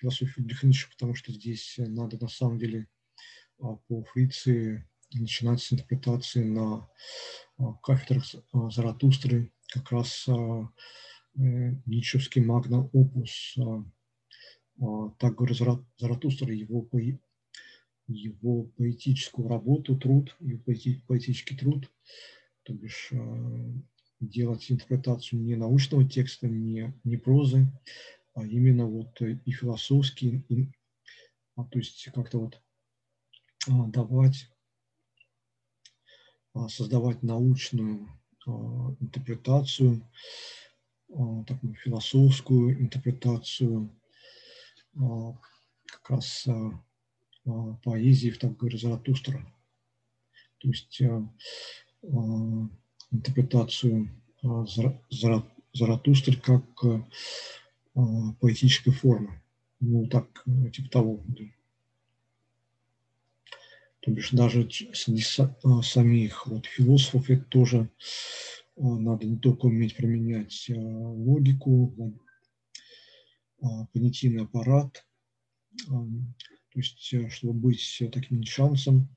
философии Фридриха потому что здесь надо на самом деле а, по Фриции начинать с интерпретации на кафедрах Заратустры, как раз э, Ницшевский магна-опус а, так говорит Заратустра, его, его поэтическую работу, труд, его поэтический труд, то бишь а, делать интерпретацию не научного текста, не, не прозы, а именно вот и философский, и, а, то есть как-то вот а, давать, создавать научную интерпретацию такую философскую интерпретацию как раз поэзии, так говоря, Заратустра. То есть интерпретацию Заратустры как поэтической формы. Ну, так, типа того. То бишь даже среди самих вот, философов это тоже надо не только уметь применять логику, понятийный аппарат, то есть, э, чтобы быть таким нишанцем,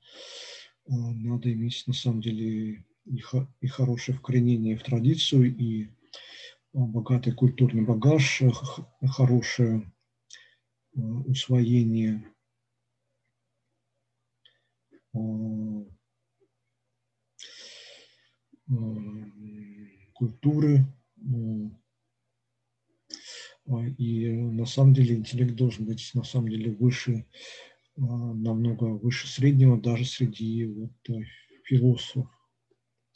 надо иметь на самом деле и, и хорошее вкоренение в традицию, и богатый культурный багаж, э, хорошее э, усвоение культуры. И на самом деле интеллект должен быть на самом деле выше, намного выше среднего, даже среди вот э, философов,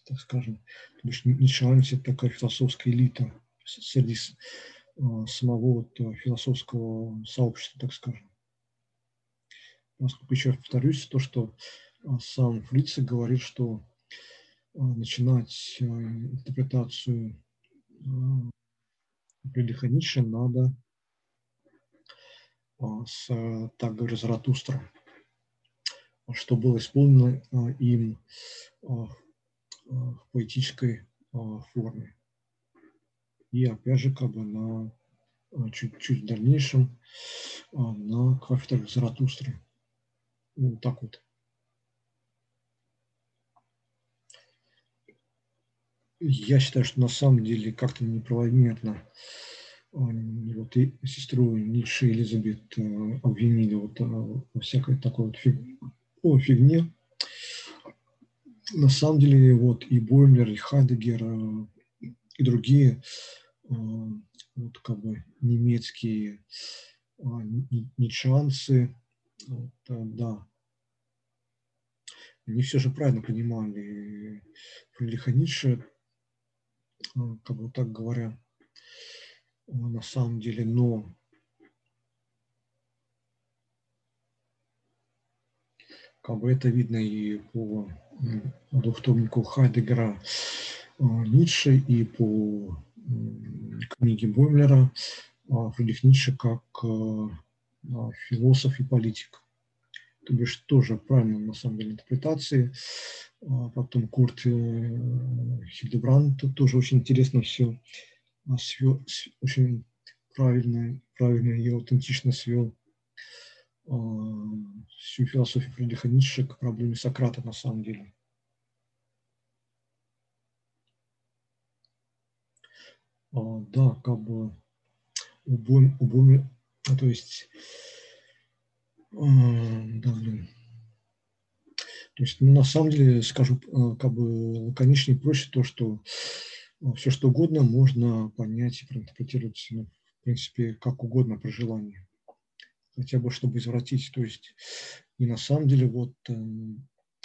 так скажем. Потому что Ницше это такая философская элита среди самого вот э, философского сообщества, так скажем. Поскольку еще повторюсь, то, что сам Фрице говорит, что начинать интерпретацию Фридриха Ницше надо с, так говоря, Заратустра, что было исполнено им в поэтической форме. И опять же, как бы на чуть-чуть дальнейшем на кафедрах Заратустры. Вот так вот. Я считаю, что на самом деле как-то неправомерно вот и сестру Ницше Элизабет э, обвинили вот э, во всякой такой вот фиг... О, фигне. На самом деле вот и Бойлер, и Хайдегер, э, и другие вот как бы немецкие нитшанцы, вот, да, они все же правильно понимали Фридриха Ницше, как бы так говоря, на самом деле, но как бы это видно и по двухтомнику Хайдегера Ницше, и по книге Боймлера Фридрих Ницше как философ и политик. То бишь тоже правильно на самом деле интерпретации. Потом Курт э, Хильдебранд тоже очень интересно все свел, очень правильно, правильно и аутентично свел всю философию Фридриха Ницше к проблеме Сократа на самом деле. Да, как бы обоим, обоим то есть, да, блин, то есть, ну, на самом деле, скажу, как бы лаконичнее проще то, что ну, все что угодно можно понять и проинтерпретировать, ну, в принципе, как угодно при желании. Хотя бы, чтобы извратить. То есть, и на самом деле вот э,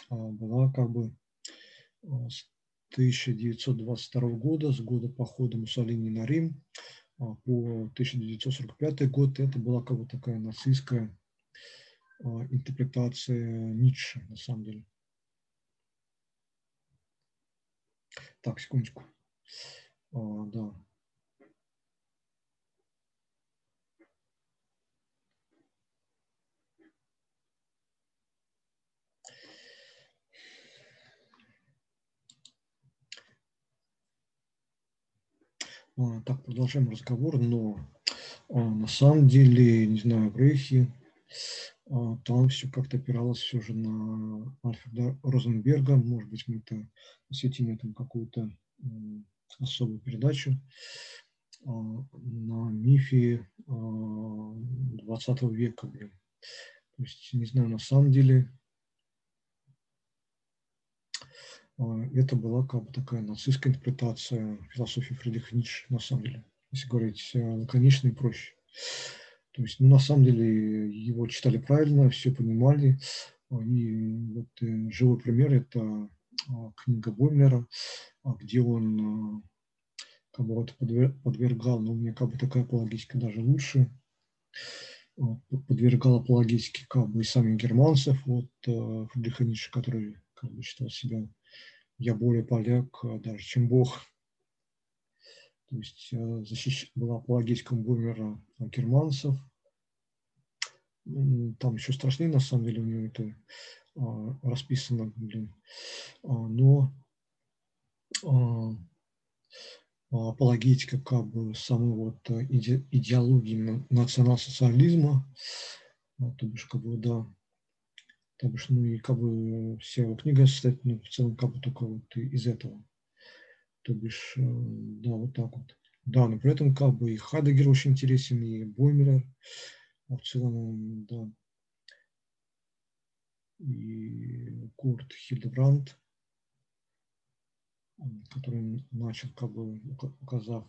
была как бы а, с 1922 года, с года похода Муссолини на Рим, а, по 1945 год, это была как бы такая нацистская а, интерпретация Ницше, на самом деле. Так, секундочку. А, да. А, так, продолжаем разговор, но а, на самом деле, не знаю, а, там все как-то опиралось все же на Альфреда Розенберга. Может быть, мы это посвятим этому какую-то особую передачу а, на мифе 20 а, века. То есть, не знаю, на самом деле а, это была как бы такая нацистская интерпретация философии Фридриха Ницше, на самом деле, если говорить лаконично и проще. То есть, ну, на самом деле, его читали правильно, все понимали. И вот э, живой пример – это книга Боймлера, где он как бы вот подвергал, но мне как бы такая апологетика даже лучше. Подвергал апологетике как бы и самих германцев, вот Фридриха Ницше, который как бы считал себя я более поляк даже, чем Бог. То есть защищ... была апологетика Бумера германцев. Там еще страшнее, на самом деле, у него это расписано, блин. Но апологетика как бы самой вот иде, идеологии национал-социализма, то бишь как бы да, то бишь ну и как бы вся его книга состоит ну, в целом как бы только вот из этого. То бишь, да, вот так вот. Да, но при этом как бы и Хадегер очень интересен, и Боймер, а в целом, да, и Курт Хильдебранд, который начал, как бы указав,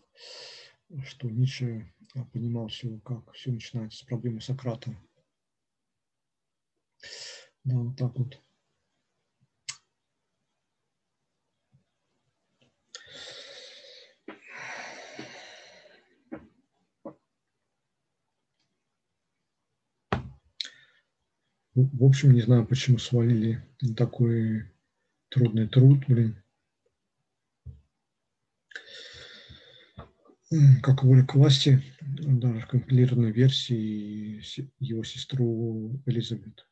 что Ницше понимал все, как все начинается с проблемы Сократа. Да, вот так вот. В общем, не знаю, почему свалили такой трудный труд, блин. как воля к власти, даже в компилированной версии его сестру Элизабет.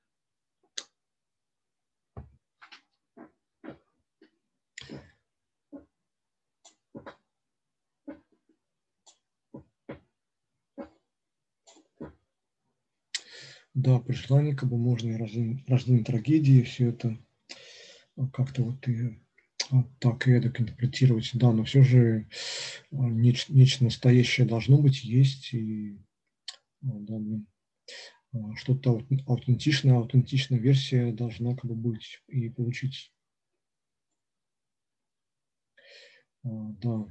Да, при желании как бы можно рождение, рождение трагедии, все это как-то вот и так и эдак интерпретировать, да, но все же а, нечто, нечто настоящее должно быть, есть, и а, да, а, что-то аутентичное, аутентичная версия должна как бы быть и получить. Да.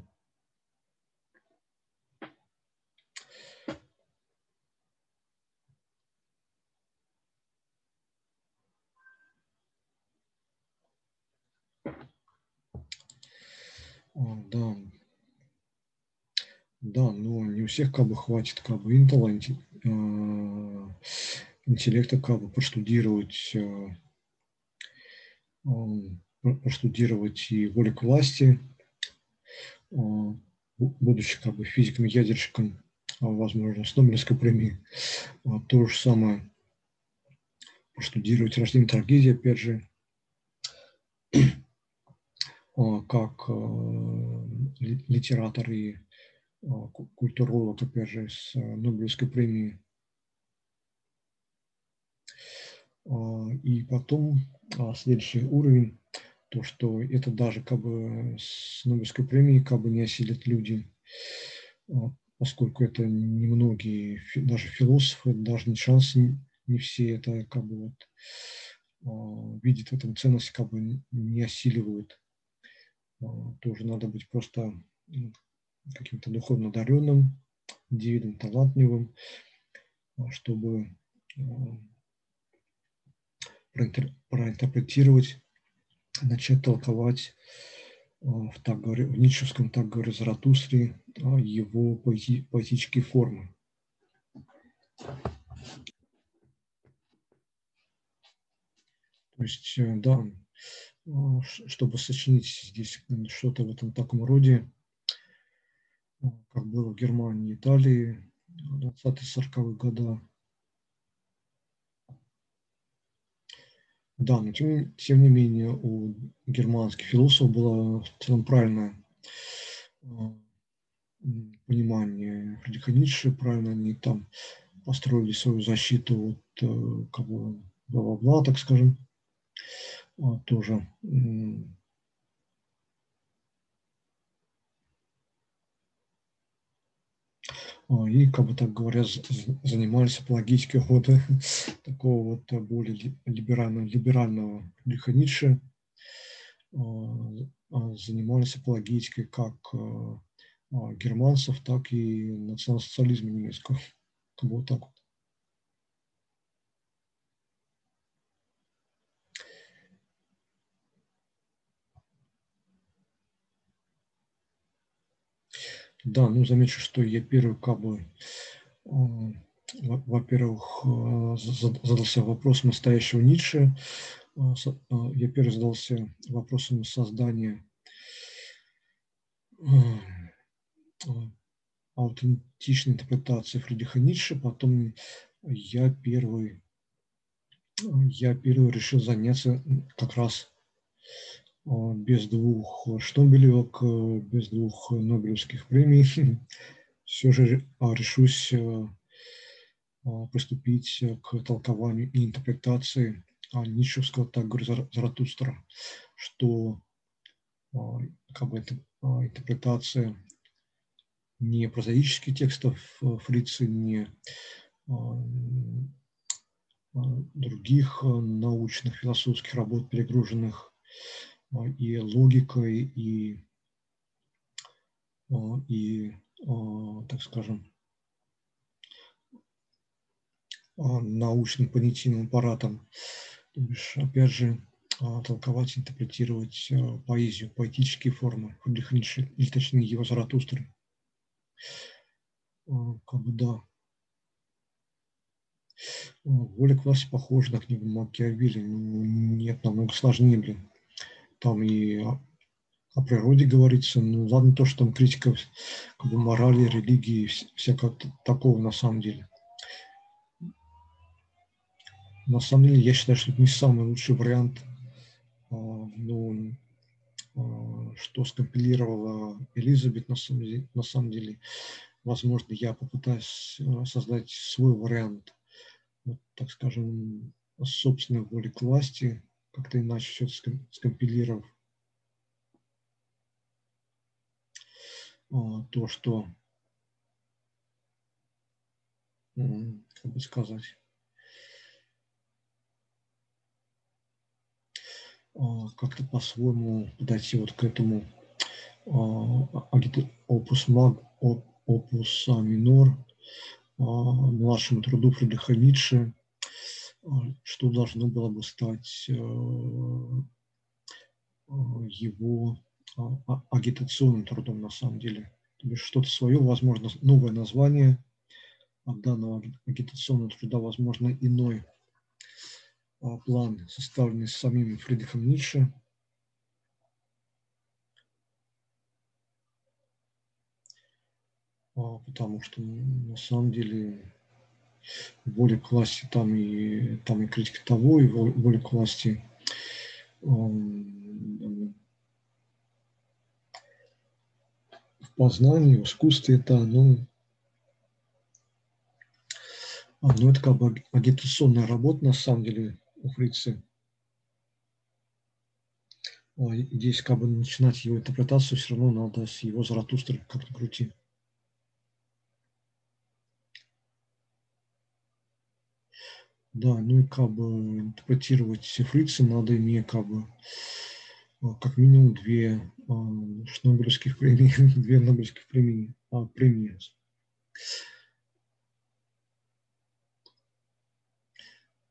Да. Да, но не у всех как бы хватит как бы интелла, а, интеллекта как бы проштудировать, а, а, проштудировать и волю к власти, будучи как бы физиком-ядерщиком, возможно, с Нобелевской премией. То же самое проштудировать рождение трагедии, опять же, а, как а, литератор и а, культуролог, опять же, с Нобелевской премией. И потом следующий уровень, то, что это даже как бы с Нобелевской премией как бы не осилят люди, поскольку это немногие, даже философы, даже не шанс, не все это как бы вот видят в этом ценность, как бы не осиливают. А, тоже надо быть просто каким-то духовно одаренным, индивидом талантливым, а, чтобы а, проинтерпретировать, начать толковать в, так говоря, в ницшевском, так говоря, Заратустре его поэти, поэтические формы. То есть, э, да, чтобы сочинить здесь что-то в этом таком роде, а, как было в Германии Италии в 20-40-х годах. Да, но тем, тем не менее у германских философов было в целом правильное а, понимание Фридриха Ницше, правильно они там построили свою защиту от э, кого бла-бла-бла, так скажем тоже и, как бы так говоря, занимались апологетикой года *laughs* такого вот более либерального, либерального Лиха Ницше, занимались апологетикой как германцев, так и национал-социализма немецкого. Как бы вот так вот. Да, ну замечу, что я первый как бы, во-первых, задался вопросом настоящего Ницше. Я первый задался вопросом создания аутентичной интерпретации Фридриха Ницше, потом я первый, я первый решил заняться как раз без двух Штомбелевок, без двух Нобелевских премий, *laughs* все же а, решусь а, приступить к толкованию и интерпретации Ницшевского Тагора Заратустра, что как бы это интерпретация не прозаических текстов Фрица, не других научных, философских работ, перегруженных и логикой, и, и так скажем, научным понятийным аппаратом. То бишь, опять же, толковать, интерпретировать поэзию, поэтические формы Фридриха или точнее его Заратустры. Как бы да. Воля к власти похожа на книгу Макиавелли. Ну, нет, намного сложнее, блин там и о, природе говорится, ну ладно то, что там критика как бы, морали, религии, всякого такого на самом деле. На самом деле я считаю, что это не самый лучший вариант, а, ну, а, что скомпилировала Элизабет на самом деле. На самом деле. Возможно, я попытаюсь а, создать свой вариант, вот, так скажем, собственной воли к власти – как-то иначе все это скомпилировав. А, то, что, как бы сказать, а, как-то по-своему подойти вот к этому опус маг, опус минор, младшему труду Фридриха Ницше, что должно было бы стать э, э, его а, а, агитационным трудом на самом деле. То есть что-то свое, возможно, новое название данного агитационного труда, возможно, иной а, план, составленный самим Фридрихом Ницше. Потому что на самом деле воля к власти, там и, там и критика того, и воля к власти в познании, в искусстве, это оно, оно это как бы агитационная работа, на самом деле, у Фрица. Здесь как бы начинать его интерпретацию все равно надо с его Заратустры как-то крутить. Да, ну и как бы интерпретировать фрицы надо имея как бы а, как минимум две а, Нобелевских премии, *laughs* две Нобелевских премии, а, премии.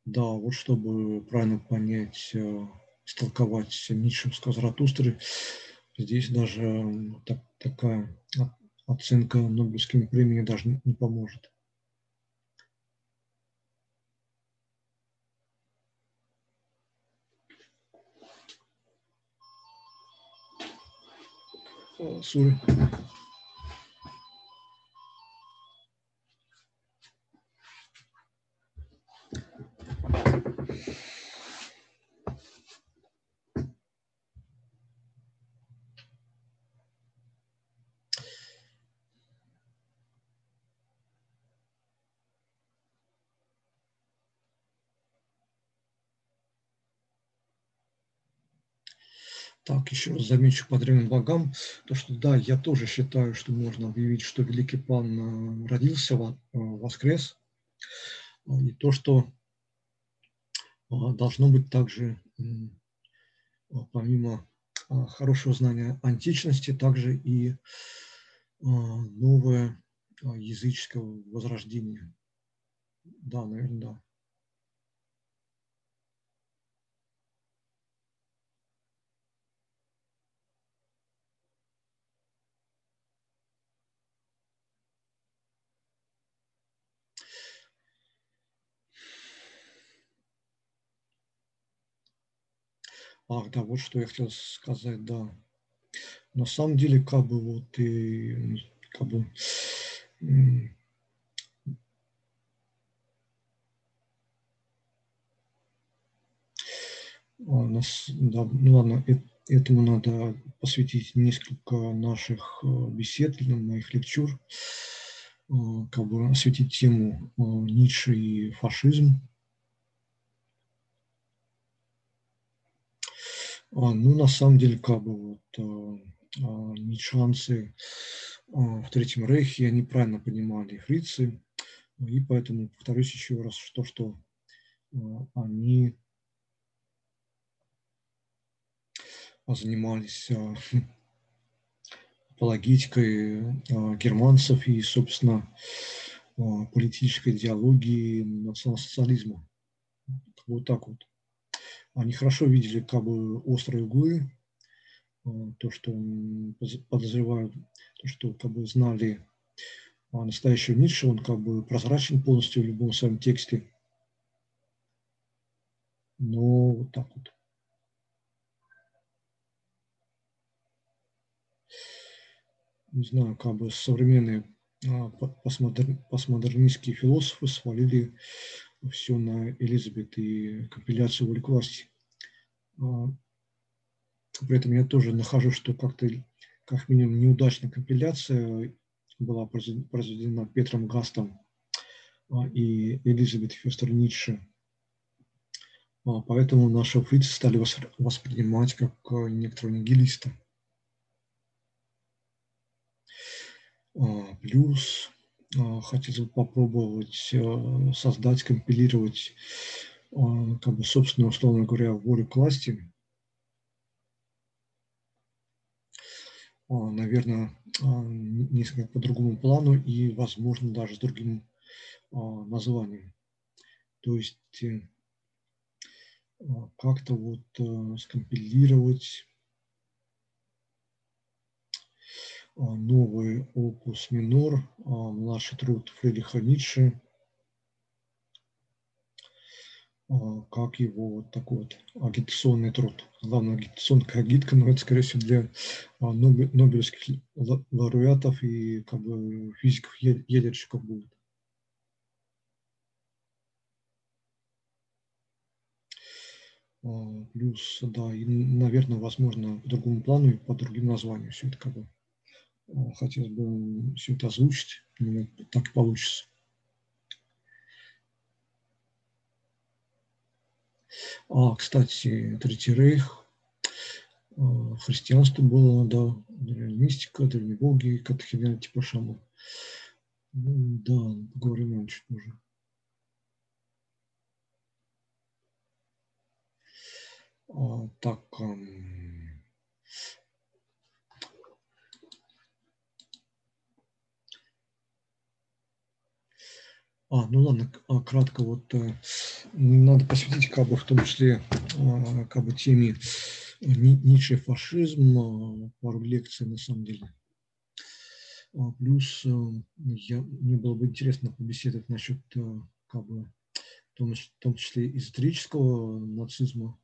Да, вот чтобы правильно понять, а, истолковать Ницшевского Заратустры, здесь даже так, такая оценка Нобелевскими премиями даже не, не поможет. sorry. Еще раз замечу по древним богам, то что да, я тоже считаю, что можно объявить, что великий пан э, родился, э, воскрес, а, и то, что а, должно быть также, а, помимо хорошего знания античности, также и новое языческое возрождение. Да, наверное, да. Ах, да, вот что я хотел сказать, да. На самом деле, как бы вот и как бы а, нас, да, ну ладно, этому надо посвятить несколько наших э, бесед, моих лекчур, э, как бы осветить тему э, Ницше и фашизм. Ну, на самом деле, как бы вот ницшанцы в Третьем Рейхе, они правильно понимали фрицы, и поэтому повторюсь еще раз, что, что они занимались а, апологетикой а, германцев и, собственно, а, политической идеологии национал-социализма. Вот так вот. Они хорошо видели как бы острые углы, то, что подозревают, то, что как бы знали настоящего Ницше, он как бы прозрачен полностью в любом своем тексте. Но вот так вот. не знаю, как бы современные а, постмодер, постмодернистские философы свалили все на Элизабет и компиляцию. А, при этом я тоже нахожу, что как-то, как минимум, неудачная компиляция была произведена Петром Гастом а, и Элизабет Фестер Ницше. Поэтому нашего фрица стали воспринимать как некоторого нигилиста. А, плюс хотелось бы попробовать а, создать, компилировать как бы собственную, условно говоря, волю к власти. Наверное, несколько по другому плану и, возможно, даже с другим названием. То есть э, как-то вот э, скомпилировать А, новый опус минор, а, младший труд Фридриха Ницше, а, как его вот такой вот агитационный труд. Главное, агитационная агитка, но это, скорее всего, для нобелевских лауреатов и как бы физиков, ядерщиков будет. Плюс, да, и, наверное, возможно, по другому плану и по другим названиям все это как бы хотелось бы все это озвучить, но так получится. А, кстати, Третий Рейх, а, христианство было, да, мистика, древнебоги, катехиден типа шаман. Ну, да, поговорим о чуть позже. А, так, А, ну ладно, а, кратко вот э, надо посвятить как бы в том числе а, как бы теме Ницше фашизм, пару лекций на самом деле. Плюс э, я, мне было бы интересно побеседовать насчет э, как бы в том, в том числе эзотерического нацизма,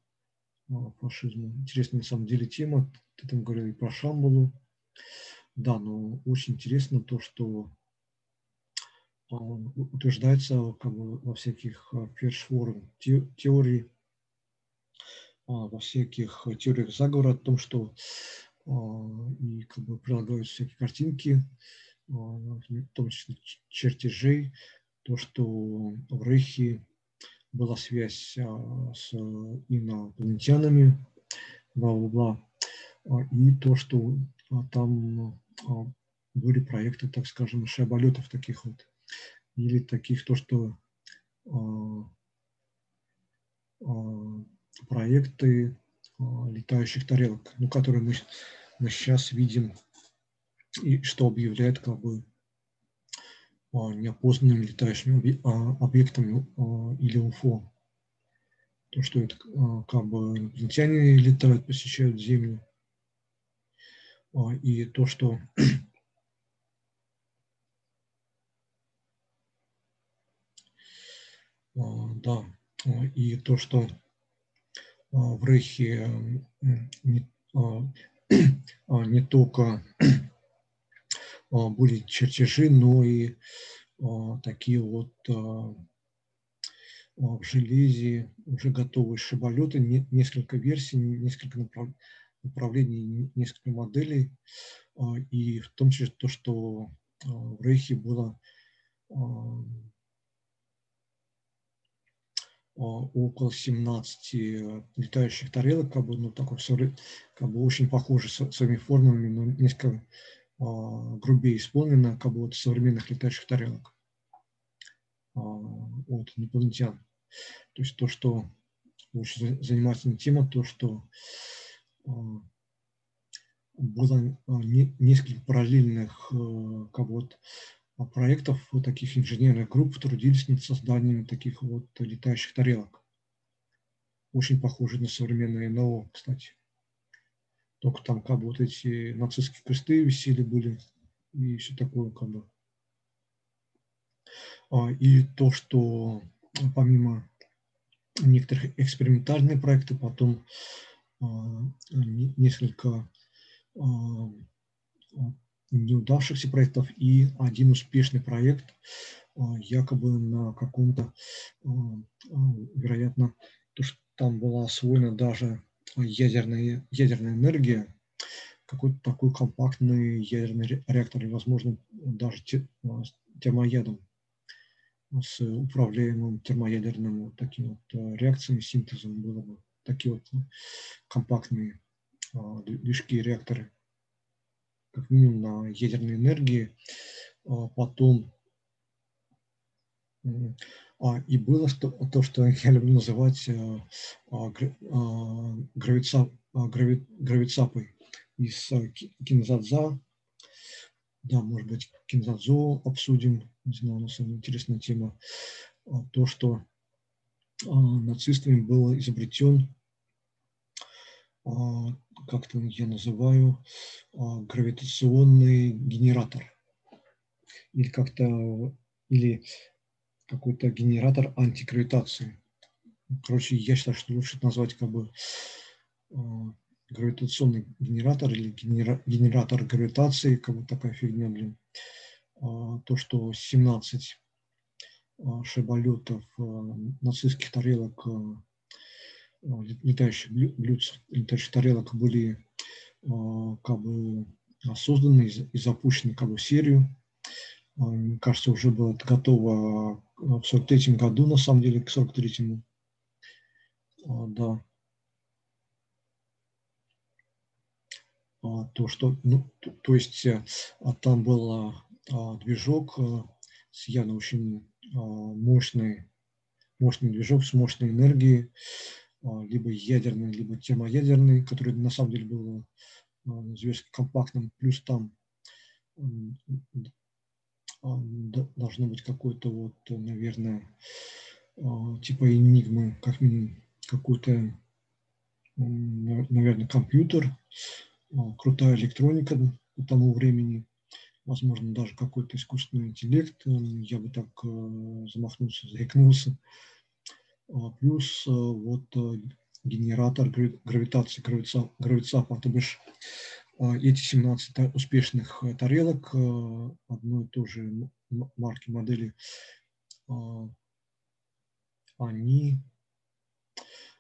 фашизма. Интересная на самом деле тема. Ты там говорил и про Шамбалу. Да, но очень интересно то, что утверждается как бы, во всяких фершворм теорий, во всяких теориях заговора о том, что и как бы прилагаются всякие картинки, в том числе чертежей, то, что в Рейхе была связь с инопланетянами, бла-бла-бла, и то, что там были проекты, так скажем, шаболетов таких вот или таких то, что а, а, проекты а, летающих тарелок, ну, которые мы, мы сейчас видим и что объявляет как бы неопознанными летающими объектами или УФО. То, что это как бы инопланетяне летают, посещают Землю. И то, что А, да, и то, что в Рейхе не, *clears throat* не только были чертежи, но и такие вот в железе уже готовые шибалеты, несколько версий, несколько направлений, несколько моделей, и в том числе то, что в Рейхе было около 17 летающих тарелок, как бы, ну, такой, как бы очень похожи своими формами, но несколько грубее исполнено, как бы, вот современных летающих тарелок от инопланетян. То есть то, что очень занимательная тема, то, что было несколько параллельных как вот, проектов вот таких инженерных групп трудились над созданием таких вот летающих тарелок. Очень похожи на современные НЛО, кстати. Только там как бы вот эти нацистские кресты висели были и все такое как бы. А, и то, что помимо некоторых экспериментальных проектов, потом а, несколько а, неудавшихся проектов и один успешный проект, якобы на каком-то, вероятно, то, что там была освоена даже ядерная, ядерная энергия, какой-то такой компактный ядерный реактор, и, возможно, даже термоядом с управляемым термоядерным вот таким вот э, реакциями, синтезом было бы. Такие вот компактные движки реакторы, как минимум на ядерной энергии. А потом а, и было что, то, что *laughs* я люблю называть а, а, гравица, грави, гравицапой из кинзадза. Да, может быть, кинзадзо обсудим не знаю, у нас интересная тема, то, что нацистами был изобретен, а, как-то я называю, гравитационный генератор. Или как-то, или какой-то генератор антигравитации. Короче, я считаю, что лучше назвать как бы гравитационный генератор или генера, генератор гравитации, как бы такая фигня, блин. А, то, что 17 а, шибалетов а, нацистских тарелок, летающих блюд, летающих тарелок были как бы созданы и запущены как бы в серию. Мне кажется, уже было готово в 43 году, на самом деле, к 43-му. Да. То, что, ну, то, есть там было а, движок а, с явно очень а, мощный, мощный движок с мощной энергией, либо ядерный, либо термоядерный, который на самом деле был зверски компактным, плюс там должно быть какой-то вот, наверное, типа энигмы, как минимум какой-то, наверное, компьютер, крутая электроника к тому времени, возможно, даже какой-то искусственный интеллект, я бы так замахнулся, заикнулся. А, плюс э, вот генератор гравитации, гравица, гравицапа, то бишь эти 17 успешных тарелок одной и той же марки, модели, они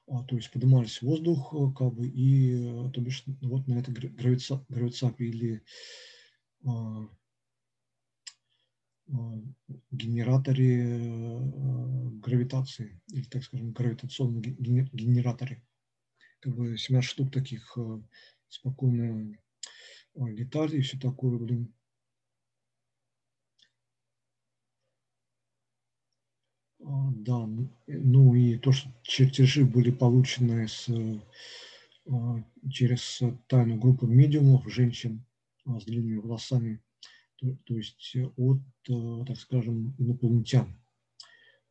то есть поднимались в воздух, как бы, и то бишь вот на это гравица, гравицапе или генераторе э, гравитации, или, так скажем, гравитационном генераторе. Как бы 17 штук таких э, спокойно э, летали и все такое, блин. А, да, ну и то, что чертежи были получены с, через тайную группу медиумов, женщин с длинными волосами, то, то есть э, от, э, так скажем, инопланетян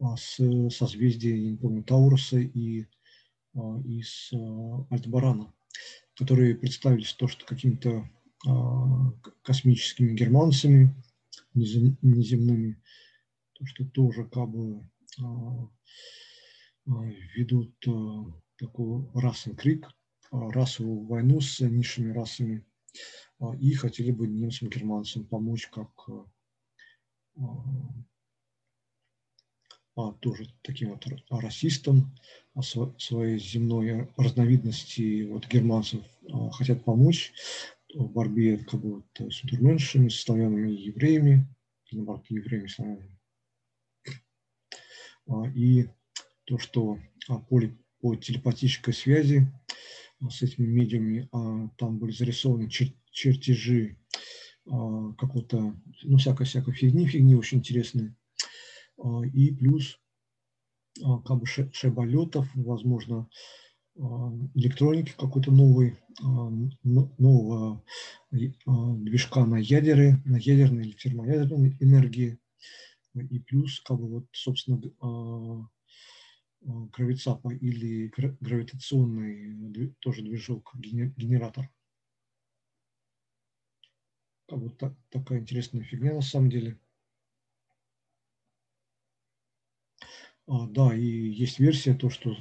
а с созвездия, я не помню, Тауруса и а, из а, Альтбарана, которые представились то, что какими-то космическими германцами неземными, то, что тоже как бы ведут такую расенкрик, расовую войну с низшими расами и хотели бы немцам, германцам помочь как а, тоже таким вот расистам а, своей земной разновидности вот германцев а, хотят помочь в борьбе как бы, вот, с интерменшами, с славянами и евреями, наоборот, евреями и славянами. И то, что по, по телепатической связи с этими медиумами там были зарисованы чер чертежи какого-то, ну, всякой-всякой фигни, фигни очень интересные. А, и плюс а, как бы шайболетов, возможно, а, электроники какой-то новой, нового движка на ядеры, на ядерной или термоядерной энергии. И плюс, как бы вот, собственно, гравицапа или гравитационный тоже движок, генератор. Как вот так, такая интересная фигня на самом деле. А, да, и есть версия, то, что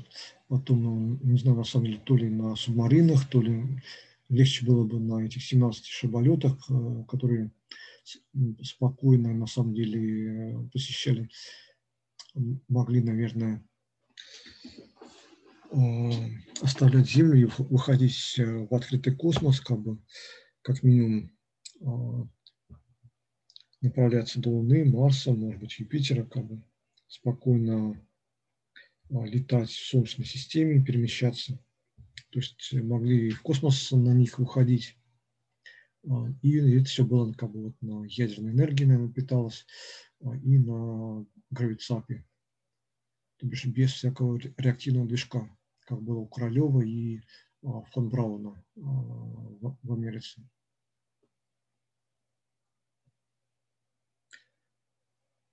потом, ну, не знаю, на самом деле, то ли на субмаринах, то ли легче было бы на этих 17 шиболетах, э, которые спокойно, на самом деле, посещали, могли, наверное, э, оставлять Землю и выходить э, в открытый космос, как бы, как минимум, направляться до Луны, Марса, может быть, Юпитера, как бы спокойно летать в Солнечной системе, перемещаться. То есть могли в космос на них выходить. И это все было как бы вот на ядерной энергии, наверное, питалось, и на гравицапе. То бишь без всякого реактивного движка, как было у Королева и фон Брауна в Америке.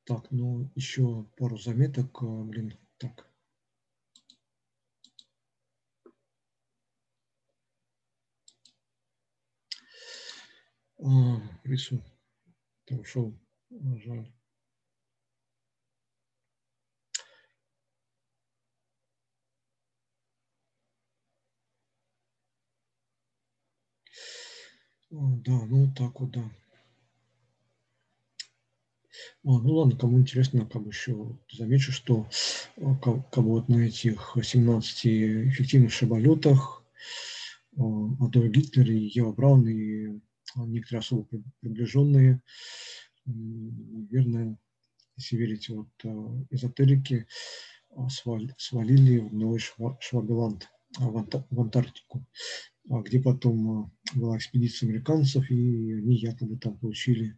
Так, ну еще пару заметок, а, блин, так. А, рису. Ты ушел, жаль. А, да, ну так вот, да. Ну ладно, кому интересно, как бы еще замечу, что а, как, бы вот на этих 17 эффективных шиболетах а, Адольф Гитлер и Ева Браун и некоторые особо приближенные, наверное, если верить вот эзотерике, свалили в Новый Швабеланд, в Антарктику, где потом была экспедиция американцев, и они якобы там получили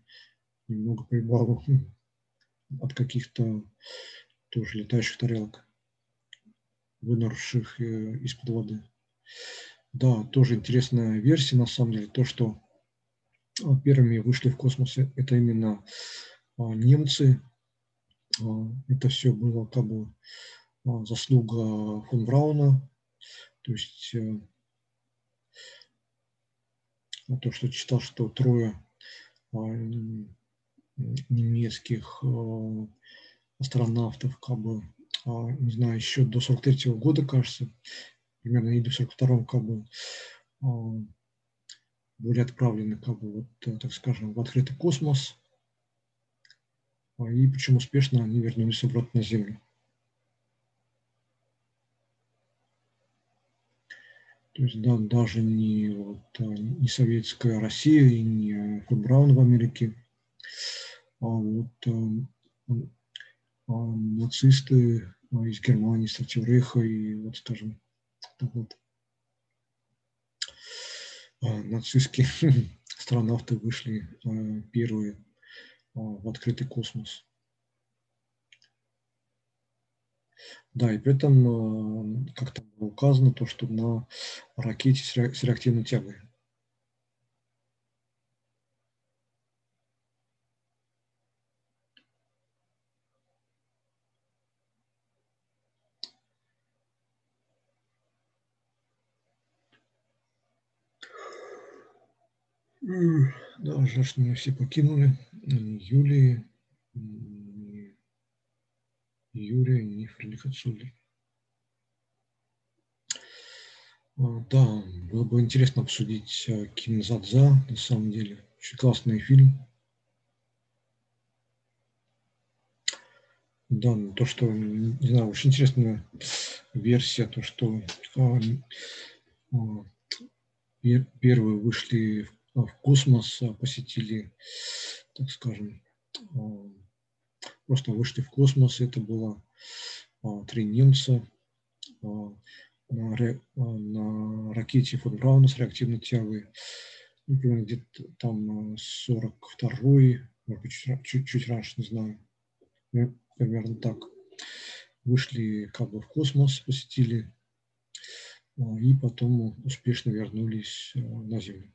немного прибавил *laughs* от каких-то тоже летающих тарелок, вынырших э, из-под воды. Да, тоже интересная версия, на самом деле, то, что а, первыми вышли в космос, э, это именно а, немцы. А, это все было как бы заслуга фон Брауна. То есть э, то, что читал, что трое немецких э, астронавтов, как бы, а, не знаю, еще до 43 -го года, кажется, примерно и до 42 как бы, а, были отправлены, как бы, вот, э, так скажем, в открытый космос, а, и причем успешно они вернулись обратно на Землю. То есть да, даже не, вот, не советская Россия и не Фон Браун в Америке, а вот эм, а, нацисты а, из Германии, из Третьего и вот, скажем, так вот, нацистские *laughs* астронавты вышли первые в открытый космос. Да, и при этом, как там было указано, то, что на ракете с реактивной тягой. Да, жаль, что меня все покинули. Юлии, Юрия, ни Фрилихацули. Да, было бы интересно обсудить Ким Задза, на самом деле. Очень классный фильм. Да, ну, то, что, не знаю, очень интересная версия, то, что а, а, первые вышли в, космос, а, посетили, так скажем, а, просто вышли в космос, это было а, три немца а, на, ре, а, на ракете фон Брауна с реактивной тягой, например, где-то там 42-й, может быть, чуть, чуть, чуть раньше, не знаю, примерно так. Вышли как бы в космос, посетили, и потом успешно вернулись на Землю.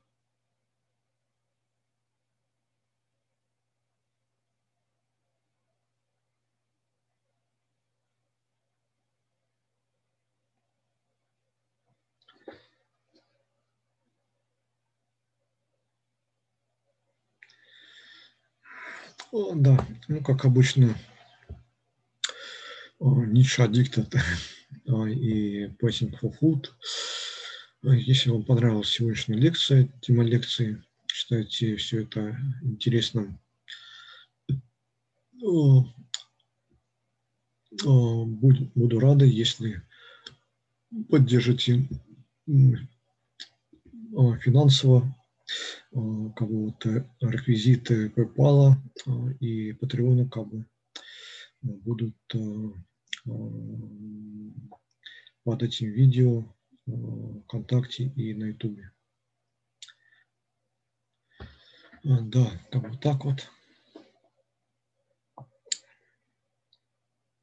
Да, ну, как обычно, Ниша Dictated и Passing for. Если вам понравилась сегодняшняя лекция, тема лекции, считаете все это интересным, буду рада, если поддержите финансово кого-то реквизиты PayPal и Patreon как бы будут под этим видео ВКонтакте и на Ютубе. Да, как бы так вот.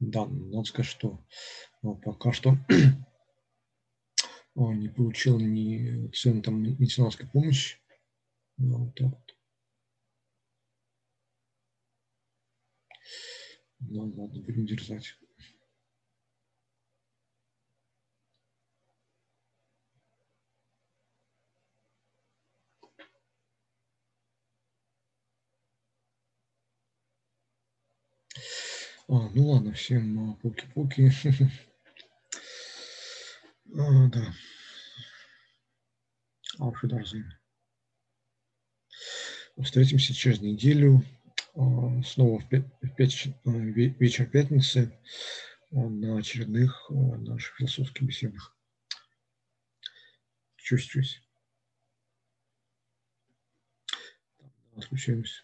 Да, надо сказать, что пока что *clears throat* не получил ни цен там медицинской помощи. Ну, вот так вот. Ну, ладно, будем дерзать. А, ну ладно, всем пуки-пуки. *laughs* а, да. Auf Wiedersehen. Встретимся через неделю а, снова в 5 а, вечер пятницы а, на очередных наших философских беседах. Чуть-чуть. Отключаемся.